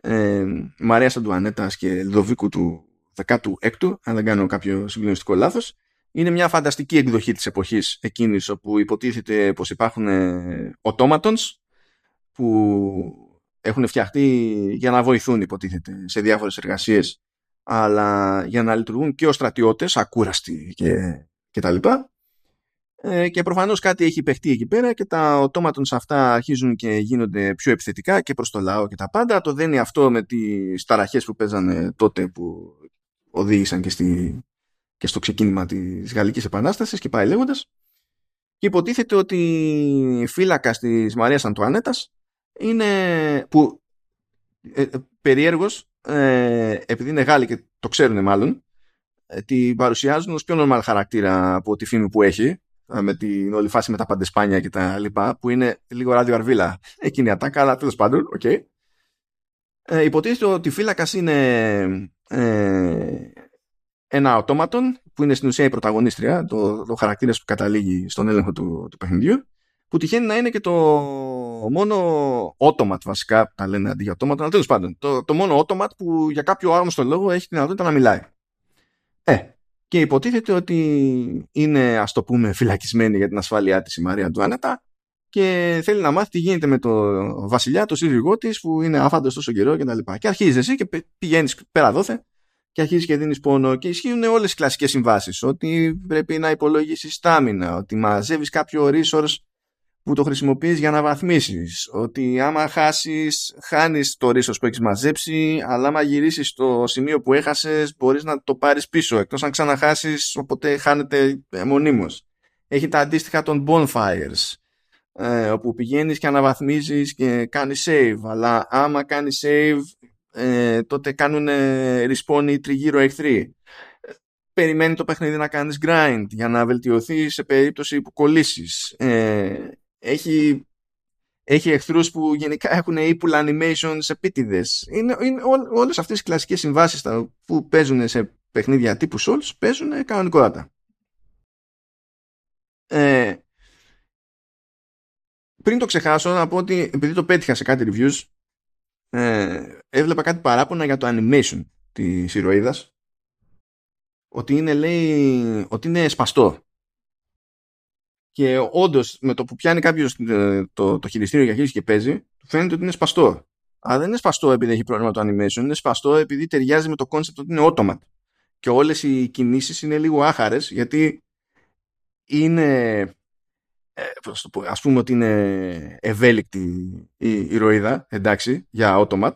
ε, Μαρίας Αντουανέτας και Λδοβίκου του 16ου, αν δεν κάνω κάποιο συγκλονιστικό λάθος. Είναι μια φανταστική εκδοχή της εποχής εκείνης όπου υποτίθεται πως υπάρχουν οτόματονς ε, που έχουν φτιαχτεί για να βοηθούν υποτίθεται σε διάφορες εργασίες αλλά για να λειτουργούν και ως στρατιώτες ακούραστοι και, και τα λοιπά ε, και προφανώς κάτι έχει παιχτεί εκεί πέρα και τα οτόματων σε αυτά αρχίζουν και γίνονται πιο επιθετικά και προς το λαό και τα πάντα. Το δένει αυτό με τις ταραχές που παίζανε τότε που οδήγησαν και, στη, και στο ξεκίνημα της Γαλλικής Επανάστασης και πάει λέγοντας. Και υποτίθεται ότι η φύλακα της Μαρίας Αντουανέτας είναι που ε, ε περιέργως ε, επειδή είναι Γάλλοι και το ξέρουν μάλλον ε, την παρουσιάζουν ως πιο normal χαρακτήρα από τη φήμη που έχει με την όλη φάση με τα παντεσπάνια και τα λοιπά, που είναι λίγο ράδιο αρβίλα εκείνη η ατάκα, αλλά τέλος πάντων, OK. Okay. Ε, υποτίθεται ότι φύλακας είναι ε, ένα automaton που είναι στην ουσία η πρωταγωνίστρια, το, το χαρακτήρας που καταλήγει στον έλεγχο του, του παιχνιδιού, που τυχαίνει να είναι και το μόνο automat βασικά, τα λένε αντί για automat, αλλά τέλος πάντων, το, το μόνο automat που για κάποιο άγνωστο λόγο έχει τη δυνατότητα να μιλάει. Ε, και υποτίθεται ότι είναι ας το πούμε φυλακισμένη για την ασφάλειά της η Μαρία Αντουάνετα και θέλει να μάθει τι γίνεται με το βασιλιά, το σύζυγό της που είναι άφαντο τόσο καιρό και τα λοιπά. Και αρχίζεις εσύ και πηγαίνεις πέρα δόθε και αρχίζεις και δίνεις πόνο και ισχύουν όλες οι κλασικές συμβάσεις. Ότι πρέπει να υπολογίσεις στάμινα, ότι μαζεύεις κάποιο resource που το χρησιμοποιείς για να βαθμίσεις. Ότι άμα χάσεις, χάνεις το ρίσος που έχεις μαζέψει, αλλά άμα γυρίσεις στο σημείο που έχασες, μπορείς να το πάρεις πίσω. Εκτός αν ξαναχάσεις, οπότε χάνεται μονίμως. Έχει τα αντίστοιχα των bonfires, ε, όπου πηγαίνεις και αναβαθμίζεις και κάνεις save. Αλλά άμα κάνεις save, ε, τότε κάνουν respawn οι τριγύρω εχθροί περιμένει το παιχνίδι να κάνεις grind για να βελτιωθείς σε περίπτωση που κολλήσεις. Ε, έχει, έχει εχθρούς που γενικά έχουν ύπουλ animations επίτηδες. Είναι, είναι ό, όλες αυτές οι κλασικές συμβάσεις που παίζουν σε παιχνίδια τύπου Souls παίζουν κανονικότατα. Ε, πριν το ξεχάσω να πω ότι επειδή το πέτυχα σε κάτι reviews ε, έβλεπα κάτι παράπονα για το animation της ηρωίδας ότι είναι λέει ότι είναι σπαστό και όντως, με το που πιάνει κάποιος ε, το, το χειριστήριο για χείριση και παίζει, φαίνεται ότι είναι σπαστό. Αλλά δεν είναι σπαστό επειδή έχει πρόβλημα το animation, είναι σπαστό επειδή ταιριάζει με το concept ότι είναι automat. Και όλες οι κινήσεις είναι λίγο άχαρες γιατί είναι. Ε, ας πούμε ότι είναι ευέλικτη η, η ροίδα, εντάξει, για automat,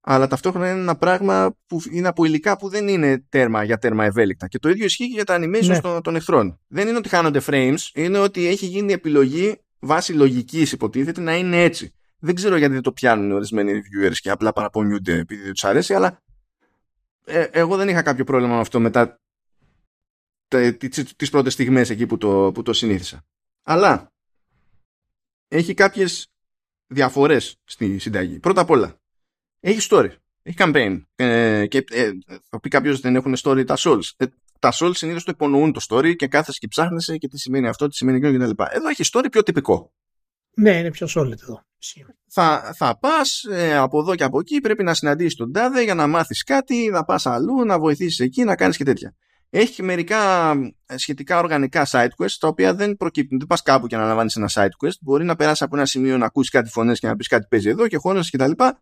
αλλά ταυτόχρονα είναι ένα πράγμα που είναι από υλικά που δεν είναι τέρμα για τέρμα ευέλικτα. Και το ίδιο ισχύει και για τα animations ναι. των, των εχθρών. Δεν είναι ότι χάνονται frames, είναι ότι έχει γίνει επιλογή βάσει λογικής, υποτίθεται, να είναι έτσι. Δεν ξέρω γιατί δεν το πιάνουν ορισμένοι reviewers και απλά παραπονιούνται επειδή δεν τους αρέσει, αλλά ε, εγώ δεν είχα κάποιο πρόβλημα με αυτό μετά τις πρώτες στιγμές εκεί που το, που το συνήθισα. Αλλά έχει κάποιες διαφορές στη συνταγή. Πρώτα απ' όλα, έχει story. Έχει campaign. Ε, και ε, θα πει κάποιος δεν έχουν story τα souls. Ε, τα souls συνήθως το υπονοούν το story και κάθεσαι και ψάχνεσαι και τι σημαίνει αυτό, τι σημαίνει εκείνο κτλ. Εδώ έχει story πιο τυπικό. Ναι, είναι πιο solid εδώ. Θα, θα πας ε, από εδώ και από εκεί, πρέπει να συναντήσεις τον τάδε για να μάθεις κάτι, να πας αλλού, να βοηθήσεις εκεί, να κάνεις και τέτοια. Έχει και μερικά ε, σχετικά οργανικά side quests τα οποία δεν προκύπτουν. Δεν πας κάπου και να αναλαμβάνεις ένα side quest. Μπορεί να περάσεις από ένα σημείο να ακούσεις κάτι φωνές και να πεις κάτι παίζει εδώ και χώνε κτλ και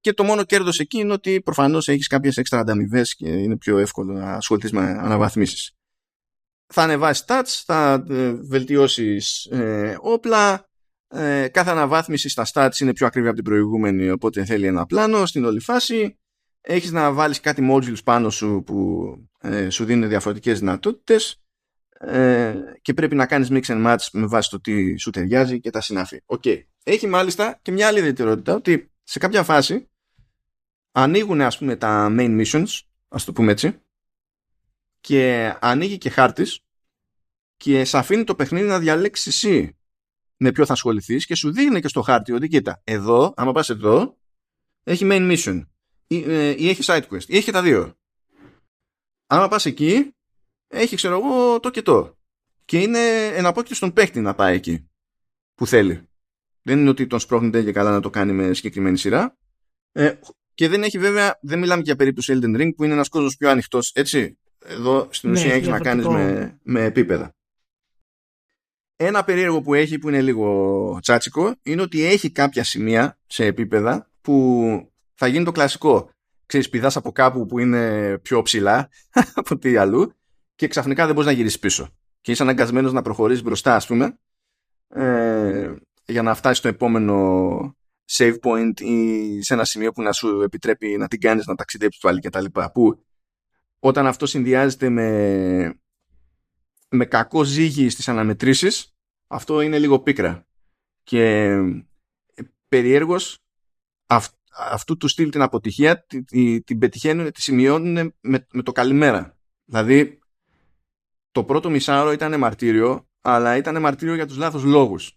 το μόνο κέρδος εκεί είναι ότι προφανώς έχεις κάποιες έξτρα ανταμοιβές και είναι πιο εύκολο να ασχοληθείς με αναβαθμίσεις. Θα ανεβάσεις stats, θα ε, βελτιώσεις ε, όπλα, Ε, κάθε αναβάθμιση στα stats είναι πιο ακριβή από την προηγούμενη, οπότε θέλει ένα πλάνο στην όλη φάση. Έχεις να βάλεις κάτι modules πάνω σου που ε, σου δίνουν διαφορετικές δυνατότητες ε, και πρέπει να κάνεις mix and match με βάση το τι σου ταιριάζει και τα συνάφη. Okay. Έχει μάλιστα και μια άλλη ιδιαιτερότητα ότι σε κάποια φάση ανοίγουν ας πούμε τα main missions, ας το πούμε έτσι, και ανοίγει και χάρτης και σε αφήνει το παιχνίδι να διαλέξει εσύ με ποιο θα ασχοληθείς και σου δείχνει και στο χάρτη ότι κοίτα, εδώ, άμα πας εδώ, έχει main mission ή, ε, ή έχει side quest ή έχει τα δύο. Άμα πας εκεί, έχει ξέρω εγώ το και το. Και είναι εναπόκειτο στον παίχτη να πάει εκεί που θέλει. Δεν είναι ότι τον σπρώχνεται και καλά να το κάνει με συγκεκριμένη σειρά. Ε, και δεν έχει βέβαια, δεν μιλάμε για περίπτωση Elden Ring που είναι ένας κόσμος πιο ανοιχτός, έτσι. Εδώ στην ναι, ουσία έχει να κάνεις με, με επίπεδα. Ένα περίεργο που έχει που είναι λίγο τσάτσικο είναι ότι έχει κάποια σημεία σε επίπεδα που θα γίνει το κλασικό. Ξέρεις, πηδάς από κάπου που είναι πιο ψηλά από τι αλλού και ξαφνικά δεν μπορείς να γυρίσεις πίσω. Και είσαι αναγκασμένος να προχωρήσεις μπροστά, ας πούμε, ε, για να φτάσει στο επόμενο save point ή σε ένα σημείο που να σου επιτρέπει να την κάνεις να ταξιδέψεις το άλλη λοιπά Που όταν αυτό συνδυάζεται με, με κακό ζύγι στις αναμετρήσεις αυτό είναι λίγο πίκρα. Και ε, περιέργως αυτού του στυλ την αποτυχία την, την πετυχαίνουν, τη σημειώνουν με, με το καλημέρα. Δηλαδή το πρώτο μισάωρο ήταν μαρτύριο αλλά ήταν μαρτύριο για τους λάθος λόγους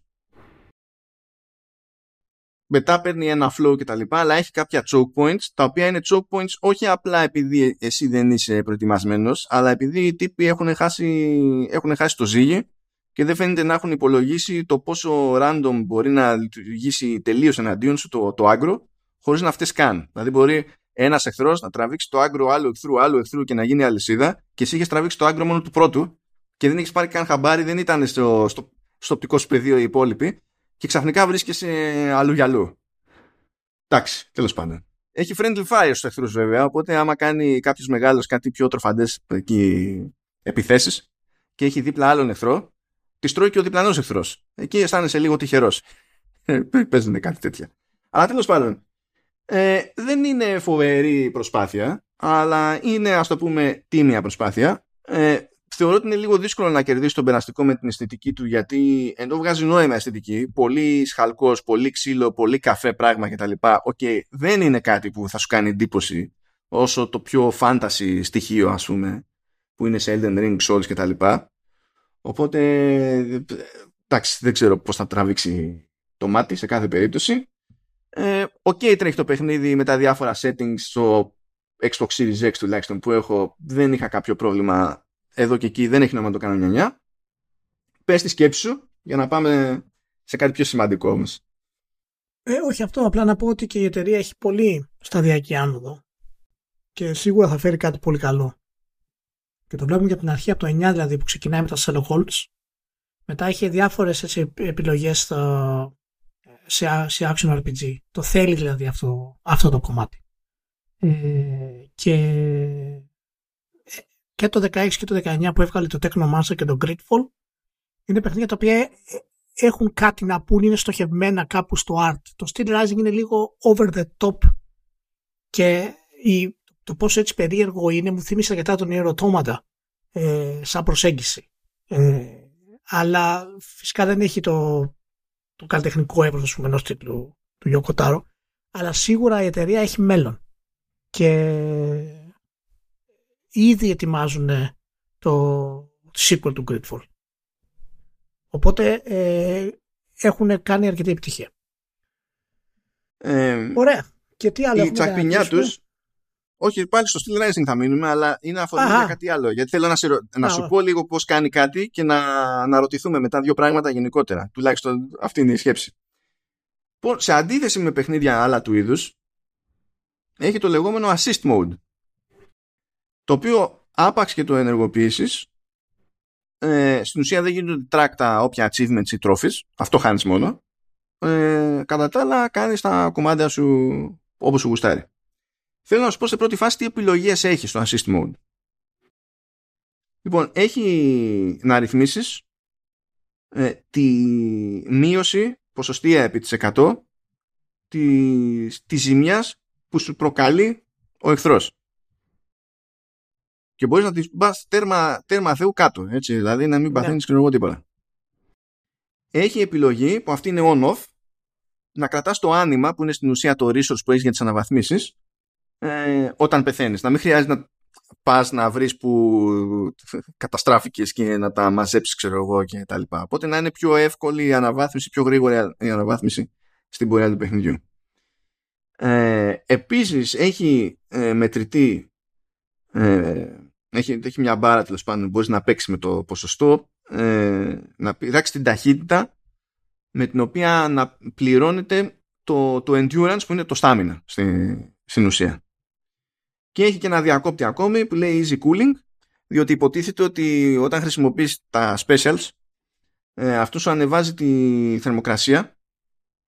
μετά παίρνει ένα flow και τα λοιπά, αλλά έχει κάποια choke points, τα οποία είναι choke points όχι απλά επειδή εσύ δεν είσαι προετοιμασμένος, αλλά επειδή οι τύποι έχουν χάσει, έχουν χάσει το ζύγι και δεν φαίνεται να έχουν υπολογίσει το πόσο random μπορεί να λειτουργήσει τελείως εναντίον σου το, το άγκρο, χωρίς να φταίει καν. Δηλαδή μπορεί ένας εχθρός να τραβήξει το άγκρο άλλου εχθρού, άλλου εχθρού και να γίνει αλυσίδα και εσύ είχες τραβήξει το άγκρο μόνο του πρώτου και δεν έχεις πάρει καν χαμπάρι, δεν ήταν στο, στο, στο οπτικό σου πεδίο οι υπόλοιποι και ξαφνικά βρίσκεσαι αλλού για αλλού. Εντάξει, τέλος πάντων. Έχει friendly fire στους εχθρούς βέβαια, οπότε άμα κάνει κάποιος μεγάλος κάτι πιο τροφαντές επιθέσεις και έχει δίπλα άλλον εχθρό, τη τρώει και ο διπλανός εχθρός. Εκεί αισθάνεσαι λίγο τυχερός. Ε, παίζουν κάτι τέτοια. Αλλά τέλος πάντων, ε, δεν είναι φοβερή προσπάθεια, αλλά είναι ας το πούμε τίμια προσπάθεια. Ε, θεωρώ ότι είναι λίγο δύσκολο να κερδίσει τον περαστικό με την αισθητική του γιατί ενώ βγάζει νόημα αισθητική, πολύ σχαλκός, πολύ ξύλο, πολύ καφέ πράγμα κτλ. OK, okay, δεν είναι κάτι που θα σου κάνει εντύπωση όσο το πιο fantasy στοιχείο ας πούμε που είναι σε Elden Ring, Souls κτλ. Οπότε εντάξει δεν ξέρω πώς θα τραβήξει το μάτι σε κάθε περίπτωση. Ε, OK okay, τρέχει το παιχνίδι με τα διάφορα settings στο Xbox Series X τουλάχιστον που έχω δεν είχα κάποιο πρόβλημα εδώ και εκεί δεν έχει νόημα να το κάνω νιανιά. Πες τη σκέψη σου για να πάμε σε κάτι πιο σημαντικό όμως. Ε, όχι αυτό, απλά να πω ότι και η εταιρεία έχει πολύ σταδιακή άνοδο και σίγουρα θα φέρει κάτι πολύ καλό. Και το βλέπουμε για την αρχή από το 9 δηλαδή που ξεκινάει με τα Sherlock Holmes. Μετά είχε διάφορες έτσι, επιλογές στο, σε, σε action RPG. Το θέλει δηλαδή αυτό, αυτό το κομμάτι. Ε, και και το 16 και το 19 που έβγαλε το Technomancer και το Gridfall είναι παιχνίδια τα οποία ε, έχουν κάτι να πούν, είναι στοχευμένα κάπου στο art. Το Steel Rising είναι λίγο over the top και η, το πόσο έτσι περίεργο είναι μου θύμισε αρκετά τον ερωτώματα ε, σαν προσέγγιση. Ε, αλλά φυσικά δεν έχει το, το καλλιτεχνικό εύρος του ενός τίτλου του Γιώκο αλλά σίγουρα η εταιρεία έχει μέλλον. Και ήδη ετοιμάζουν το sequel του Gridfall. Οπότε ε, έχουν κάνει αρκετή επιτυχία. Ε, Ωραία. Και τι άλλο Η τσακπινιά του. Όχι, πάλι στο Steel Rising θα μείνουμε, αλλά είναι αφορμή για κάτι άλλο. Γιατί θέλω να, σε, να σου πω λίγο πώς κάνει κάτι και να, να ρωτηθούμε μετά δύο πράγματα γενικότερα. Τουλάχιστον αυτή είναι η σκέψη. Σε αντίθεση με παιχνίδια άλλα του είδους, έχει το λεγόμενο assist mode το οποίο άπαξ και το ενεργοποιήσεις ε, στην ουσία δεν γίνονται track τα όποια achievements ή trophies. Αυτό χάνεις μόνο. Ε, κατά τα άλλα κάνεις τα κομμάτια σου όπως σου γουστάρει. Θέλω να σου πω σε πρώτη φάση τι επιλογές έχει στο assist mode. Λοιπόν έχει να ρυθμίσεις ε, τη μείωση ποσοστία επί της 100 της, της ζημιάς που σου προκαλεί ο εχθρός. Και μπορείς να της πας τέρμα, τέρμα θεού κάτω, έτσι, δηλαδή να μην ναι. παθαίνεις και εγώ τίποτα. Έχει επιλογή που αυτή είναι on-off να κρατάς το άνοιμα που είναι στην ουσία το resource που έχεις για τις αναβαθμίσεις ε, όταν πεθαίνεις. Να μην χρειάζεται να πας να βρεις που καταστράφηκες και να τα μαζέψεις ξέρω εγώ και τα λοιπά. Οπότε να είναι πιο εύκολη η αναβάθμιση, πιο γρήγορη η αναβάθμιση στην πορεία του παιχνιδιού. Ε, επίσης έχει ε, μετρητή ε, έχει, έχει μια μπάρα τέλος πάντων μπορείς να παίξεις με το ποσοστό ε, να πειράξει την ταχύτητα με την οποία να πληρώνεται το, το endurance που είναι το stamina στην, στην ουσία. Και έχει και ένα διακόπτη ακόμη που λέει easy cooling διότι υποτίθεται ότι όταν χρησιμοποιείς τα specials ε, αυτός σου ανεβάζει τη θερμοκρασία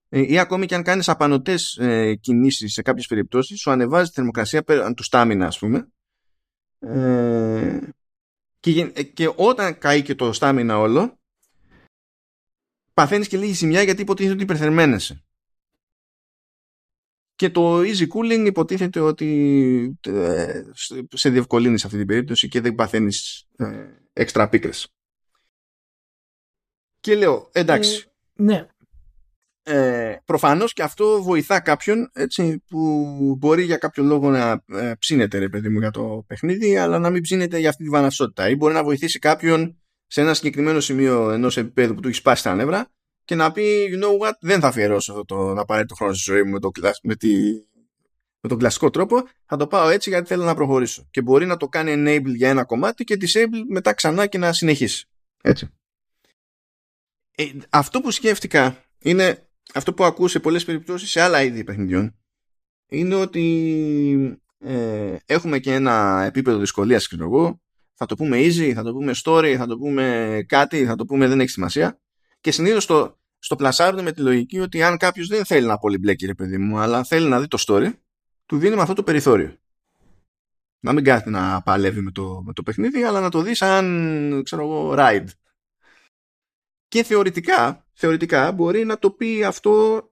ε, ή ακόμη και αν κάνεις απανοτές ε, κινήσεις σε κάποιες περιπτώσεις σου ανεβάζει τη θερμοκρασία πέραν του στάμινα ας πούμε ε, και, ε, και όταν καεί και το στάμινα όλο παθαίνεις και λίγη ζημιά γιατί υποτίθεται ότι υπερθερμαίνεσαι και το easy cooling υποτίθεται ότι ε, σε διευκολύνεις σε αυτή την περίπτωση και δεν παθαίνεις έξτρα πίκρες. Και λέω, εντάξει. Ε, ναι. Ε, προφανώς και αυτό βοηθά κάποιον έτσι, που μπορεί για κάποιο λόγο να ε, ψήνεται ρε παιδί μου για το παιχνίδι αλλά να μην ψήνεται για αυτή τη βαναυσότητα. Ή μπορεί να βοηθήσει κάποιον σε ένα συγκεκριμένο σημείο ενός επίπεδου που του έχει σπάσει τα νεύρα και να πει you know what δεν θα αφιερώσω αυτό το απαραίτητο χρόνο στη ζωή μου με, το, με, τη, με τον κλασικό τρόπο. Θα το πάω έτσι γιατί θέλω να προχωρήσω και μπορεί να το κάνει enable για ένα κομμάτι και disable μετά ξανά και να συνεχίσει. Έτσι. Ε, αυτό που σκέφτηκα είναι αυτό που ακούω σε πολλές περιπτώσεις σε άλλα είδη παιχνιδιών είναι ότι ε, έχουμε και ένα επίπεδο δυσκολίας ξέρω εγώ. Θα το πούμε easy, θα το πούμε story, θα το πούμε κάτι, θα το πούμε δεν έχει σημασία. Και συνήθως το, στο πλασάρουν με τη λογική ότι αν κάποιος δεν θέλει να πολυμπλέκει ρε παιδί μου αλλά θέλει να δει το story του δίνει με αυτό το περιθώριο. Να μην κάθεται να παλεύει με το, με το παιχνίδι αλλά να το δεις σαν ξέρω εγώ ride και θεωρητικά, θεωρητικά μπορεί να το πει αυτό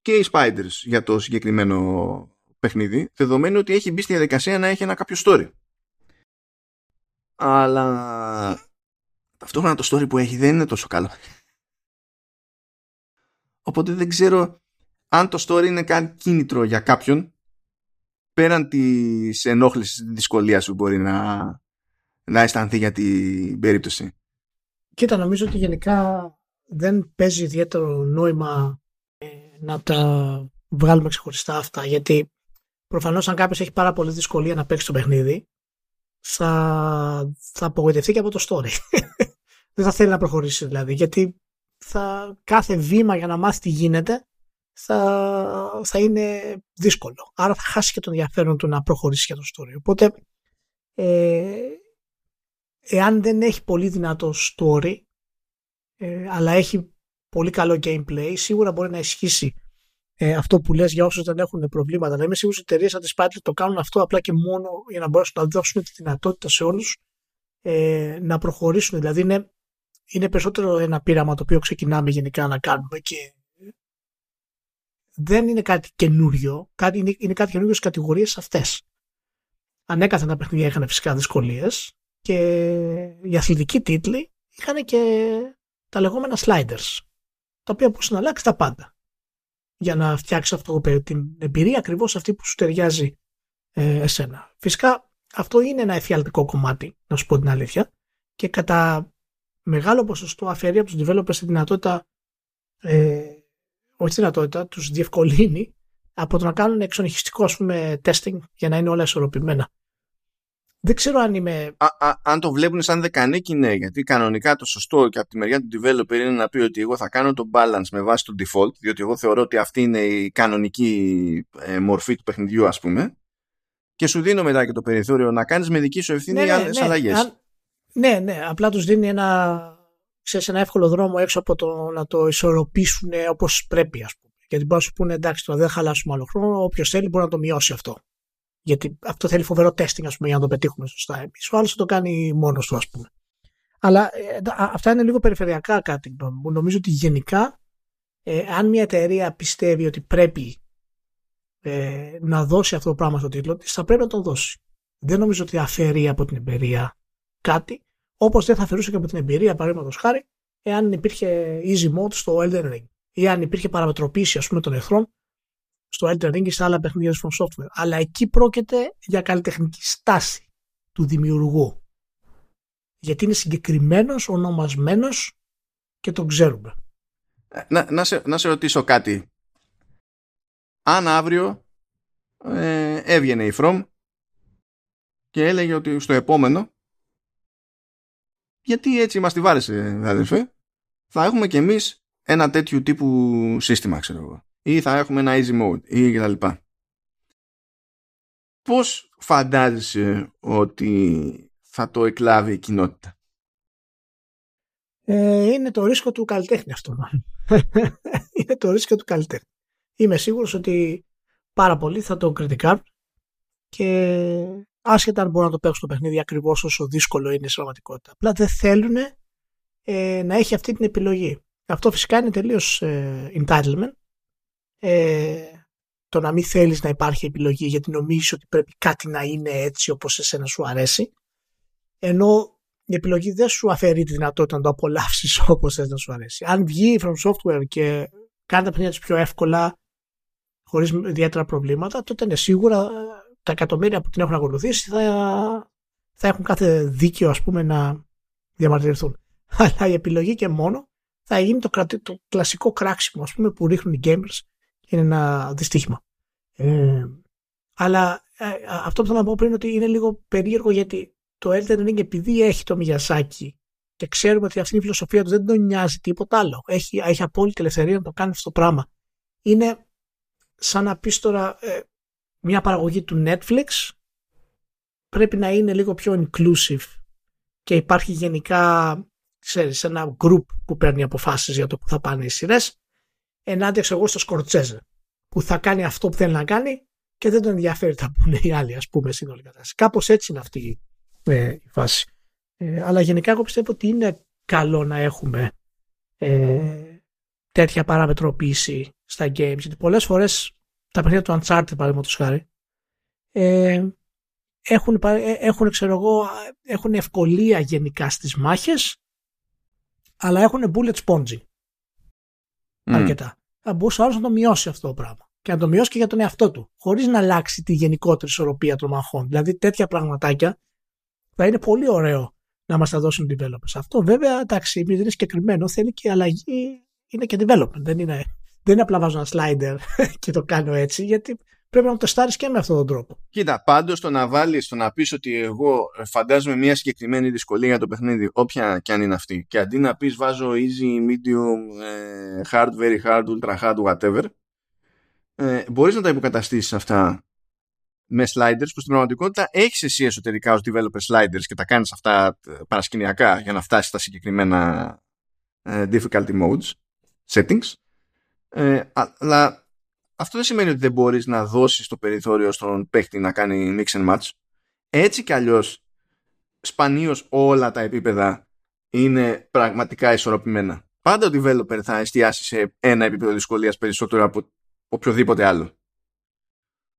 και οι Spiders για το συγκεκριμένο παιχνίδι, δεδομένου ότι έχει μπει στη διαδικασία να έχει ένα κάποιο story. Αλλά ταυτόχρονα το story που έχει δεν είναι τόσο καλό. Οπότε δεν ξέρω αν το story είναι καν κίνητρο για κάποιον πέραν της ενόχλησης της δυσκολίας που μπορεί να, να αισθανθεί για την περίπτωση. Κοίτα, νομίζω ότι γενικά δεν παίζει ιδιαίτερο νόημα ε, να τα βγάλουμε ξεχωριστά αυτά, γιατί προφανώς αν κάποιος έχει πάρα πολύ δυσκολία να παίξει το παιχνίδι, θα, θα απογοητευτεί και από το story. δεν θα θέλει να προχωρήσει δηλαδή, γιατί θα, κάθε βήμα για να μάθει τι γίνεται θα, θα είναι δύσκολο. Άρα θα χάσει και τον ενδιαφέρον του να προχωρήσει για το story. Οπότε ε, εάν δεν έχει πολύ δυνατό story ε, αλλά έχει πολύ καλό gameplay σίγουρα μπορεί να ισχύσει ε, αυτό που λες για όσους δεν έχουν προβλήματα. Αλλά είμαι σίγουρος ότι οι εταιρείες σαν τις Spiders το κάνουν αυτό απλά και μόνο για να μπορέσουν να δώσουν τη δυνατότητα σε όλους ε, να προχωρήσουν. Δηλαδή είναι, είναι περισσότερο ένα πείραμα το οποίο ξεκινάμε γενικά να κάνουμε και δεν είναι κάτι καινούριο. Κάτι, είναι, είναι κάτι καινούριο στις κατηγορίες αυτές. Ανέκαθεν τα παιχνίδια είχαν φυσικά δυσκολίες και οι αθλητικοί τίτλοι είχαν και τα λεγόμενα sliders, τα οποία μπορούσε να αλλάξει τα πάντα για να φτιάξεις αυτό την εμπειρία ακριβώς αυτή που σου ταιριάζει ε, εσένα. Φυσικά αυτό είναι ένα εφιαλτικό κομμάτι, να σου πω την αλήθεια, και κατά μεγάλο ποσοστό αφαιρεί από τους developers τη δυνατότητα, ε, όχι τη δυνατότητα, τους διευκολύνει από το να κάνουν εξονυχιστικό ας πούμε testing για να είναι όλα ισορροπημένα. Δεν ξέρω αν είμαι. αν το βλέπουν σαν δεκανίκη, ναι, γιατί κανονικά το σωστό και από τη μεριά του developer είναι να πει ότι εγώ θα κάνω το balance με βάση το default, διότι εγώ θεωρώ ότι αυτή είναι η κανονική ε, μορφή του παιχνιδιού, ας πούμε. Και σου δίνω μετά και το περιθώριο να κάνεις με δική σου ευθύνη ναι, άλλες ναι, αλλαγές. Ναι, ναι, απλά τους δίνει ένα, ξέρεις, ένα εύκολο δρόμο έξω από το να το ισορροπήσουν όπως πρέπει, ας πούμε. Γιατί μπορεί να σου πούνε εντάξει, τώρα δεν χαλάσουμε άλλο χρόνο. Όποιος θέλει μπορεί να το μειώσει αυτό. Γιατί αυτό θέλει φοβερό testing, ας πούμε, για να το πετύχουμε σωστά. Εμείς ο άλλος θα το κάνει μόνος του, ας πούμε. Αλλά ε, αυτά είναι λίγο περιφερειακά κάτι. Νομίζω ότι γενικά ε, αν μια εταιρεία πιστεύει ότι πρέπει ε, να δώσει αυτό το πράγμα στο τίτλο της, θα πρέπει να το δώσει. Δεν νομίζω ότι αφαιρεί από την εμπειρία κάτι, όπως δεν θα αφαιρούσε και από την εμπειρία, παραδείγματος χάρη, εάν υπήρχε easy mode στο Elden Ring ή αν υπήρχε παραμετροποίηση ας πούμε των εχθρών στο Elden Ring ή σε άλλα παιχνίδια From Software. Αλλά εκεί πρόκειται για καλλιτεχνική στάση του δημιουργού. Γιατί είναι συγκεκριμένος, ονομασμένος και τον ξέρουμε. Ε, να, να, σε, να σε ρωτήσω κάτι. Αν αύριο ε, έβγαινε η From και έλεγε ότι στο επόμενο γιατί έτσι μας τη βάρεσε αδελφέ θα έχουμε κι εμείς ένα τέτοιο τύπου σύστημα ξέρω εγώ ή θα έχουμε ένα easy mode ή κτλ. Πώς φαντάζεσαι ότι θα το εκλάβει η κοινότητα; Ε, είναι το ρίσκο του καλλιτέχνη αυτό είναι το ρίσκο του καλλιτέχνη. Είμαι σίγουρος ότι πάρα πολλοί θα το κριτικάρουν και άσχετα αν μπορούν να το παίξουν το παιχνίδι ακριβώς όσο δύσκολο είναι η πραγματικότητα. Απλά δεν θέλουν ε, να έχει αυτή την επιλογή. Αυτό φυσικά είναι τελείως ε, entitlement ε, το να μην θέλεις να υπάρχει επιλογή γιατί νομίζεις ότι πρέπει κάτι να είναι έτσι όπως εσένα σου αρέσει ενώ η επιλογή δεν σου αφαιρεί τη δυνατότητα να το απολαύσεις όπως θες να σου αρέσει. Αν βγει From Software και κάνει τα παιχνίδια πιο εύκολα χωρίς ιδιαίτερα προβλήματα τότε είναι σίγουρα τα εκατομμύρια που την έχουν ακολουθήσει θα, θα έχουν κάθε δίκαιο ας πούμε να διαμαρτυρηθούν. Αλλά η επιλογή και μόνο θα γίνει το, το κλασικό κράξιμο ας πούμε που ρίχνουν οι gamers είναι ένα δυστύχημα. Ε, αλλά ε, αυτό που θέλω να πω πριν είναι ότι είναι λίγο περίεργο γιατί το Elden Ring επειδή έχει το Μιασάκι και ξέρουμε ότι αυτή η φιλοσοφία του δεν τον νοιάζει τίποτα άλλο. Έχει, έχει απόλυτη ελευθερία να το κάνει αυτό το πράγμα. Είναι σαν να πεις τώρα ε, μια παραγωγή του Netflix πρέπει να είναι λίγο πιο inclusive και υπάρχει γενικά ξέρεις, ένα group που παίρνει αποφάσεις για το που θα πάνε οι σειρές ενάντια εγώ στο Σκορτσέζε που θα κάνει αυτό που θέλει να κάνει και δεν τον ενδιαφέρει τα πούνε οι άλλοι ας πούμε στην όλη κατάσταση. Κάπως έτσι είναι αυτή ε, η φάση. Ε, αλλά γενικά εγώ πιστεύω ότι είναι καλό να έχουμε ε, τέτοια παραμετροποίηση στα games γιατί πολλές φορές τα παιχνίδια του Uncharted παραδείγματος χάρη ε, έχουν, ε, έχουν, ξέρω εγώ, έχουν ευκολία γενικά στις μάχες αλλά έχουν bullet sponging mm. αρκετά. Θα μπορούσε ο άλλος να το μειώσει αυτό το πράγμα. Και να το μειώσει και για τον εαυτό του. Χωρίς να αλλάξει τη γενικότερη ισορροπία των μαχών. Δηλαδή τέτοια πραγματάκια θα είναι πολύ ωραίο να μας τα δώσουν οι developers. Αυτό βέβαια εντάξει, επειδή είναι συγκεκριμένο, θέλει και αλλαγή. Είναι και development. Δεν είναι, δεν είναι απλά βάζω ένα slider και το κάνω έτσι, γιατί πρέπει να το τεστάρει και με αυτόν τον τρόπο. Κοίτα, πάντως το να βάλεις, το να πεις ότι εγώ φαντάζομαι μια συγκεκριμένη δυσκολία για το παιχνίδι, όποια και αν είναι αυτή, και αντί να πεις βάζω easy, medium, ε, hard, very hard, ultra hard, whatever, ε, μπορείς να τα υποκαταστήσεις αυτά με sliders που στην πραγματικότητα έχεις εσύ εσωτερικά ως developer sliders και τα κάνεις αυτά ε, παρασκηνιακά για να φτάσεις στα συγκεκριμένα ε, difficulty modes, settings. Ε, αλλά αυτό δεν σημαίνει ότι δεν μπορείς να δώσεις το περιθώριο στον παίχτη να κάνει mix and match. Έτσι κι αλλιώς σπανίως όλα τα επίπεδα είναι πραγματικά ισορροπημένα. Πάντα ο developer θα εστιάσει σε ένα επίπεδο δυσκολίας περισσότερο από οποιοδήποτε άλλο.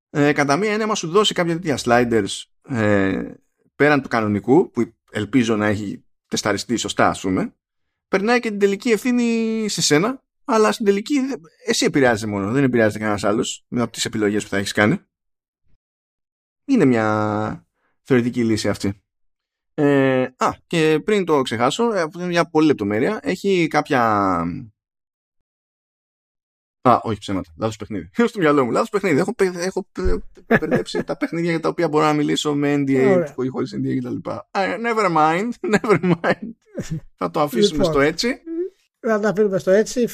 Ε, κατά μία έννοια, σου δώσει κάποια τέτοια sliders ε, πέραν του κανονικού, που ελπίζω να έχει τεσταριστεί σωστά, ας πούμε, περνάει και την τελική ευθύνη σε σένα αλλά στην τελική εσύ επηρεάζει μόνο, δεν επηρεάζεται κανένας άλλος με από τις επιλογές που θα έχεις κάνει. Είναι μια θεωρητική λύση αυτή. Ε, α, και πριν το ξεχάσω, ε, είναι μια πολύ λεπτομέρεια. Έχει κάποια. Α, όχι ψέματα. Λάθος παιχνίδι. Είναι στο μυαλό μου. Λάθος παιχνίδι. Έχω, έχω περδέψει τα παιχνίδια για τα οποία μπορώ να μιλήσω με NDA, χωρίς NDA κτλ. Never mind. Never mind. Θα το αφήσουμε λοιπόν, στο έτσι να τα αφήνουμε στο έτσι.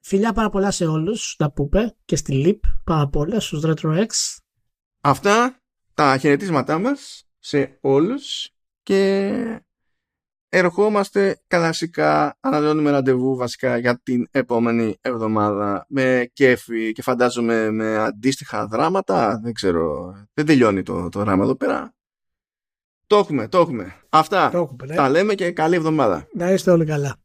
Φιλιά πάρα πολλά σε όλους, τα πούπε και στη ΛΥΠ πάρα πολλά στους RetroX. Αυτά τα χαιρετίσματά μας σε όλους και ερχόμαστε κλασικά, αναδεώνουμε ραντεβού βασικά για την επόμενη εβδομάδα με κέφι και φαντάζομαι με αντίστοιχα δράματα, δεν ξέρω, δεν τελειώνει το, το δράμα εδώ πέρα. Το έχουμε, το έχουμε. Αυτά το έχουμε, ναι. τα λέμε και καλή εβδομάδα. Να είστε όλοι καλά.